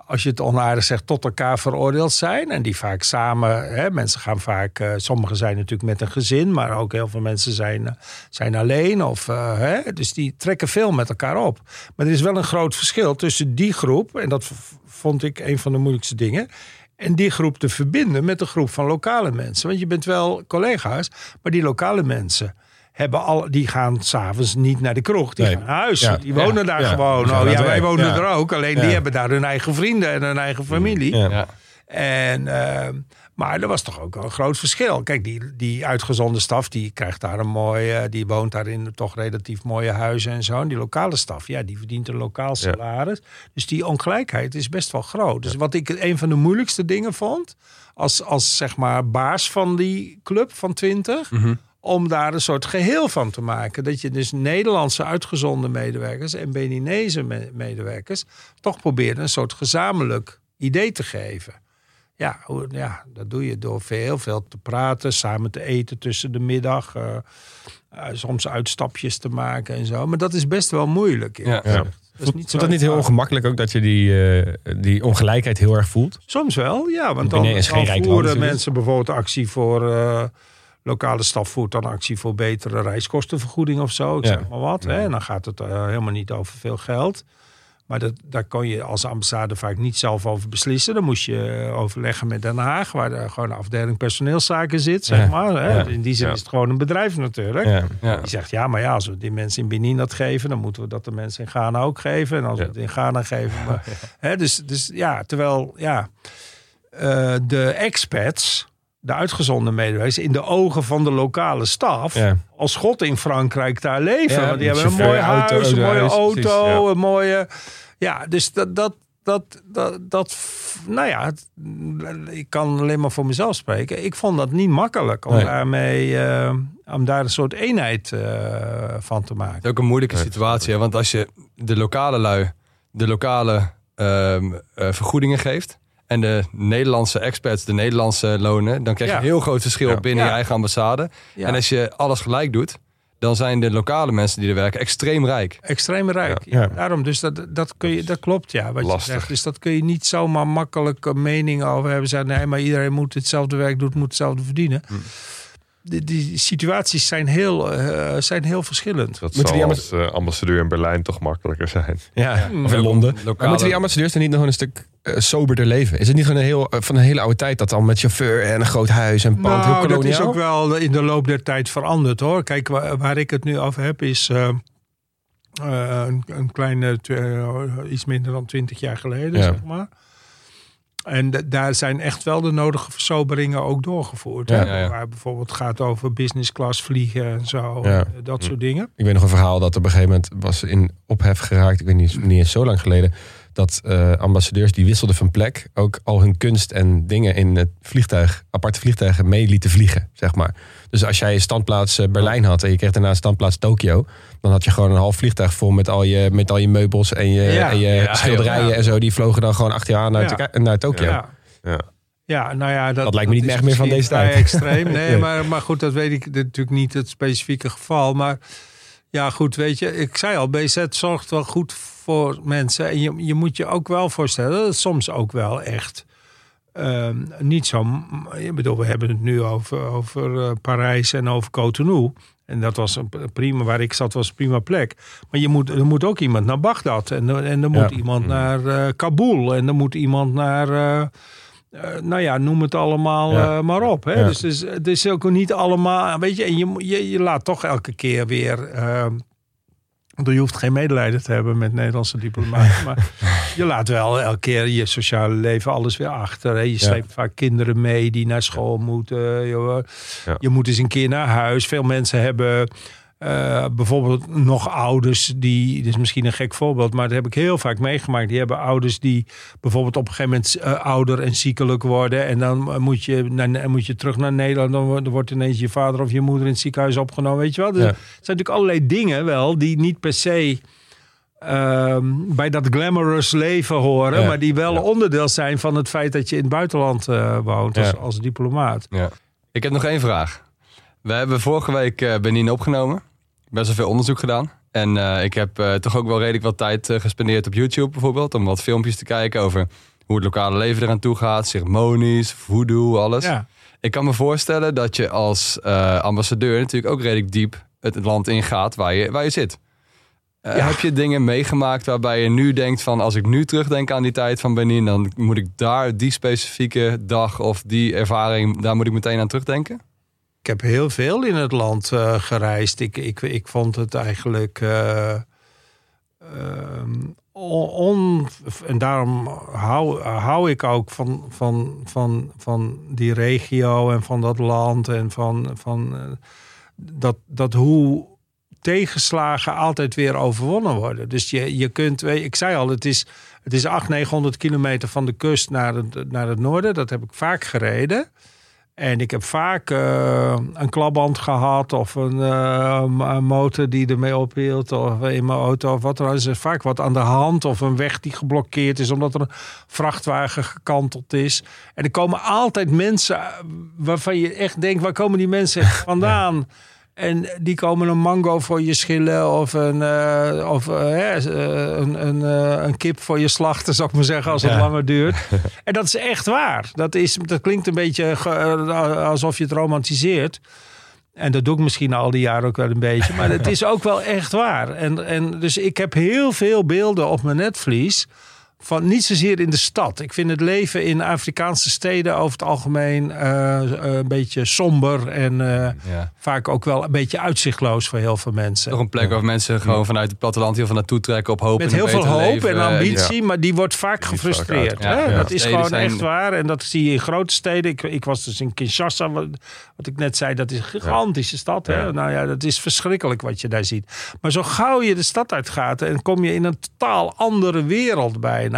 als je het onaardig zegt, tot elkaar veroordeeld zijn. En die vaak samen, hè, mensen gaan vaak, eh, sommigen zijn natuurlijk met een gezin, maar ook heel veel mensen zijn, eh, zijn alleen. Of, eh, hè, dus die trekken veel met elkaar op. Maar er is wel een groot verschil tussen die groep, en dat vond ik een van de moeilijkste dingen. En die groep te verbinden met de groep van lokale mensen. Want je bent wel collega's, maar die lokale mensen hebben al, die gaan s'avonds niet naar de kroeg. Die Nee. gaan naar huis. Ja. Die wonen Ja. daar Ja. gewoon. Oh ja, wij wonen Ja. er ook. Alleen Ja. die hebben daar hun eigen vrienden en hun eigen familie. Ja. Ja. En, eh, maar er was toch ook wel een groot verschil. Kijk, die, die uitgezonden staf, die krijgt daar een mooie, die woont daar in toch relatief mooie huizen en zo. En die lokale staf, ja, die verdient een lokaal salaris. Dus die ongelijkheid is best wel groot. Dus wat ik een van de moeilijkste dingen vond, als, als zeg maar baas van die club van 20, om daar een soort geheel van te maken. Dat je dus Nederlandse uitgezonden medewerkers en Beninese me- medewerkers toch probeert een soort gezamenlijk idee te geven. Ja, hoe- ja, dat doe je door heel veel te praten, samen te eten tussen de middag. eh, eh, soms uitstapjes te maken en zo. Maar dat is best wel moeilijk. Ja. Ja. Dat is voelt dat niet heel ongemakkelijk ook dat je die, eh, die ongelijkheid heel erg voelt? Soms wel, ja. Want dan, is voeren mensen bijvoorbeeld actie voor... lokale staf voert dan actie voor betere reiskostenvergoeding of zo. Ik Ja. zeg maar wat. Hè? En dan gaat het eh, helemaal niet over veel geld. Maar dat, daar kon je als ambassade vaak niet zelf over beslissen. Dan moest je eh, overleggen met Den Haag, waar de, gewoon een afdeling personeelszaken zit, zeg Ja. maar. Hè? Ja. In die zin Ja. is het gewoon een bedrijf natuurlijk. Ja. Ja. Die zegt, ja, maar ja, als we die mensen in Benin dat geven, dan moeten we dat de mensen in Ghana ook geven. En als we het in Ghana geven. (laughs) Maar, hè, dus, dus ja, terwijl ja, eh, de expats, de uitgezonden medewerkers, in de ogen van de lokale staf, Ja. als God in Frankrijk daar leven. Ja, want die hebben een mooi auto, huis, een mooie huis, auto, precies, ja. een mooie. Ja, dus dat. dat dat, dat, dat, nou ja, het- ik kan alleen maar voor mezelf spreken. Ik vond dat niet makkelijk om Nee. daarmee, eh, om daar een soort eenheid eh, van te maken. Het is ook een moeilijke situatie. Hè? Want als je de lokale lui de lokale ehm, eh, vergoedingen geeft. En de Nederlandse experts de Nederlandse lonen. Dan krijg je Ja. een heel groot verschil Ja. binnen Ja. je eigen ambassade. Ja. En als je alles gelijk doet. Dan zijn de lokale mensen die er werken extreem rijk. Extreem rijk. Ja. Ja. Daarom, dus dat, dat, kun je, dat klopt, ja, wat Lastig. je zegt. Dus dat kun je niet zomaar makkelijk een mening over hebben. Zeggen, nee, maar iedereen moet hetzelfde werk doen, moet hetzelfde verdienen. Hm. Die, die situaties zijn heel, eh, zijn heel verschillend. Dat Moeten zal die als eh, ambassadeur in Berlijn toch makkelijker zijn. Ja. Of in Londen. Maar moeten die ambassadeurs dan niet nog een stuk eh, soberder leven? Is het niet gewoon een heel, van een hele oude tijd dat dan met chauffeur en een groot huis en pand, heel Nou, dat is ook wel in de loop der tijd veranderd hoor. Kijk, waar, waar ik het nu over heb is eh, eh, een, een kleine, iets minder dan twintig jaar geleden, Ja. zeg maar. En daar zijn echt wel de nodige versoberingen ook doorgevoerd. Ja, hè. ja, ja. Waar bijvoorbeeld gaat over business class vliegen en zo. Eh, Dat soort dingen. Ik weet nog een verhaal dat op een gegeven moment was in ophef geraakt. Ik weet niet, niet eens zo lang geleden. Dat eh, ambassadeurs die wisselden van plek ook al hun kunst en dingen in het vliegtuig, aparte vliegtuigen mee lieten vliegen, zeg maar. Dus als jij een standplaats eh, Berlijn had en je kreeg daarna een standplaats Tokio, dan had je gewoon een half vliegtuig vol met al je, met al je meubels en je, Ja. en je Ja, schilderijen ja. en zo. Die vlogen dan gewoon achter je aan naar, naar Tokio. Ja. Ja. Ja, nou ja, dat, Dat lijkt me niet echt meer van deze tijd. extreem. Nee, (laughs) Nee. Maar, maar goed, dat weet ik natuurlijk niet het specifieke geval. Maar ja, goed, weet je, ik zei al, BZ zorgt wel goed voor mensen. En je, je moet je ook wel voorstellen dat het soms ook wel echt ehm, niet zo. Ik bedoel, we hebben het nu over, over eh, Parijs en over Cotonou. En dat was een prima, waar ik zat, was een prima plek. Maar je moet, er moet ook iemand naar Bagdad. En, er- en er moet Ja. iemand naar eh, Kabul. En er moet iemand naar. eh, eh, nou ja, noem het allemaal Ja. eh, maar op. Hè? Ja. Dus het is, het is ook niet allemaal. Weet je, en je, je, je laat toch elke keer weer. Je hoeft geen medelijden te hebben met Nederlandse diplomaten. maar (laughs) je laat wel elke keer je sociale leven alles weer achter. Hè? Je sleept vaak kinderen mee die naar school moeten. Je moet eens een keer naar huis. Veel mensen hebben eh, bijvoorbeeld nog ouders die... Dit is misschien een gek voorbeeld, maar dat heb ik heel vaak meegemaakt. Die hebben ouders die bijvoorbeeld op een gegeven moment eh, ouder en ziekelijk worden. En dan eh, moet je, naar, moet je terug naar Nederland. Dan wordt- ineens je vader of je moeder in het ziekenhuis opgenomen. Weet je wel? Dus Ja. Er zijn natuurlijk allerlei dingen wel die niet per se... ehm, bij dat glamorous leven horen, Ja. maar die wel Ja. onderdeel zijn van het feit dat je in het buitenland woont als, als diplomaat. Ja. Ik heb nog één vraag. We hebben vorige week Benin opgenomen. Best wel veel onderzoek gedaan. En eh, ik heb eh, toch ook wel redelijk wat tijd eh, gespendeerd op YouTube bijvoorbeeld. Om wat filmpjes te kijken over Hoe het lokale leven eraan toe gaat, ceremonies, voodoo, alles. Ja. Ik kan me voorstellen dat je als ambassadeur natuurlijk ook redelijk diep het land ingaat waar je, waar je zit. Ja. Heb je dingen meegemaakt waarbij je nu denkt van als ik nu terugdenk aan die tijd van Benin, dan moet ik daar die specifieke dag of die ervaring, daar moet ik meteen aan terugdenken? Ik heb heel veel in het land eh, gereisd. Ik, ik, ik vond het eigenlijk. eh, ehm, on, en daarom hou, hou ik ook van, van, van, van die regio en van dat land. En van, van eh, dat, dat hoe tegenslagen altijd weer overwonnen worden. Dus je, je kunt, ik zei al, het is, het is 800, 900 kilometer van de kust naar naar het noorden. Dat heb ik vaak gereden. En ik heb vaak eh, een klapband gehad of een, eh, een motor die ermee ophield of in mijn auto of wat dan ook. Er is vaak wat aan de hand of een weg die geblokkeerd is omdat er een vrachtwagen gekanteld is. En er komen altijd mensen waarvan je echt denkt, waar komen die mensen (laughs) vandaan? En die komen een mango voor je schillen of een, eh, of, eh, eh, een, een, een kip voor je slachten, zou ik maar zeggen, als het Ja. langer duurt. (laughs) En dat is echt waar. Dat, is, dat klinkt een beetje alsof je het romantiseert. En dat doe ik misschien al die jaren ook wel een beetje. Maar het is ook wel echt waar. En, en dus ik heb heel veel beelden op mijn netvlies. Van niet zozeer in de stad. Ik vind het leven in Afrikaanse steden over het algemeen eh, eh, een beetje somber. En eh, Ja. vaak ook wel een beetje uitzichtloos voor heel veel mensen. Toch een plek waar mensen gewoon vanuit het platteland heel veel naartoe trekken op hoop Met en een heel veel hoop leven. en ambitie, maar die wordt vaak Die is vaak gefrustreerd. hè? Dat is Steden gewoon zijn- echt waar. En dat zie je in grote steden. Ik, ik was dus in Kinshasa, wat, wat ik net zei. Dat is een gigantische stad. Hè? Ja. Nou ja, dat is verschrikkelijk wat je daar ziet. Maar zo gauw je de stad uitgaat en kom je in een totaal andere wereld bijna.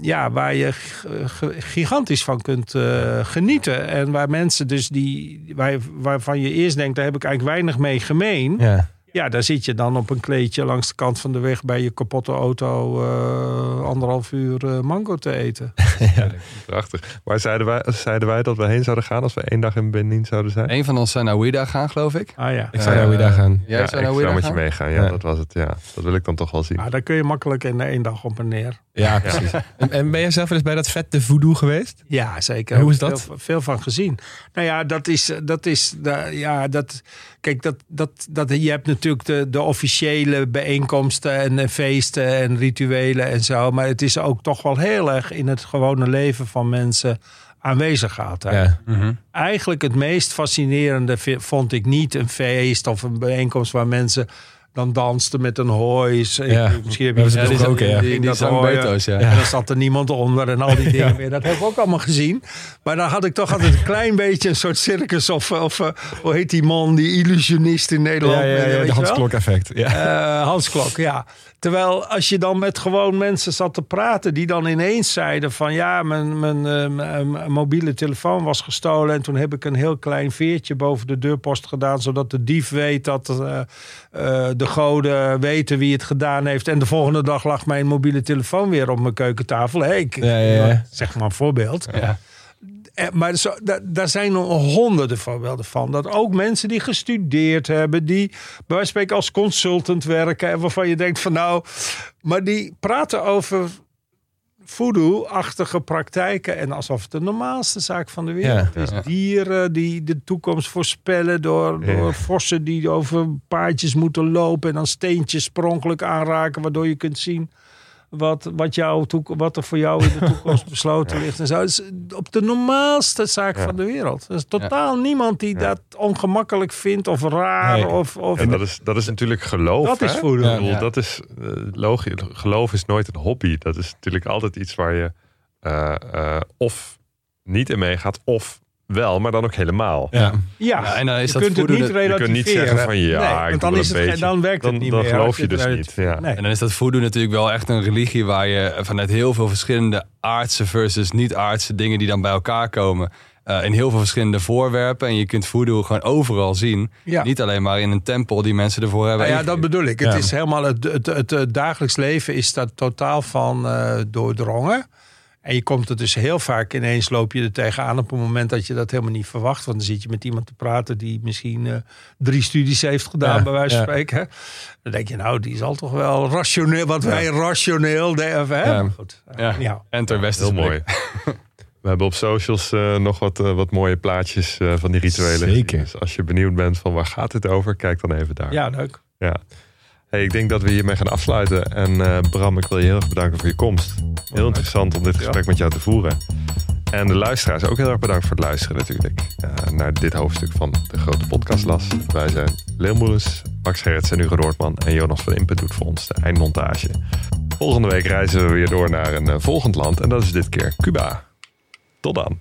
Ja, waar je gigantisch van kunt eh, genieten. En waar mensen dus die, waar, waarvan je eerst denkt, daar heb ik eigenlijk weinig mee gemeen. Ja. Ja, daar zit je dan op een kleedje langs de kant van de weg bij je kapotte auto eh, anderhalf uur eh, mango te eten. (laughs) Prachtig. Maar zeiden wij, zeiden wij dat we heen zouden gaan als we één dag in Benin zouden zijn? Een van ons zou naar Ouida gaan, geloof ik. Ah ja. Ik zou naar Ouida gaan. Jij ja, zou ik naar zou Ouida met je gaan? meegaan. Ja, Ja. dat was het. Ja, dat wil ik dan toch wel zien. Ah, daar kun je makkelijk in één dag op en neer. Ja, precies. (laughs) En, en ben je zelf eens bij dat vette voodoo geweest? Ja, zeker. En hoe is Heb dat? Veel, veel van gezien. Nou ja, dat is, dat is, ja, dat, kijk, dat, dat, dat, je hebt natuurlijk de, de officiële bijeenkomsten en eh, feesten en rituelen en zo. Maar het is ook toch wel heel erg in het gewone leven van mensen aanwezig. Ja. Mhm. Eigenlijk het meest fascinerende vond ik niet een feest of een bijeenkomst waar mensen dan dansten met een hooi. Ja. Misschien heb je besproken, ook ja. Die, die dat. Beto's, ja. En dan zat er niemand onder en al die (laughs) dingen meer. Dat heb ik ook allemaal gezien. Maar dan had ik toch altijd een klein (laughs) beetje een soort circus. Of, of eh, hoe heet die man, die illusionist in Nederland. Ja, ja, weet ja, je de? Hans Klok effect. Ja. Eh, Hans Klok, ja. Terwijl als je dan met gewoon mensen zat te praten... die dan ineens zeiden van... ja, mijn, mijn, eh, mijn- mijn mobiele telefoon was gestolen... en toen heb ik een heel klein veertje boven de deurpost gedaan... zodat de dief weet dat eh, de goden weten wie het gedaan heeft... en de volgende dag lag mijn mobiele telefoon weer op mijn keukentafel. Hey, ik, Ja, ja, ja. Zeg maar een voorbeeld. Ja. Eh, Maar zo, da- daar zijn er honderden voorbeelden van. Dat ook mensen die gestudeerd hebben, die bij wijze van spreken als consultant werken. En waarvan je denkt van nou, maar die praten over voodoo-achtige praktijken. En alsof het de normaalste zaak van de wereld Ja. is. Ja. Dieren die de toekomst voorspellen door, Ja. door vossen die over paadjes moeten lopen. En dan steentjes per ongeluk aanraken, waardoor je kunt zien wat, wat, jouw toek- wat er voor jou in de toekomst (laughs) besloten ligt. En zo. Is op de normaalste zaak Ja. van de wereld. Er is totaal niemand die dat ongemakkelijk vindt of raar. Nee. Of, of, En dat is, dat is natuurlijk geloof. Dat is hè? bedoel, Ja. Dat is eh, logisch. Geloof is nooit een hobby. Dat is natuurlijk altijd iets waar je eh, eh, of niet in meegaat, of wel, maar dan ook helemaal. Ja. ja, Ja, en dan is je dat kunt het niet je kunt niet relativeren. zeggen van ja, Nee, want dan, is het, beetje. dan werkt Dan- het niet dan meer. geloof als je dus niet, ja. Nee. En dan is dat voodoo natuurlijk wel echt een religie waar je vanuit heel veel verschillende aardse versus niet-aardse dingen die dan bij elkaar komen. eh, in heel veel verschillende voorwerpen. En je kunt voodoo gewoon overal zien. Ja. Niet alleen maar in een tempel die mensen ervoor hebben. Nou ja, dat bedoel ik. Het is helemaal het, het, het, het dagelijks leven is daar totaal van eh, doordrongen. En je komt er dus heel vaak ineens loop je er tegenaan op een moment dat je dat helemaal niet verwacht. Want dan zit je met iemand te praten die misschien eh, drie studies heeft gedaan, Ja, bij wijze van ja. spreken. hè. Dan denk je, nou, die zal toch wel rationeel, wat wij rationeel denken. Hè? Ja. Maar Goed. Ja. Ja. En ter westen Heel mooi. (laughs) We hebben op socials eh, nog wat, eh, wat mooie plaatjes eh, van die rituelen. Zeker. Dus als je benieuwd bent van waar gaat dit over, kijk dan even daar. ja, leuk. Ja. Hey, ik denk dat we hiermee gaan afsluiten. En eh, Bram, ik wil je heel erg bedanken voor je komst. Heel interessant om dit gesprek met jou te voeren. En de luisteraars ook heel erg bedankt voor het luisteren natuurlijk. eh, naar dit hoofdstuk van de grote podcastlas. Wij zijn Leon Moelens, Max Gerrits en Hugo Noordman. En Jonas van Input doet voor ons de eindmontage. Volgende week reizen we weer door naar een eh, volgend land. En dat is dit keer Cuba. Tot dan.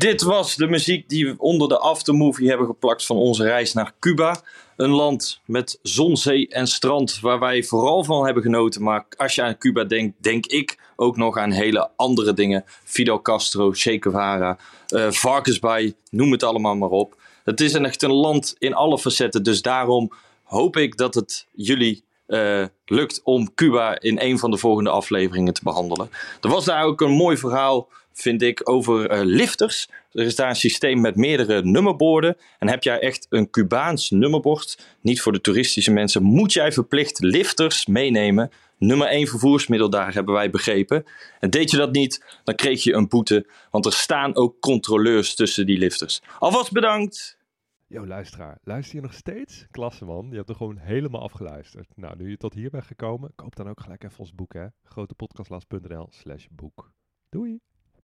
Dit was de muziek die we onder de aftermovie hebben geplakt van onze reis naar Cuba. Een land met zon, zee en strand waar wij vooral van hebben genoten. Maar als je aan Cuba denkt, denk ik ook nog aan hele andere dingen. Fidel Castro, Che Guevara, eh varkensbaai, noem het allemaal maar op. Het is echt een land in alle facetten. Dus daarom hoop ik dat het jullie eh, lukt om Cuba in een van de volgende afleveringen te behandelen. Er was daar ook een mooi verhaal, vind ik, over eh, lifters. Er is daar een systeem met meerdere nummerborden. En heb jij echt een Cubaans nummerbord, niet voor de toeristische mensen, moet jij verplicht lifters meenemen. Nummer 1 vervoersmiddel, daar hebben wij begrepen. En deed je dat niet, dan kreeg je een boete. Want er staan ook controleurs tussen die lifters. Alvast bedankt! Yo, luisteraar. Luister je nog steeds? Klasse, man. Je hebt er gewoon helemaal afgeluisterd. Nou, nu je tot hier bent gekomen, koop dan ook gelijk even ons boek, hè. grotepodcastlas.nl slash boek. Doei!